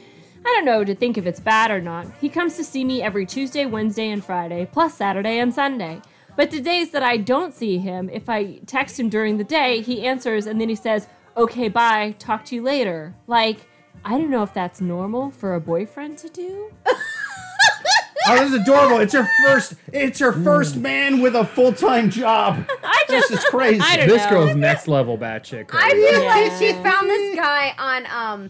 [SPEAKER 3] I don't know to think if it's bad or not. He comes to see me every Tuesday, Wednesday, and Friday, plus Saturday and Sunday. But the days that I don't see him, if I text him during the day, he answers and then he says, okay, bye, talk to you later. Like, I don't know if that's normal for a boyfriend to do.
[SPEAKER 2] Oh, this is adorable. It's your first. It's your first man with a full time job.
[SPEAKER 3] I
[SPEAKER 2] This
[SPEAKER 3] just
[SPEAKER 2] is crazy.
[SPEAKER 3] I don't
[SPEAKER 4] This
[SPEAKER 3] know.
[SPEAKER 4] girl's next level batshit crazy.
[SPEAKER 5] I feel
[SPEAKER 3] Yeah.
[SPEAKER 5] like she found this guy on um,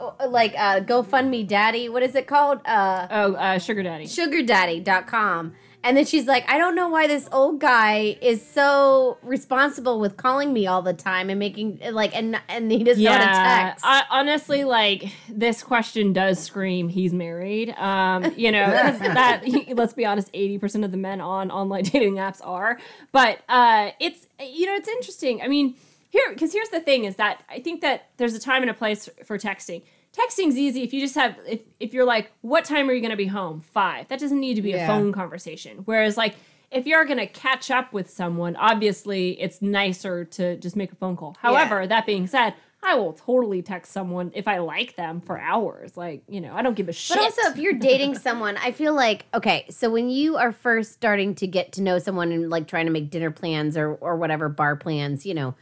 [SPEAKER 5] uh, like uh, GoFundMe Daddy. What is it called? Uh,
[SPEAKER 3] Oh, uh, sugar daddy.
[SPEAKER 5] SugarDaddy.com. And then she's like, I don't know why this old guy is so responsible with calling me all the time and making like and and he doesn't know how to text.
[SPEAKER 3] I, honestly, like this question does scream he's married. Um, you know, that let's be honest, eighty percent of the men on online dating apps are. But uh, it's you know, it's interesting. I mean, here because here's the thing is that I think that there's a time and a place for texting. Texting's easy if you just have if if you're like, what time are you gonna be home? Five. That doesn't need to be a phone conversation. Whereas like if you're gonna catch up with someone, obviously it's nicer to just make a phone call. However, that being said, I will totally text someone if I like them for hours. Like, you know, I don't give a shit.
[SPEAKER 5] But also, if you're dating someone, I feel like okay. So when you are first starting to get to know someone and like trying to make dinner plans or or whatever bar plans, you know,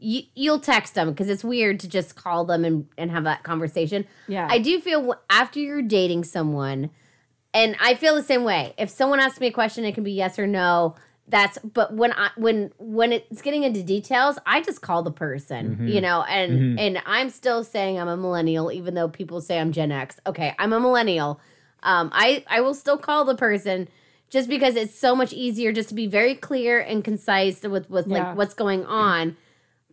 [SPEAKER 5] you you'll text them because it's weird to just call them and and have that conversation.
[SPEAKER 3] Yeah.
[SPEAKER 5] I do feel after you're dating someone, and I feel the same way. If someone asks me a question, it can be yes or no. That's but when I when when it's getting into details, I just call the person, you know, and and I'm still saying I'm a millennial, even though people say I'm Gen X. Okay, I'm a millennial. Um, I I will still call the person just because it's so much easier just to be very clear and concise with with
[SPEAKER 3] Yeah.
[SPEAKER 5] like what's going on.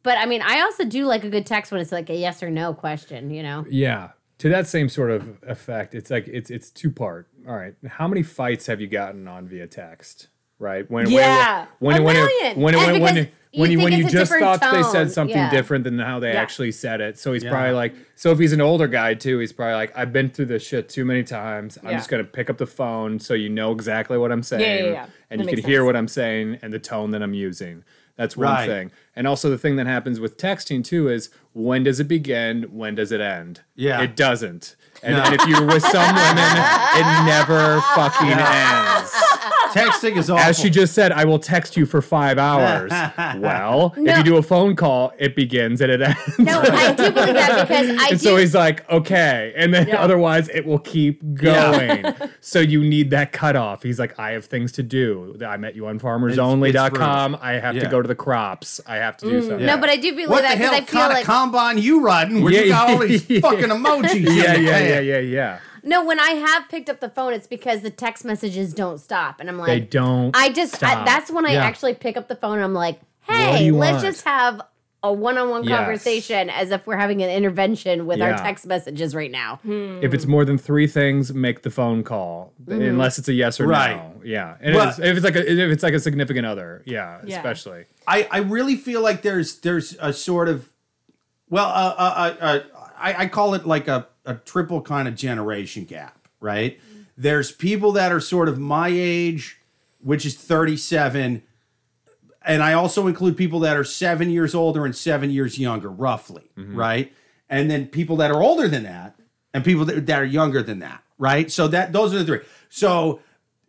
[SPEAKER 5] But I mean, I also do like a good text when it's like a yes or no question, you know.
[SPEAKER 4] Yeah. To that same sort of effect, it's like it's it's two part. All right. How many fights have you gotten on via text? Right? When
[SPEAKER 3] Yeah.
[SPEAKER 4] when
[SPEAKER 5] A
[SPEAKER 4] when
[SPEAKER 5] million.
[SPEAKER 4] when when when when
[SPEAKER 5] you
[SPEAKER 4] when you, when you just
[SPEAKER 5] different
[SPEAKER 4] thought they said something
[SPEAKER 5] Yeah.
[SPEAKER 4] different than how they
[SPEAKER 3] Yeah.
[SPEAKER 4] actually said it. So he's
[SPEAKER 2] Yeah.
[SPEAKER 4] probably like so if he's an older guy too, he's probably like I've been through this shit too many times. I'm
[SPEAKER 3] Yeah.
[SPEAKER 4] just going to pick up the phone so you know exactly what I'm saying
[SPEAKER 3] yeah, yeah.
[SPEAKER 4] and
[SPEAKER 3] That
[SPEAKER 4] you can
[SPEAKER 3] makes
[SPEAKER 4] hear what I'm saying and the tone that I'm using. That's one
[SPEAKER 2] Right.
[SPEAKER 4] thing. And also the thing that happens with texting too is when does it begin? When does it end?
[SPEAKER 2] Yeah.
[SPEAKER 4] It doesn't. And, and if you're with some women, it never fucking ends.
[SPEAKER 2] Texting is awful.
[SPEAKER 4] As she just said, I will text you for five hours. well, if you do a phone call, it begins and it ends.
[SPEAKER 5] No, I do believe that because I
[SPEAKER 4] and
[SPEAKER 5] do.
[SPEAKER 4] so he's like, okay. And then
[SPEAKER 3] Yeah.
[SPEAKER 4] otherwise it will keep going. so you need that cutoff. He's like, I have things to do. I met you on farmersonly.com. I have
[SPEAKER 2] Yeah.
[SPEAKER 4] to go to the crops. I have to do mm, something.
[SPEAKER 5] no, but I do believe
[SPEAKER 2] what the
[SPEAKER 5] that because I feel
[SPEAKER 2] kind
[SPEAKER 5] like
[SPEAKER 2] of combine you riding where you got all these
[SPEAKER 4] yeah.
[SPEAKER 2] fucking emojis? in
[SPEAKER 4] Yeah, yeah, yeah, yeah, yeah.
[SPEAKER 5] No. When I have picked up the phone, it's because the text messages don't stop, and I'm like,
[SPEAKER 4] They don't.
[SPEAKER 5] I just I, that's when I
[SPEAKER 2] Yeah.
[SPEAKER 5] actually pick up the phone. and I'm like, hey, let's
[SPEAKER 4] want?
[SPEAKER 5] just have a one-on-one
[SPEAKER 4] Yes.
[SPEAKER 5] conversation as if we're having an intervention with our text messages right now.
[SPEAKER 4] If it's more than three things, make the phone call, unless it's a yes or
[SPEAKER 2] Right.
[SPEAKER 4] no. Yeah, and
[SPEAKER 2] Well-
[SPEAKER 4] it's, if it's like a, if it's like a significant other, yeah,
[SPEAKER 3] Yeah.
[SPEAKER 4] especially.
[SPEAKER 2] I, I really feel like there's there's a sort of well uh, uh, uh, uh, I, I call it like a, a triple kind of generation gap right? There's people that are sort of my age which is 37 and I also include people that are seven years older and seven years younger roughly right? And then people that are older than that and people that, that are younger than that right? So that those are the three. So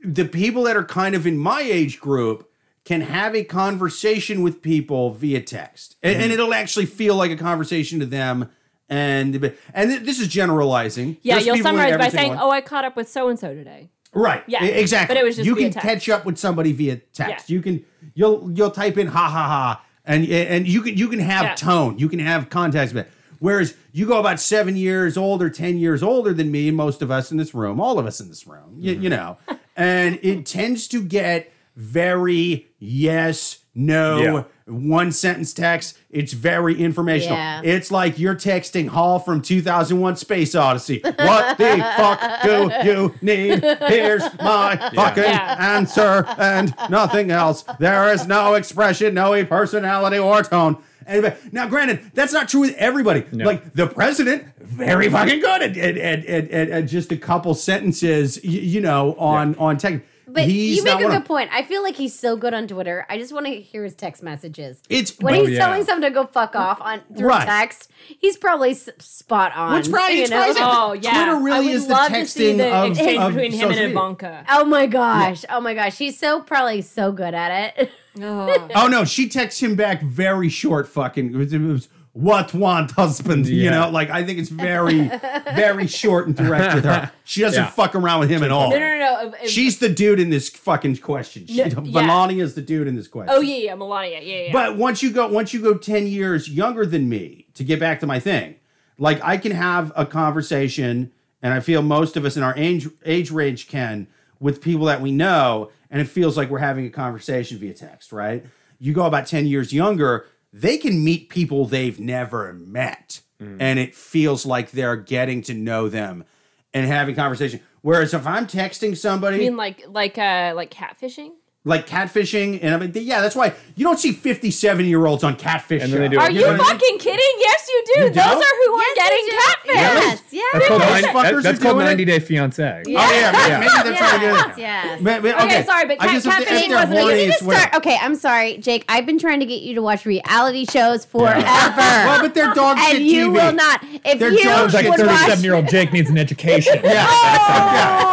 [SPEAKER 2] the people that are kind of in my age group can have a conversation with people via text and,
[SPEAKER 3] Mm-hmm.
[SPEAKER 2] and it'll actually feel like a conversation to them and and this is generalizing
[SPEAKER 3] yeah,
[SPEAKER 2] There's
[SPEAKER 3] you'll summarize by saying,
[SPEAKER 2] on-
[SPEAKER 3] "Oh, I caught up with so and so today."
[SPEAKER 2] right
[SPEAKER 3] Yeah,
[SPEAKER 2] exactly
[SPEAKER 3] but it was just
[SPEAKER 2] you
[SPEAKER 3] via
[SPEAKER 2] can
[SPEAKER 3] text.
[SPEAKER 2] catch up with somebody via text
[SPEAKER 3] Yeah.
[SPEAKER 2] you can you'll you'll type in ha ha ha and and you can you can have
[SPEAKER 3] Yeah.
[SPEAKER 2] tone you can have context with it Whereas you go about seven years older, 10 years older than me, and most of us in this room, all of us in this room, you, you know, and it tends to get very yes, no,
[SPEAKER 4] Yeah.
[SPEAKER 2] One sentence text. It's very informational.
[SPEAKER 5] Yeah.
[SPEAKER 2] It's like you're texting HAL from 2001 Space Odyssey. What the fuck do you need? Here's my fucking
[SPEAKER 3] Yeah.
[SPEAKER 2] answer and nothing else. There is no expression, no personality or tone. And now, granted, that's not true with everybody. Like the president, very fucking good at, at, at, at, at, at just a couple sentences, y- you know, on on tech.
[SPEAKER 5] But
[SPEAKER 2] He's
[SPEAKER 5] you make a good
[SPEAKER 2] of-
[SPEAKER 5] point. I feel like he's so good on Twitter. I just want to hear his text messages.
[SPEAKER 2] It's
[SPEAKER 5] when
[SPEAKER 2] but-
[SPEAKER 5] he's
[SPEAKER 4] yeah.
[SPEAKER 5] telling someone to go fuck off on through
[SPEAKER 2] Right.
[SPEAKER 5] text, he's probably s- spot on.
[SPEAKER 2] What's right?
[SPEAKER 5] you
[SPEAKER 2] It's
[SPEAKER 5] know?
[SPEAKER 2] right.
[SPEAKER 3] Oh yeah,
[SPEAKER 2] Twitter really
[SPEAKER 3] I would
[SPEAKER 2] is the
[SPEAKER 3] love to see
[SPEAKER 2] texting
[SPEAKER 3] the
[SPEAKER 2] of-
[SPEAKER 3] exchange
[SPEAKER 2] of
[SPEAKER 3] between him and
[SPEAKER 2] media.
[SPEAKER 3] Ivanka.
[SPEAKER 5] Oh my gosh! Oh my gosh! He's so probably so good at it.
[SPEAKER 3] Oh.
[SPEAKER 2] Oh no, she texts him back very short. Fucking, it was, it was what want husband, you know? Like I think it's very, very short and direct with her. She doesn't
[SPEAKER 4] Yeah.
[SPEAKER 2] fuck around with him at all.
[SPEAKER 3] No, no, no. no. If- if-
[SPEAKER 2] She's the dude in this fucking question. She,
[SPEAKER 3] No, yeah.
[SPEAKER 2] Melania's the dude in this question.
[SPEAKER 3] oh yeah, yeah, Melania. Yeah, yeah.
[SPEAKER 2] But once you go once you go 10 years younger than me, to get back to my thing, like I can have a conversation, and I feel most of us in our age age range can with people that we know, and it feels like we're having a conversation via text, right? You go about 10 years younger, they can meet people they've never met. And it feels like they're getting to know them and having conversation. Whereas if I'm texting somebody
[SPEAKER 3] I mean, like, like, uh, like catfishing.
[SPEAKER 2] Like catfishing, and I mean, yeah, that's why you don't see 57 year olds on catfish.
[SPEAKER 4] And then they do
[SPEAKER 3] Are
[SPEAKER 4] You
[SPEAKER 3] you
[SPEAKER 4] know what I mean?
[SPEAKER 3] fucking kidding? Yes, you do.
[SPEAKER 2] You
[SPEAKER 3] Those
[SPEAKER 2] don't?
[SPEAKER 3] are who are getting
[SPEAKER 5] they do.
[SPEAKER 3] catfished.
[SPEAKER 5] Yes, yes.
[SPEAKER 4] That's called,
[SPEAKER 2] Those
[SPEAKER 4] 90,
[SPEAKER 2] fuckers
[SPEAKER 4] that's
[SPEAKER 2] are
[SPEAKER 4] called
[SPEAKER 2] doing it?
[SPEAKER 4] 90 Day Fiance.
[SPEAKER 2] Oh yeah, maybe, maybe they're trying to do it.
[SPEAKER 5] yes.
[SPEAKER 2] But- but-
[SPEAKER 3] Okay, sorry, but
[SPEAKER 2] I
[SPEAKER 3] cat-
[SPEAKER 2] guess if
[SPEAKER 3] catfishing wasn't a-
[SPEAKER 2] horny,
[SPEAKER 5] You need to start. Okay, I'm sorry, Jake. I've been trying to get you to watch reality shows forever.
[SPEAKER 2] Well, but they're dog shit
[SPEAKER 5] and you
[SPEAKER 2] TV.
[SPEAKER 5] will not. If
[SPEAKER 2] They're
[SPEAKER 5] you
[SPEAKER 2] dog
[SPEAKER 5] would
[SPEAKER 2] shit.
[SPEAKER 6] Like
[SPEAKER 5] watch,
[SPEAKER 6] 37 year old Jake needs an education.
[SPEAKER 2] Yeah. yeah.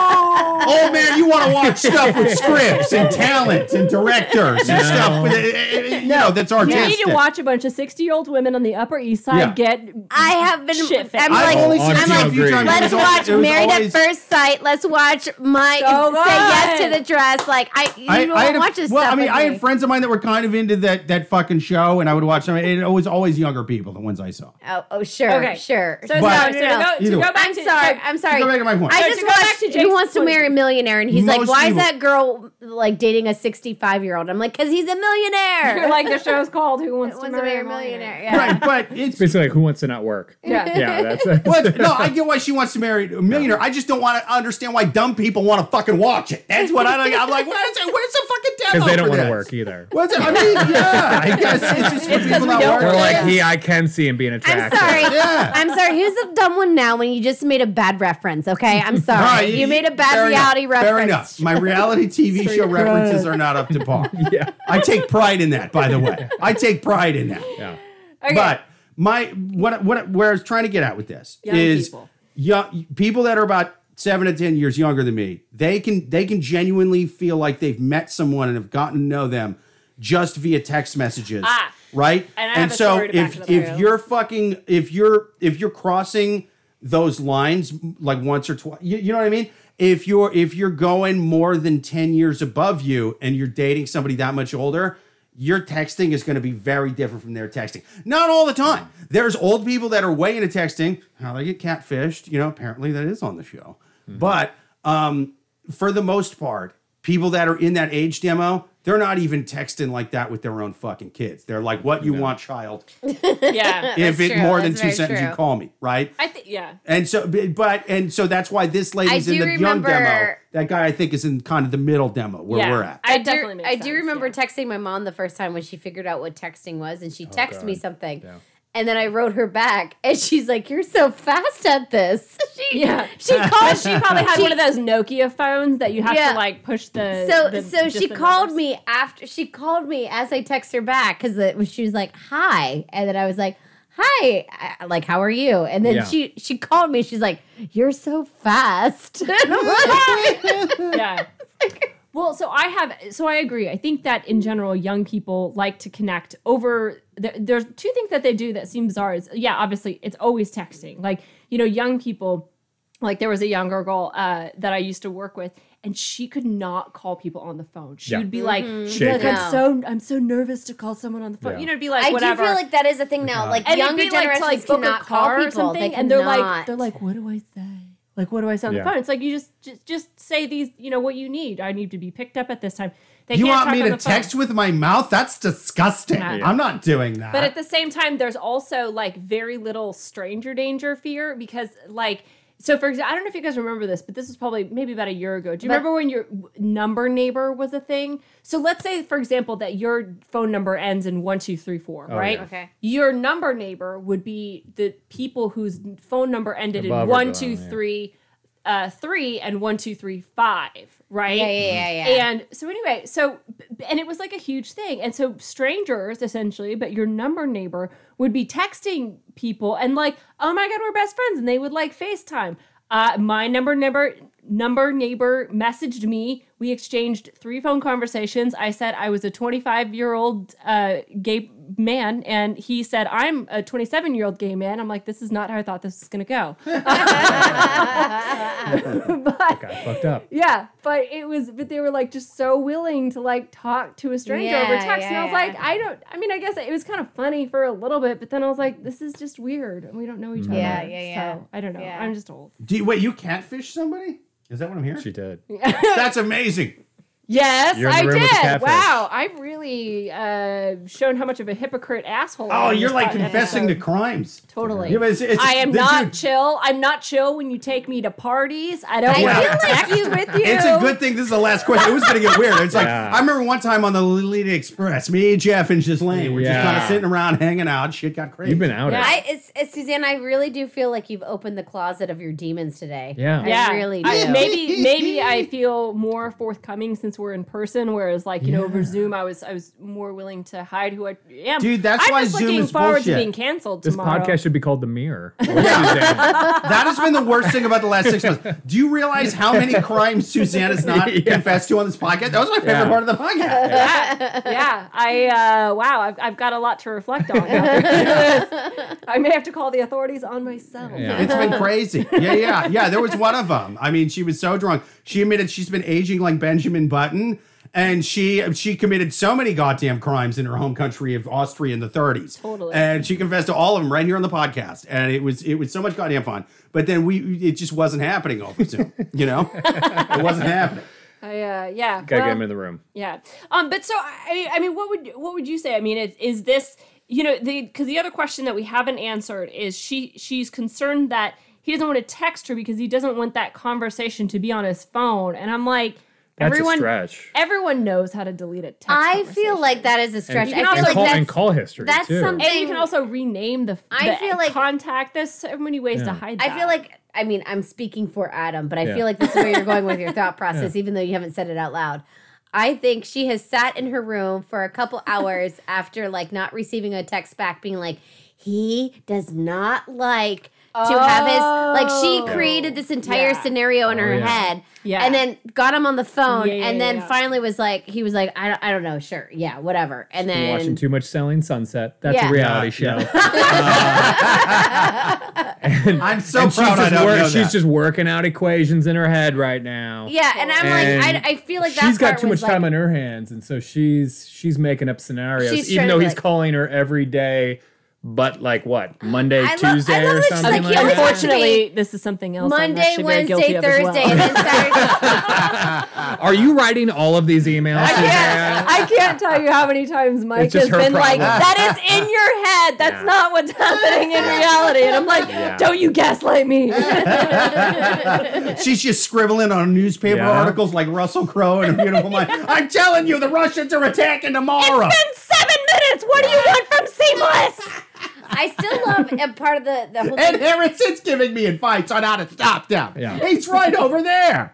[SPEAKER 2] Oh man, you want to watch stuff with scripts and talent and directors and stuff with it, it- it- you know that's
[SPEAKER 3] You need to watch a bunch of sixty-year-old women on the Upper East Side
[SPEAKER 2] Yeah.
[SPEAKER 3] get.
[SPEAKER 5] I have been.
[SPEAKER 3] Shit
[SPEAKER 5] I'm
[SPEAKER 3] face.
[SPEAKER 2] I've
[SPEAKER 5] like,
[SPEAKER 2] only seen
[SPEAKER 5] I'm like,
[SPEAKER 2] few
[SPEAKER 5] let's watch
[SPEAKER 2] al- it was
[SPEAKER 5] Married
[SPEAKER 2] always-
[SPEAKER 5] at First Sight. Let's watch my
[SPEAKER 3] So
[SPEAKER 5] say yes to the dress. Like I, you
[SPEAKER 2] I,
[SPEAKER 5] don't
[SPEAKER 2] I had a-
[SPEAKER 5] watch this
[SPEAKER 2] well,
[SPEAKER 5] stuff.
[SPEAKER 2] I mean, I
[SPEAKER 5] me.
[SPEAKER 2] had friends of mine that were kind of into that that fucking show, and I would watch them. And it was always younger people, the ones I saw.
[SPEAKER 5] Oh, oh, sure,
[SPEAKER 3] Okay.
[SPEAKER 5] sure.
[SPEAKER 3] So,
[SPEAKER 2] But-
[SPEAKER 3] sorry, so to go,
[SPEAKER 2] Either
[SPEAKER 3] to go back
[SPEAKER 5] I'm
[SPEAKER 3] to,
[SPEAKER 5] sorry.
[SPEAKER 3] so-
[SPEAKER 5] I'm sorry.
[SPEAKER 2] Go back to my point.
[SPEAKER 5] I just
[SPEAKER 3] to
[SPEAKER 5] watched Who Wants to Marry a Millionaire, and he's like, "Why is that girl like dating a 65 year old?" I'm like, "Cause he's a millionaire."
[SPEAKER 3] You're like the show's called "Who Wants to Marry a Millionaire."
[SPEAKER 5] millionaire? Yeah.
[SPEAKER 2] Right, but it's
[SPEAKER 4] Basically, like, who wants to not work?
[SPEAKER 3] Yeah.
[SPEAKER 4] Yeah, that's
[SPEAKER 2] Well, no, I get why she wants to marry a millionaire. I just don't want to understand why dumb people want to fucking watch it. That's what I don't. I'm like, where's, where's the fucking demo?
[SPEAKER 4] because they don't
[SPEAKER 2] want to
[SPEAKER 4] work either.
[SPEAKER 2] What's it? I mean, yeah, I guess it's just for
[SPEAKER 3] It's 'cause
[SPEAKER 2] people
[SPEAKER 3] we
[SPEAKER 2] not
[SPEAKER 3] don't
[SPEAKER 2] working.
[SPEAKER 4] Or like he, I can see him being
[SPEAKER 5] I'm sorry.
[SPEAKER 2] Yeah.
[SPEAKER 5] I'm sorry. Who's the dumb one now when you just made a bad reference? Okay, I'm sorry.
[SPEAKER 2] All right,
[SPEAKER 5] you made a bad reality
[SPEAKER 2] enough,
[SPEAKER 5] reference.
[SPEAKER 2] Fair enough. My reality TV show references are not up to par.
[SPEAKER 4] Yeah,
[SPEAKER 2] I take pride in that, by the way. I take pride in that.
[SPEAKER 4] yeah.
[SPEAKER 3] Okay.
[SPEAKER 2] But my what what where I was trying to get at with this
[SPEAKER 3] Young
[SPEAKER 2] is
[SPEAKER 3] people.
[SPEAKER 2] young people that are about seven to ten years younger than me. They can they can genuinely feel like they've met someone and have gotten to know them just via text messages.
[SPEAKER 3] Ah.
[SPEAKER 2] right.
[SPEAKER 3] And I have a
[SPEAKER 2] so
[SPEAKER 3] story to back
[SPEAKER 2] if
[SPEAKER 3] it up.
[SPEAKER 2] if you're fucking if you're if you're crossing those lines like once or twice, you, you know what I mean. If you're if you're going more than ten years above you and you're dating somebody that much older, your texting is going to be very different from their texting. Not all the time. There's old people that are way into texting. How they get catfished, you know. Apparently, that is on the show. But um, for the most part, people that are in that age demo, they're not even texting like that with their own fucking kids. They're like, "What you want, child?
[SPEAKER 3] yeah,
[SPEAKER 2] if it
[SPEAKER 5] true.
[SPEAKER 2] more than two
[SPEAKER 5] very
[SPEAKER 2] sentences, you call me, right?"
[SPEAKER 3] I think yeah.
[SPEAKER 2] And so, but and so that's why this lady's
[SPEAKER 5] I
[SPEAKER 2] in
[SPEAKER 5] do
[SPEAKER 2] the young demo. That guy, I think, is in kind of the middle demo where
[SPEAKER 3] Yeah.
[SPEAKER 2] we're at.
[SPEAKER 3] I
[SPEAKER 5] I do,
[SPEAKER 3] definitely makes
[SPEAKER 5] I do remember
[SPEAKER 3] yeah.
[SPEAKER 5] texting my mom the first time when she figured out what texting was, and she oh, texted me
[SPEAKER 4] God.
[SPEAKER 5] something.
[SPEAKER 4] Yeah.
[SPEAKER 5] And then I wrote her back, and she's like, "You're so fast at this." She,
[SPEAKER 3] Yeah.
[SPEAKER 5] she called.
[SPEAKER 3] She probably had one of those Nokia phones that you have
[SPEAKER 5] Yeah.
[SPEAKER 3] to like push the.
[SPEAKER 5] So
[SPEAKER 3] the-
[SPEAKER 5] so she called
[SPEAKER 3] numbers.
[SPEAKER 5] me after she called me as I text her back because she was like hi, and then I was like hi, I- like how are you? And then
[SPEAKER 4] Yeah.
[SPEAKER 5] she she called me. She's like, "You're so fast." And I'm like,
[SPEAKER 3] yeah. Well, so I have, so I agree. I think that in general, young people like to connect over. There, there's two things that they do that seem bizarre. Is yeah, obviously it's always texting. Like you know, young people. Like there was a younger girl uh, that I used to work with, and she could not call people on the phone. She
[SPEAKER 4] Yeah.
[SPEAKER 3] would be like,
[SPEAKER 5] Mm-hmm.
[SPEAKER 3] be like, I'm so I'm so nervous to call someone on the phone.
[SPEAKER 4] Yeah.
[SPEAKER 3] You know, it'd be like
[SPEAKER 5] I
[SPEAKER 3] whatever.
[SPEAKER 5] do feel like that is a thing now. Like
[SPEAKER 3] and
[SPEAKER 5] younger
[SPEAKER 3] be like to
[SPEAKER 5] generations
[SPEAKER 3] like
[SPEAKER 5] cannot call people.
[SPEAKER 3] something,
[SPEAKER 5] They
[SPEAKER 3] and they're like they're like, what do I say? Like, what do I say on
[SPEAKER 4] Yeah.
[SPEAKER 3] the phone? It's like you just just just say these, you know, what you need. I need to be picked up at this time. They
[SPEAKER 2] You want me to
[SPEAKER 3] the phone.
[SPEAKER 2] text with my mouth? That's disgusting.
[SPEAKER 3] Yeah.
[SPEAKER 2] I'm not doing that.
[SPEAKER 3] But at the same time, there's also like very little stranger danger fear because, like, so for example, I don't know if you guys remember this, but this was probably maybe about a year ago. Do you
[SPEAKER 5] But-
[SPEAKER 3] remember when your number neighbor was a thing? So let's say, for example, that your phone number ends in one two three four, oh, right?
[SPEAKER 4] yeah.
[SPEAKER 5] Okay.
[SPEAKER 3] Your number neighbor would be the people whose phone number ended
[SPEAKER 4] Above
[SPEAKER 3] in
[SPEAKER 4] or
[SPEAKER 3] one
[SPEAKER 4] below,
[SPEAKER 3] two
[SPEAKER 4] yeah.
[SPEAKER 3] Uh, three and one two three five, right?
[SPEAKER 5] yeah, yeah, yeah, yeah.
[SPEAKER 3] And so anyway, so and it was like a huge thing. And so strangers essentially, but your number neighbor would be texting people and like, "Oh my god, we're best friends." And they would like FaceTime. Uh my number neighbor number neighbor messaged me. We exchanged three phone conversations. I said I was a 25-year-old uh gay man, and he said, "I'm a 27 year old gay man." I'm like, "This is not how I thought this was gonna go." but
[SPEAKER 4] Got fucked up.
[SPEAKER 3] yeah, but it was, but they were like just so willing to like talk to a stranger over
[SPEAKER 5] Yeah,
[SPEAKER 3] text, and I was
[SPEAKER 5] yeah,
[SPEAKER 3] like. I don't. I mean, I guess it was kind of funny for a little bit, but then I was like, this is just weird, and we don't know each other.
[SPEAKER 5] Yeah, yeah, yeah.
[SPEAKER 3] So I don't know.
[SPEAKER 5] Yeah.
[SPEAKER 3] I'm just old.
[SPEAKER 2] Do you, wait, you catfish somebody? Is that what I'm hearing?
[SPEAKER 4] She did.
[SPEAKER 2] That's amazing.
[SPEAKER 3] Yes,
[SPEAKER 4] You're in the
[SPEAKER 3] I
[SPEAKER 4] room with the
[SPEAKER 3] did. Wow, I've really uh, shown how much of a hypocrite asshole. I
[SPEAKER 2] Oh,
[SPEAKER 3] am
[SPEAKER 2] you're like
[SPEAKER 3] podcast
[SPEAKER 2] confessing to crimes.
[SPEAKER 3] Totally.
[SPEAKER 2] Yeah, it's- it's-
[SPEAKER 3] I am not
[SPEAKER 2] dude-
[SPEAKER 3] chill. I'm not chill when you take me to parties. I don't
[SPEAKER 5] I
[SPEAKER 3] want
[SPEAKER 5] feel
[SPEAKER 3] to
[SPEAKER 5] like
[SPEAKER 3] text
[SPEAKER 5] you-
[SPEAKER 3] with you.
[SPEAKER 2] It's a good thing this is the last question. It was going to get weird. It's like,
[SPEAKER 4] Yeah.
[SPEAKER 2] I remember one time on the Lolita Express, me, Jeff, and Ghislaine were just kind of sitting around hanging out. Shit got crazy.
[SPEAKER 4] You've been out.
[SPEAKER 3] Yeah.
[SPEAKER 5] I, it's, it's Suzanne. I really do feel like you've opened the closet of your demons today.
[SPEAKER 4] Yeah.
[SPEAKER 5] I
[SPEAKER 3] Yeah,
[SPEAKER 5] really do.
[SPEAKER 3] I- maybe maybe I feel more forthcoming since we're in person, whereas like you know over Zoom, I was I was more willing to hide who I am.
[SPEAKER 2] Dude, that's
[SPEAKER 3] I'm
[SPEAKER 2] why
[SPEAKER 3] just
[SPEAKER 2] Zoom
[SPEAKER 3] looking
[SPEAKER 2] is
[SPEAKER 3] forward
[SPEAKER 2] bullshit.
[SPEAKER 3] to being canceled
[SPEAKER 4] This
[SPEAKER 3] tomorrow.
[SPEAKER 4] podcast should be called The Mirror. Suzanne.
[SPEAKER 2] that has been the worst thing about the last six months. Do you realize how many crimes Suzanne has not confessed to on this podcast? That was my favorite
[SPEAKER 4] Yeah.
[SPEAKER 2] part of the podcast.
[SPEAKER 3] yeah, yeah. I uh, wow, I've, I've got a lot to reflect on. I may have to call the authorities on myself.
[SPEAKER 4] Yeah.
[SPEAKER 2] It's been crazy. Yeah, yeah, yeah. There was one of them. I mean, she was so drunk. She admitted she's been aging like Benjamin Button, and she she committed so many goddamn crimes in her home country of Austria in the 30s.
[SPEAKER 3] Totally.
[SPEAKER 2] And she confessed to all of them right here on the podcast, and it was it was so much goddamn fun. But then we it just wasn't happening over Zoom. You know, it wasn't happening.
[SPEAKER 3] I, uh, yeah.
[SPEAKER 4] Gotta
[SPEAKER 3] well,
[SPEAKER 4] get him in the room.
[SPEAKER 3] Yeah. Um. But so I. I mean, what would what would you say? I mean, is, is this you know the because the other question that we haven't answered is she she's concerned that he doesn't want to text her because he doesn't want that conversation to be on his phone, and I'm like,
[SPEAKER 4] That's
[SPEAKER 3] everyone
[SPEAKER 4] a stretch.
[SPEAKER 3] everyone knows how to delete a text.
[SPEAKER 5] I feel like that is a stretch.
[SPEAKER 3] you can
[SPEAKER 5] I feel
[SPEAKER 3] also-
[SPEAKER 5] like
[SPEAKER 4] and, call,
[SPEAKER 5] that's
[SPEAKER 4] and call history
[SPEAKER 5] that's
[SPEAKER 4] too.
[SPEAKER 5] something-
[SPEAKER 3] And you can also rename the.
[SPEAKER 5] I
[SPEAKER 3] the
[SPEAKER 5] feel like-
[SPEAKER 3] contact. There's so many ways to
[SPEAKER 4] Yeah.
[SPEAKER 3] hide.
[SPEAKER 5] I feel like I mean I'm speaking for Adam, but I
[SPEAKER 4] Yeah.
[SPEAKER 5] feel like this is where you're going with your thought process, even though you haven't said it out loud. I think she has sat in her room for a couple hours after like not receiving a text back, being like, he does not like to have his like she
[SPEAKER 3] Oh.
[SPEAKER 5] created this entire
[SPEAKER 3] Yeah.
[SPEAKER 5] scenario in
[SPEAKER 4] Oh,
[SPEAKER 5] her
[SPEAKER 4] yeah.
[SPEAKER 5] head.
[SPEAKER 3] Yeah.
[SPEAKER 5] And then got him on the phone,
[SPEAKER 3] Yeah, yeah,
[SPEAKER 5] and then
[SPEAKER 3] yeah.
[SPEAKER 5] finally was like, he was like, I don't, I don't know, sure, yeah, whatever. And
[SPEAKER 4] You're
[SPEAKER 5] then
[SPEAKER 4] watching too much Selling Sunset. That's
[SPEAKER 5] Yeah.
[SPEAKER 4] a reality
[SPEAKER 2] Yeah,
[SPEAKER 4] show.
[SPEAKER 2] Uh, I'm so
[SPEAKER 4] and she's
[SPEAKER 2] proud I
[SPEAKER 4] just, work-
[SPEAKER 2] know
[SPEAKER 4] she's
[SPEAKER 2] that.
[SPEAKER 4] just working out equations in her head right now.
[SPEAKER 5] yeah, and I'm
[SPEAKER 4] And
[SPEAKER 5] like, I, I feel like that
[SPEAKER 4] she's got
[SPEAKER 5] part
[SPEAKER 4] too
[SPEAKER 5] was
[SPEAKER 4] much time on her hands, and so she's she's making up scenarios, even though he's
[SPEAKER 5] like-
[SPEAKER 4] calling her every day. But like what Monday,
[SPEAKER 5] I love-
[SPEAKER 4] Tuesday,
[SPEAKER 5] I love
[SPEAKER 4] or something
[SPEAKER 5] like,
[SPEAKER 4] like,
[SPEAKER 5] he
[SPEAKER 4] that.
[SPEAKER 5] talks to me
[SPEAKER 3] Unfortunately, this is something else. I'm
[SPEAKER 5] Monday, Wednesday,
[SPEAKER 3] guilty of as well.
[SPEAKER 5] Thursday, and then Saturday.
[SPEAKER 4] Are you writing all of these emails?
[SPEAKER 3] I can't, I can't tell you how many times Mike has
[SPEAKER 4] her
[SPEAKER 3] been like, that is in your head. That's
[SPEAKER 4] Yeah.
[SPEAKER 3] not what's happening in reality. And I'm like,
[SPEAKER 4] Yeah.
[SPEAKER 3] don't you gaslight me.
[SPEAKER 2] She's just scribbling on newspaper
[SPEAKER 4] Yeah.
[SPEAKER 2] articles like Russell Crowe and a beautiful mind. I'm telling you, the Russians are attacking tomorrow.
[SPEAKER 3] it's been seven minutes. What do you want from Seamless?
[SPEAKER 5] I still love a part of the the whole
[SPEAKER 2] And
[SPEAKER 5] thing.
[SPEAKER 2] Harrison's giving me advice on how to stop them.
[SPEAKER 4] Yeah.
[SPEAKER 2] He's right over there.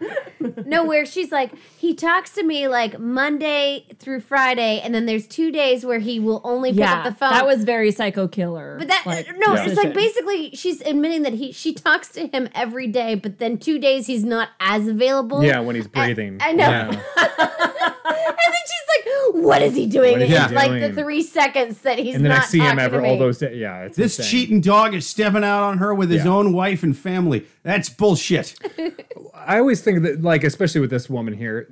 [SPEAKER 5] No, where she's like, he talks to me like Monday through Friday, and then there's two days where he will only pick up the phone.
[SPEAKER 3] that was very psycho killer.
[SPEAKER 5] But that
[SPEAKER 3] like,
[SPEAKER 5] no,
[SPEAKER 4] Yeah.
[SPEAKER 5] it's like basically she's admitting that he she talks to him every day, but then two days he's not as available.
[SPEAKER 4] Yeah, when he's breathing.
[SPEAKER 5] I know.
[SPEAKER 4] Yeah.
[SPEAKER 5] and then she's like, "What is he doing?"
[SPEAKER 4] What is
[SPEAKER 5] in
[SPEAKER 2] he
[SPEAKER 5] like the three seconds that he's
[SPEAKER 4] And then I
[SPEAKER 5] not
[SPEAKER 4] see him ever
[SPEAKER 5] me.
[SPEAKER 4] all those days. Yeah, it's
[SPEAKER 2] This
[SPEAKER 4] insane.
[SPEAKER 2] cheating dog is stepping out on her with his
[SPEAKER 4] Yeah.
[SPEAKER 2] own wife and family. That's bullshit.
[SPEAKER 4] I always think that, like, especially with this woman here,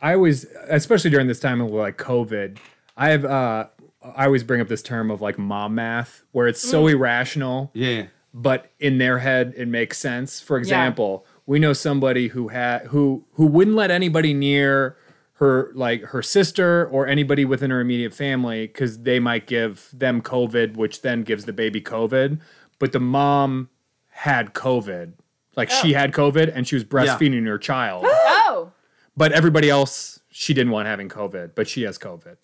[SPEAKER 4] I always, especially during this time of like COVID, I have, uh, I always bring up this term of like mom math, where it's so irrational,
[SPEAKER 2] Yeah.
[SPEAKER 4] but in their head it makes sense. For example, we know somebody who had who who wouldn't let anybody near her like her sister or anybody within her immediate family because they might give them COVID, which then gives the baby COVID. But the mom had COVID. Like she oh. had COVID and she was breastfeeding her child.
[SPEAKER 3] oh.
[SPEAKER 4] but everybody else she didn't want having COVID, but she has COVID.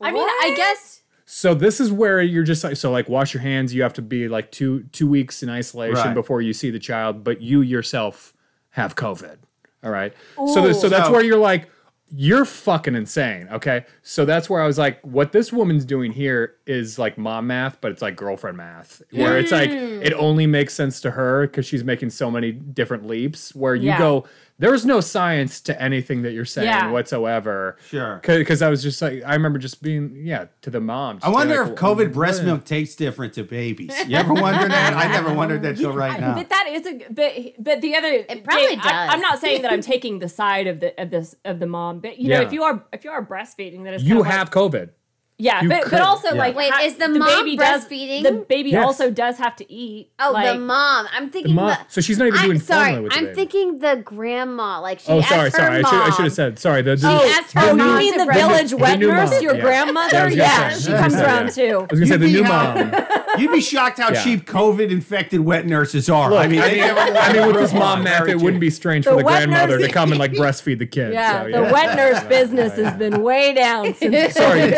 [SPEAKER 3] I mean, I guess
[SPEAKER 4] So this is where you're just like so like wash your hands. You have to be like two two weeks in isolation
[SPEAKER 2] Right.
[SPEAKER 4] before you see the child, but you yourself have COVID. All right. So th- so that's
[SPEAKER 2] So-
[SPEAKER 4] where you're like you're fucking insane. Okay. So that's where I was like, what this woman's doing here is like mom math, but it's like girlfriend math, where it's like mm. it only makes sense to her because she's making so many different leaps. Where you
[SPEAKER 3] Yeah.
[SPEAKER 4] go, there was no science to anything that you're saying
[SPEAKER 3] Yeah.
[SPEAKER 4] whatsoever.
[SPEAKER 2] Sure.
[SPEAKER 4] Because I was just like, I remember just being, yeah, to the mom.
[SPEAKER 2] I wonder
[SPEAKER 4] being
[SPEAKER 2] if
[SPEAKER 4] like,
[SPEAKER 2] COVID mm,
[SPEAKER 4] breast
[SPEAKER 2] milk tastes different to babies. You ever wonder that? I never wondered that till right now.
[SPEAKER 3] But that is a but but the other it
[SPEAKER 5] probably does.
[SPEAKER 3] I,
[SPEAKER 5] does.
[SPEAKER 3] am not saying that I'm taking the side of the of this of the mom, but you know if you are if you are breastfeeding, that is
[SPEAKER 4] You
[SPEAKER 3] kind of like-
[SPEAKER 4] have COVID.
[SPEAKER 3] Yeah,
[SPEAKER 4] you
[SPEAKER 3] but
[SPEAKER 4] could-
[SPEAKER 3] but also
[SPEAKER 4] yeah.
[SPEAKER 3] like
[SPEAKER 5] Wait,
[SPEAKER 3] ha-
[SPEAKER 5] is the mom
[SPEAKER 3] does-
[SPEAKER 5] breastfeeding?
[SPEAKER 3] The baby
[SPEAKER 4] Yes.
[SPEAKER 3] also does have to eat.
[SPEAKER 5] Oh,
[SPEAKER 3] like,
[SPEAKER 5] the mom. I'm thinking The
[SPEAKER 4] mom-
[SPEAKER 5] the.
[SPEAKER 4] so she's not even doing
[SPEAKER 5] I'm sorry.
[SPEAKER 4] formula with
[SPEAKER 5] I'm
[SPEAKER 4] baby.
[SPEAKER 5] thinking the grandma. Like she
[SPEAKER 4] Oh,
[SPEAKER 5] asked
[SPEAKER 4] sorry,
[SPEAKER 5] her
[SPEAKER 4] sorry. I
[SPEAKER 5] mom.
[SPEAKER 4] should, I should have said sorry. The, the,
[SPEAKER 5] She asked her
[SPEAKER 3] Oh,
[SPEAKER 5] mom
[SPEAKER 3] you mean the village wet
[SPEAKER 4] new
[SPEAKER 3] nurse, your
[SPEAKER 4] yeah.
[SPEAKER 3] grandmother?
[SPEAKER 4] Yeah, I was gonna
[SPEAKER 3] Yeah, she comes
[SPEAKER 4] Yeah.
[SPEAKER 3] around too.
[SPEAKER 4] I was gonna say
[SPEAKER 2] You'd
[SPEAKER 4] the new mom.
[SPEAKER 2] You'd be shocked how
[SPEAKER 4] Yeah.
[SPEAKER 2] cheap COVID infected wet nurses are. I mean,
[SPEAKER 4] I
[SPEAKER 2] they
[SPEAKER 4] mean, I mean, with this mom math, it wouldn't be strange for the
[SPEAKER 3] wet
[SPEAKER 4] grandmother
[SPEAKER 3] nurse-
[SPEAKER 4] to come and like breastfeed the kid.
[SPEAKER 3] Yeah,
[SPEAKER 4] so,
[SPEAKER 3] the wet nurse business has been way down since.
[SPEAKER 4] sorry,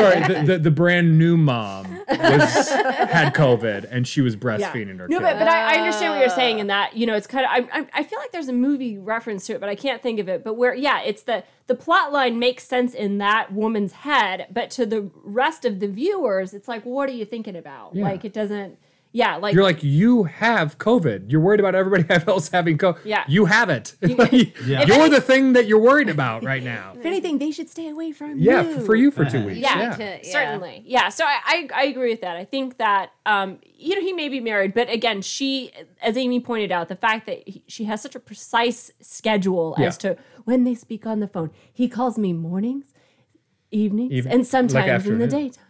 [SPEAKER 4] sorry, sorry. The, the, the brand new mom was had COVID and she was breastfeeding her
[SPEAKER 3] No,
[SPEAKER 4] kid.
[SPEAKER 3] but, but I, I understand what you're saying in that you know it's kind of I, I I feel like there's a movie reference to it, but I can't think of it. But where yeah, it's the the plot line makes sense in that woman's head, but to the rest of the viewers, it's like, what are you thinking about?
[SPEAKER 4] Yeah.
[SPEAKER 3] Like it doesn't. Yeah, like
[SPEAKER 4] You're like, you have COVID. You're worried about everybody else having COVID.
[SPEAKER 3] Yeah.
[SPEAKER 4] You have it.
[SPEAKER 2] Yeah.
[SPEAKER 4] You're the thing that you're worried about right now.
[SPEAKER 3] if anything, they should stay away from
[SPEAKER 4] Yeah,
[SPEAKER 3] you.
[SPEAKER 4] f- for you for two weeks.
[SPEAKER 3] Yeah,
[SPEAKER 5] Yeah.
[SPEAKER 3] certainly. Yeah. So I, I I agree with that. I think that um you know he may be married, but again, she as Amy pointed out, the fact that he, she has such a precise schedule as to when they speak on the phone. He calls me mornings, evenings,
[SPEAKER 4] Even-
[SPEAKER 3] and
[SPEAKER 4] like
[SPEAKER 3] sometimes in the
[SPEAKER 4] afternoon.
[SPEAKER 3] daytime.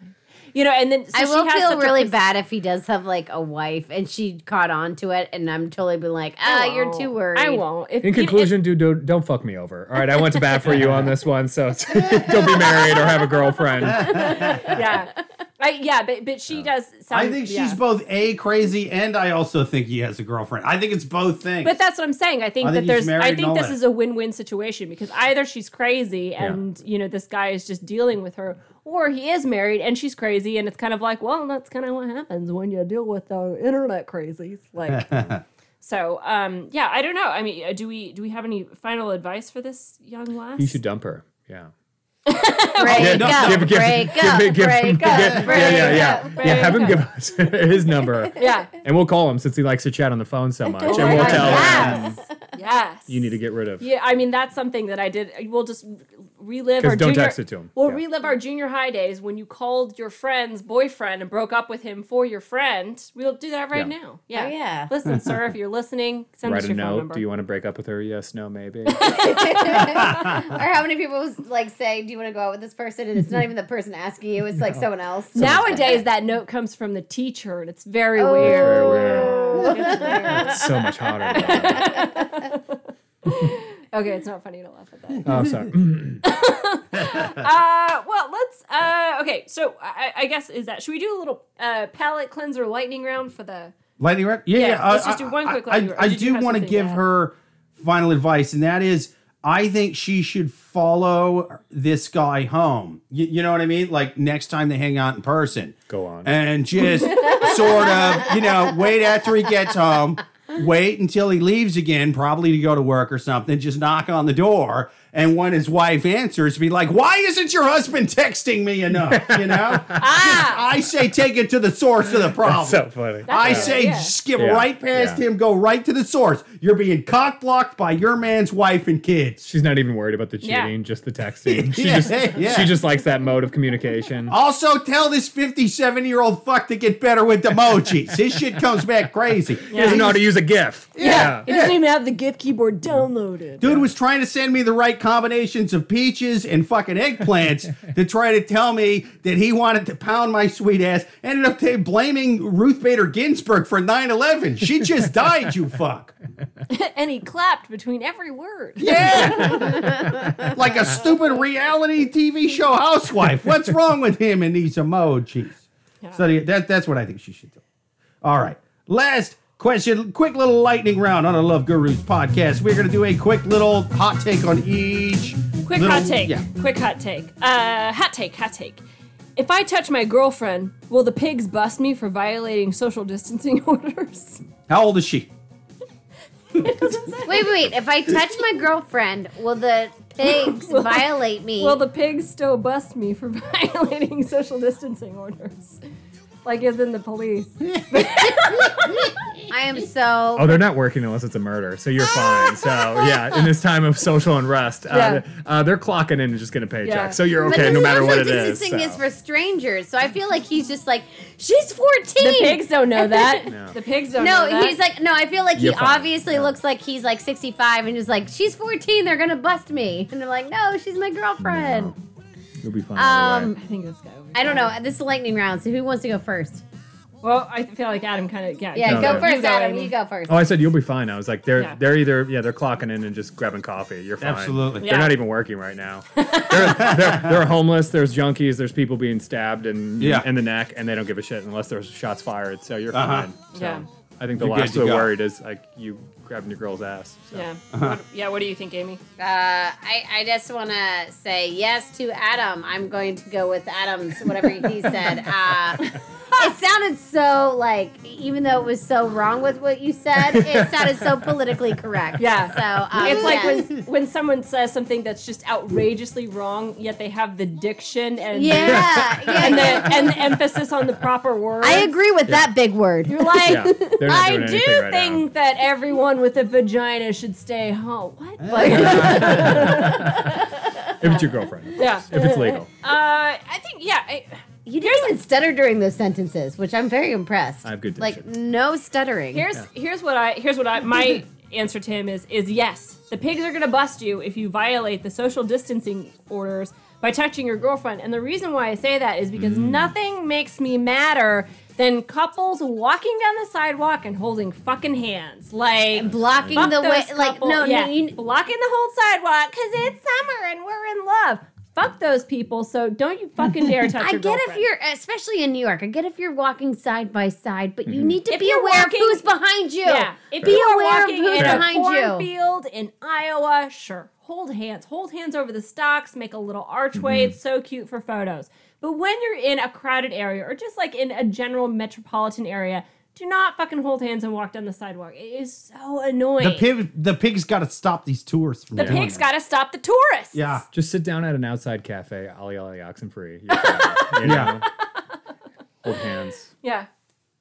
[SPEAKER 3] You know, and then so
[SPEAKER 5] I
[SPEAKER 3] she
[SPEAKER 5] will
[SPEAKER 3] has
[SPEAKER 5] feel really
[SPEAKER 3] prec-
[SPEAKER 5] bad if he does have like a wife and she caught on to it, and I'm totally be like, ah,
[SPEAKER 3] I
[SPEAKER 5] you're too worried.
[SPEAKER 3] I won't. If,
[SPEAKER 4] In
[SPEAKER 3] if-
[SPEAKER 4] conclusion, dude, don't, don't fuck me over. All right, I went to bat for you on this one, so don't be married or have a girlfriend.
[SPEAKER 3] yeah, I, yeah, but but she does. Sound,
[SPEAKER 2] I think she's
[SPEAKER 3] yeah.
[SPEAKER 2] both a crazy, and I also think he has a girlfriend. I think it's both things.
[SPEAKER 3] But that's what I'm saying. I think
[SPEAKER 2] I think
[SPEAKER 3] that there's. I think this
[SPEAKER 2] that.
[SPEAKER 3] is a win-win situation because either she's crazy and you know this guy is just dealing with her, or he is married and she's crazy, and it's kind of like, well, that's kind of what happens when you deal with the internet crazies. Like, so um, yeah, I don't know. I mean, uh, do we do we have any final advice for this young lass?
[SPEAKER 4] You should dump her. Yeah.
[SPEAKER 5] Break
[SPEAKER 2] no,
[SPEAKER 5] up,
[SPEAKER 4] Give- give-
[SPEAKER 5] break
[SPEAKER 4] give-
[SPEAKER 5] up,
[SPEAKER 4] give- give-
[SPEAKER 5] break
[SPEAKER 4] give-
[SPEAKER 5] up,
[SPEAKER 4] yeah,
[SPEAKER 5] break
[SPEAKER 4] yeah,
[SPEAKER 5] up.
[SPEAKER 4] yeah. Yeah, have him give us his number.
[SPEAKER 3] Yeah.
[SPEAKER 4] And we'll call him since he likes to chat on the phone so much.
[SPEAKER 3] Oh
[SPEAKER 4] and we'll
[SPEAKER 3] God,
[SPEAKER 4] tell him
[SPEAKER 3] yes. Yes.
[SPEAKER 4] you need to get rid of.
[SPEAKER 3] Yeah, I mean that's something that I did. We'll just relive
[SPEAKER 4] 'Cause
[SPEAKER 3] our
[SPEAKER 4] don't
[SPEAKER 3] junior.
[SPEAKER 4] text it to him.
[SPEAKER 3] We'll
[SPEAKER 4] Yeah.
[SPEAKER 3] relive our junior high days when you called your friend's boyfriend and broke up with him for your friend. We'll do that right
[SPEAKER 4] Yeah.
[SPEAKER 3] now. Yeah.
[SPEAKER 5] Oh, yeah.
[SPEAKER 3] Listen, sir, if you're listening, send
[SPEAKER 4] Write
[SPEAKER 3] us
[SPEAKER 4] a
[SPEAKER 3] your phone
[SPEAKER 4] note.
[SPEAKER 3] number.
[SPEAKER 4] Do you want to break up with her? Yes, no, maybe.
[SPEAKER 5] or how many people like say, "Do you want to go out with this person?" And it's not even the person asking you; it's like someone else.
[SPEAKER 3] Nowadays, that note comes from the teacher, and it's very
[SPEAKER 5] Oh.
[SPEAKER 3] weird.
[SPEAKER 4] Very weird.
[SPEAKER 3] It's weird.
[SPEAKER 4] It's so much hotter.
[SPEAKER 3] Okay, it's not funny to laugh at that.
[SPEAKER 4] oh, sorry.
[SPEAKER 3] Uh, well, let's. Uh, okay, so I, I guess is that should we do a little uh, palate cleanser lightning round for the
[SPEAKER 2] Lightning round? Yeah,
[SPEAKER 3] Yeah,
[SPEAKER 2] yeah.
[SPEAKER 3] let's
[SPEAKER 2] I-
[SPEAKER 3] just do one quick
[SPEAKER 2] I,
[SPEAKER 3] lightning
[SPEAKER 2] I,
[SPEAKER 3] round. Or
[SPEAKER 2] do want to give her final advice, and that is I think she should follow this guy home. You, you know what I mean? Like next time they hang out in person.
[SPEAKER 4] Go on.
[SPEAKER 2] And just sort of, you know, wait after he gets home, wait until he leaves again, probably to go to work or something, just knock on the door. And when his wife answers, be like, why isn't your husband texting me enough? You know? Just, I say take it to the source of the problem.
[SPEAKER 4] so funny.
[SPEAKER 2] I
[SPEAKER 3] That's
[SPEAKER 2] say
[SPEAKER 3] yeah.
[SPEAKER 2] skip
[SPEAKER 4] Yeah.
[SPEAKER 2] right past
[SPEAKER 4] Yeah.
[SPEAKER 2] him, go right to the source. You're being cock blocked by your man's wife and kids.
[SPEAKER 4] She's not even worried about the
[SPEAKER 3] Yeah.
[SPEAKER 4] cheating, just the texting. She
[SPEAKER 2] Yeah,
[SPEAKER 4] just
[SPEAKER 2] yeah.
[SPEAKER 4] she just likes that mode of communication.
[SPEAKER 2] Also, tell this 57 year old fuck to get better with emojis. His shit comes back crazy.
[SPEAKER 4] He doesn't know how to use a GIF.
[SPEAKER 2] Yeah.
[SPEAKER 3] he doesn't even have the GIF keyboard downloaded.
[SPEAKER 2] Dude was trying to send me the right combinations of peaches and fucking eggplants to try to tell me that he wanted to pound my sweet ass. Ended up t- blaming Ruth Bader Ginsburg for 9 11. She just died, you fuck.
[SPEAKER 3] and he clapped between every word.
[SPEAKER 2] Yeah. like a stupid reality TV show housewife. What's wrong with him and these emojis? So the- that, that's what I think she should do. All right. Last question, quick little lightning round on a Love Gurus podcast. We're going to do a quick little hot take on each.
[SPEAKER 3] Quick
[SPEAKER 2] little-
[SPEAKER 3] hot take.
[SPEAKER 2] Yeah.
[SPEAKER 3] Quick hot take. Uh, hot take. Hot take. If I touch my girlfriend, will the pigs bust me for violating social distancing orders?
[SPEAKER 2] How old is she?
[SPEAKER 5] Wait, wait, wait. If I touch my girlfriend, will the pigs
[SPEAKER 3] Will-
[SPEAKER 5] violate me?
[SPEAKER 3] Will the pigs still bust me for violating social distancing orders? Like as in the police.
[SPEAKER 5] I am so.
[SPEAKER 4] Oh, they're not working unless it's a murder, so you're fine. So yeah, in this time of social unrest, uh,
[SPEAKER 3] Yeah.
[SPEAKER 4] uh, they're clocking in and just getting a paycheck,
[SPEAKER 3] Yeah.
[SPEAKER 4] so you're
[SPEAKER 5] But
[SPEAKER 4] okay
[SPEAKER 5] the
[SPEAKER 4] no matter
[SPEAKER 5] social
[SPEAKER 4] what it is.
[SPEAKER 5] distancing
[SPEAKER 4] so.
[SPEAKER 5] is for strangers, so I feel like he's just like, she's 14.
[SPEAKER 3] The pigs don't know that.
[SPEAKER 4] No.
[SPEAKER 3] The pigs don't know
[SPEAKER 5] No,
[SPEAKER 3] that.
[SPEAKER 5] he's like, no, I feel like he
[SPEAKER 4] You're fine.
[SPEAKER 5] obviously
[SPEAKER 4] Yeah.
[SPEAKER 5] looks like he's like 65 and he's like, she's 14, they're gonna bust me. And they're like, no, she's my girlfriend.
[SPEAKER 4] You'll be fine. either
[SPEAKER 5] Um.
[SPEAKER 3] I think this guy.
[SPEAKER 5] I don't know. This is a lightning round, so who wants to go first?
[SPEAKER 3] Well, I feel like Adam kind of yeah.
[SPEAKER 5] Yeah,
[SPEAKER 4] No,
[SPEAKER 5] go
[SPEAKER 4] no.
[SPEAKER 5] first,
[SPEAKER 3] You go,
[SPEAKER 5] Adam. You go first.
[SPEAKER 4] Oh, I said you'll be fine. I was like, they're
[SPEAKER 3] Yeah.
[SPEAKER 4] they're either yeah they're clocking in and just grabbing coffee. You're fine.
[SPEAKER 2] Absolutely.
[SPEAKER 3] Yeah.
[SPEAKER 4] They're not even working right now. they're, they're, they're homeless. There's junkies. There's people being stabbed in
[SPEAKER 2] Yeah.
[SPEAKER 4] in the neck, and they don't give a shit unless there's shots fired. So you're
[SPEAKER 2] Uh-huh.
[SPEAKER 4] fine. So
[SPEAKER 3] Yeah.
[SPEAKER 4] I think the
[SPEAKER 2] You're good
[SPEAKER 4] last
[SPEAKER 2] to
[SPEAKER 4] we're
[SPEAKER 2] go.
[SPEAKER 4] worried is like you grabbing your girl's ass. So.
[SPEAKER 3] Yeah. What, yeah. What do you think, Amy?
[SPEAKER 5] Uh, I, I just want to say yes to Adam. I'm going to go with Adam's, whatever he said. Uh, it sounded so like, even though it was so wrong with what you said, it sounded so politically correct.
[SPEAKER 3] Yeah.
[SPEAKER 5] So um,
[SPEAKER 3] It's like
[SPEAKER 5] yes.
[SPEAKER 3] when when someone says something that's just outrageously wrong, yet they have the diction and
[SPEAKER 5] yeah, yeah.
[SPEAKER 3] and the and the emphasis on the proper word.
[SPEAKER 5] I agree with that big word.
[SPEAKER 3] You're like,
[SPEAKER 4] Yeah,
[SPEAKER 3] I do
[SPEAKER 4] right
[SPEAKER 3] think that everyone with a vagina should stay home. What? Like,
[SPEAKER 4] If it's your girlfriend,
[SPEAKER 3] yeah.
[SPEAKER 4] if it's legal.
[SPEAKER 3] Uh, I think yeah. I,
[SPEAKER 5] You didn't even stutter during those sentences, which I'm very impressed.
[SPEAKER 4] I have good
[SPEAKER 5] Like
[SPEAKER 4] diction.
[SPEAKER 5] no stuttering.
[SPEAKER 3] Here's here's what I here's what I my answer to him is is yes. The pigs are gonna bust you if you violate the social distancing orders by touching your girlfriend. And the reason why I say that is because nothing makes me madder than couples walking down the sidewalk and holding fucking hands. Like
[SPEAKER 5] blocking
[SPEAKER 3] fuck
[SPEAKER 5] the way,
[SPEAKER 3] those
[SPEAKER 5] like no,
[SPEAKER 3] yeah,
[SPEAKER 5] no, you,
[SPEAKER 3] blocking the whole sidewalk because it's summer and we're in love. Fuck those people. So don't you fucking dare touch
[SPEAKER 5] I
[SPEAKER 3] your
[SPEAKER 5] get if you're, especially in New York, I get if you're walking side by side, but you need to
[SPEAKER 3] If
[SPEAKER 5] be aware
[SPEAKER 3] walking-
[SPEAKER 5] of who's behind you.
[SPEAKER 3] Yeah. If
[SPEAKER 5] Be
[SPEAKER 3] you
[SPEAKER 5] aware of who's
[SPEAKER 3] in a
[SPEAKER 5] behind you.
[SPEAKER 3] cornfield in Iowa, sure, hold hands. Hold hands over the stalks, make a little archway.
[SPEAKER 5] Mm-hmm.
[SPEAKER 3] It's so cute for photos. But when you're in a crowded area or just like in a general metropolitan area, do not fucking hold hands and walk down the sidewalk. It is so annoying.
[SPEAKER 2] The pig, the pigs got to stop these tourists from
[SPEAKER 3] The
[SPEAKER 2] doing
[SPEAKER 3] pigs
[SPEAKER 2] that.
[SPEAKER 3] got to stop the tourists.
[SPEAKER 2] Yeah.
[SPEAKER 4] Just sit down at an outside cafe, ollie ollie oxen free. You're fine, you know?
[SPEAKER 2] Yeah.
[SPEAKER 4] Hold hands.
[SPEAKER 3] Yeah.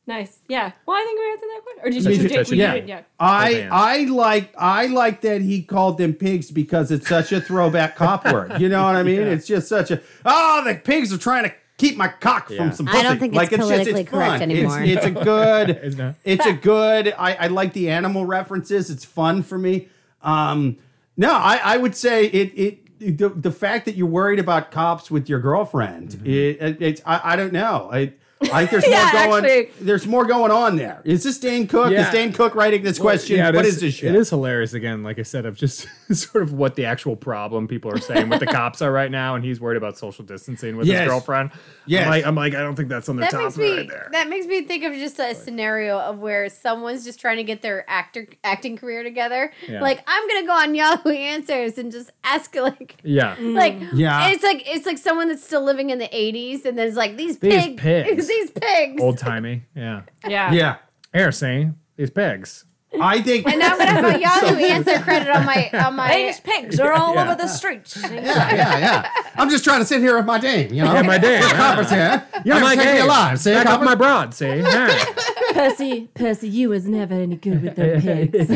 [SPEAKER 3] Nice. Yeah. Well, I think we answered that question. Or did
[SPEAKER 4] Me
[SPEAKER 3] you,
[SPEAKER 4] too.
[SPEAKER 3] did,
[SPEAKER 4] Yeah.
[SPEAKER 3] yeah. yeah.
[SPEAKER 2] I. I like I like that he called them pigs because it's such a throwback cop word. You know what I mean? It's just such a oh the pigs are trying to keep my cock
[SPEAKER 4] Yeah.
[SPEAKER 2] from some pussy.
[SPEAKER 5] I
[SPEAKER 2] pussy.
[SPEAKER 5] don't think it's
[SPEAKER 2] like it's just
[SPEAKER 5] politically
[SPEAKER 2] it's
[SPEAKER 5] correct
[SPEAKER 2] fun.
[SPEAKER 5] anymore.
[SPEAKER 2] It's, it's a good
[SPEAKER 4] It's
[SPEAKER 2] it's a good I, I like the animal references. It's fun for me. Um no, I, I would say it it the, the fact that you're worried about cops with your girlfriend,
[SPEAKER 4] Mm-hmm.
[SPEAKER 2] it, it, it's I, I don't know. I I think there's
[SPEAKER 3] Yeah,
[SPEAKER 2] more going
[SPEAKER 3] actually.
[SPEAKER 2] there's more going on there. Is this Dane Cook?
[SPEAKER 4] Yeah.
[SPEAKER 2] Is Dane Cook writing this question?
[SPEAKER 4] Yeah,
[SPEAKER 2] what
[SPEAKER 4] is-
[SPEAKER 2] is this shit?
[SPEAKER 4] It is hilarious. Again, like I said, of just sort of what the actual problem people are saying with the cops are right now, and he's worried about social distancing with
[SPEAKER 2] Yes.
[SPEAKER 4] his girlfriend.
[SPEAKER 2] Yeah,
[SPEAKER 4] I'm like, I'm like, I don't think that's on the
[SPEAKER 5] That
[SPEAKER 4] top
[SPEAKER 5] makes
[SPEAKER 4] of
[SPEAKER 5] me
[SPEAKER 4] right there.
[SPEAKER 5] that makes me think of just a scenario of where someone's just trying to get their actor acting career together.
[SPEAKER 4] Yeah.
[SPEAKER 5] Like I'm gonna go on Yahoo Answers and just ask like
[SPEAKER 4] yeah.
[SPEAKER 5] like
[SPEAKER 2] Yeah.
[SPEAKER 5] it's like it's like someone that's still living in the 80s and there's like these
[SPEAKER 4] These
[SPEAKER 5] pig-
[SPEAKER 4] pigs.
[SPEAKER 5] These pigs
[SPEAKER 4] Old timey. Yeah.
[SPEAKER 3] Yeah.
[SPEAKER 2] yeah.
[SPEAKER 4] Here, see these pigs.
[SPEAKER 2] I think
[SPEAKER 5] and now I'm gonna have a Yahoo Answer credit on my on my
[SPEAKER 3] These pigs are all
[SPEAKER 4] Yeah.
[SPEAKER 3] over the streets.
[SPEAKER 2] yeah, yeah, yeah. I'm just trying to sit here with my dame, you know.
[SPEAKER 4] Yeah, my dame.
[SPEAKER 2] Coppers here. You're
[SPEAKER 4] I'm like,
[SPEAKER 2] taking me alive, see?
[SPEAKER 4] back up
[SPEAKER 2] Copper?
[SPEAKER 4] my broad. See. Yeah.
[SPEAKER 3] Percy, Percy, you was never any good with them pigs.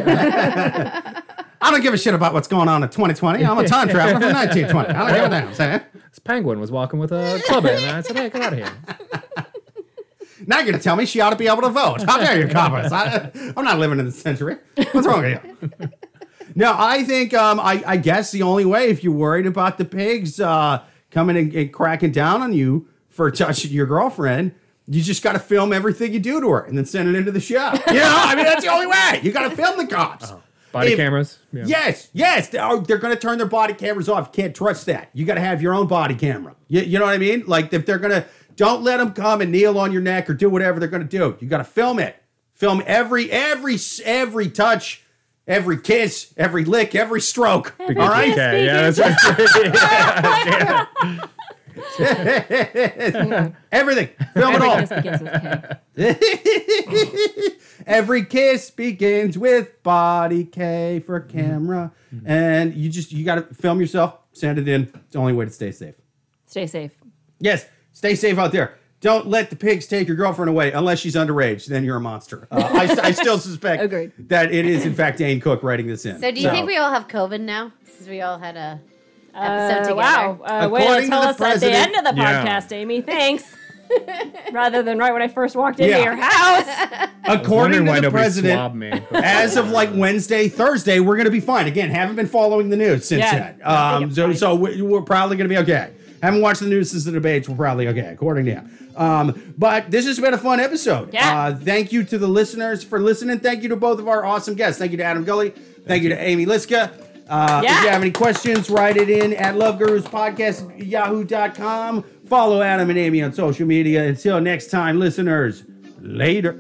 [SPEAKER 2] I don't give a shit about what's going on in 2020. I'm a time traveler from 1920. I don't give a damn. See?
[SPEAKER 4] This penguin was walking with a club in, and I said, "Hey, get out of here."
[SPEAKER 2] Now you're going to tell me she ought to be able to vote. How dare you, coppers? I, I'm not living in this century. What's wrong with you? No, I think, um, I, I guess the only way, if you're worried about the pigs uh, coming and, and cracking down on you for touching your girlfriend, you just got to film everything you do to her and then send it into the show. You know, I mean, that's the only way. You got to film the cops.
[SPEAKER 4] Body
[SPEAKER 2] If-
[SPEAKER 4] cameras. Yeah.
[SPEAKER 2] Yes, yes. They are, they're going to turn their body cameras off. You can't trust that. You got to have your own body camera. You, you know what I mean? Like if they're going to, don't let them come and kneel on your neck or do whatever they're going to do. You got to film it. Film every, every, every touch, every kiss, every lick, every stroke. All right.
[SPEAKER 4] Okay. Yeah. That's right. Yeah.
[SPEAKER 2] Everything. Film it
[SPEAKER 3] Every
[SPEAKER 2] all.
[SPEAKER 3] kiss begins with K.
[SPEAKER 2] Every kiss begins with body K for camera. And you just, you got to film yourself, send it in. It's the only way to stay safe.
[SPEAKER 3] Stay safe.
[SPEAKER 2] Yes, stay safe out there. don't let the pigs take your girlfriend away unless she's underage. Then you're a monster. Uh, I, I still suspect
[SPEAKER 3] Agreed.
[SPEAKER 2] that it is in fact Dane Cook writing this in.
[SPEAKER 5] So do you think we all have COVID now? Since we all had a episode
[SPEAKER 3] Uh,
[SPEAKER 5] together.
[SPEAKER 3] wow. Uh, way
[SPEAKER 2] According
[SPEAKER 3] to tell
[SPEAKER 2] to the
[SPEAKER 3] us at the end of the
[SPEAKER 4] Yeah.
[SPEAKER 3] podcast, Amy. Thanks. Rather than right when I first walked into
[SPEAKER 2] Yeah.
[SPEAKER 3] your house.
[SPEAKER 2] According to the president,
[SPEAKER 4] me.
[SPEAKER 2] as of like Wednesday, Thursday, we're going to be fine. Again, haven't been following the news since
[SPEAKER 3] Yeah,
[SPEAKER 2] then. Um, so, so we're probably going to be okay. Haven't watched the news since the debates. We're probably okay, according to him. Um, but this has been a fun episode.
[SPEAKER 3] Yeah.
[SPEAKER 2] Uh, thank you to the listeners for listening. Thank you to both of our awesome guests. Thank you to Adam Gulley. Thank, you to Amy Liszka. Uh, If you have any questions, write it in at lovegurus.podcast yahoo.com. Follow Adam and Amy on social media. Until next time, listeners, later.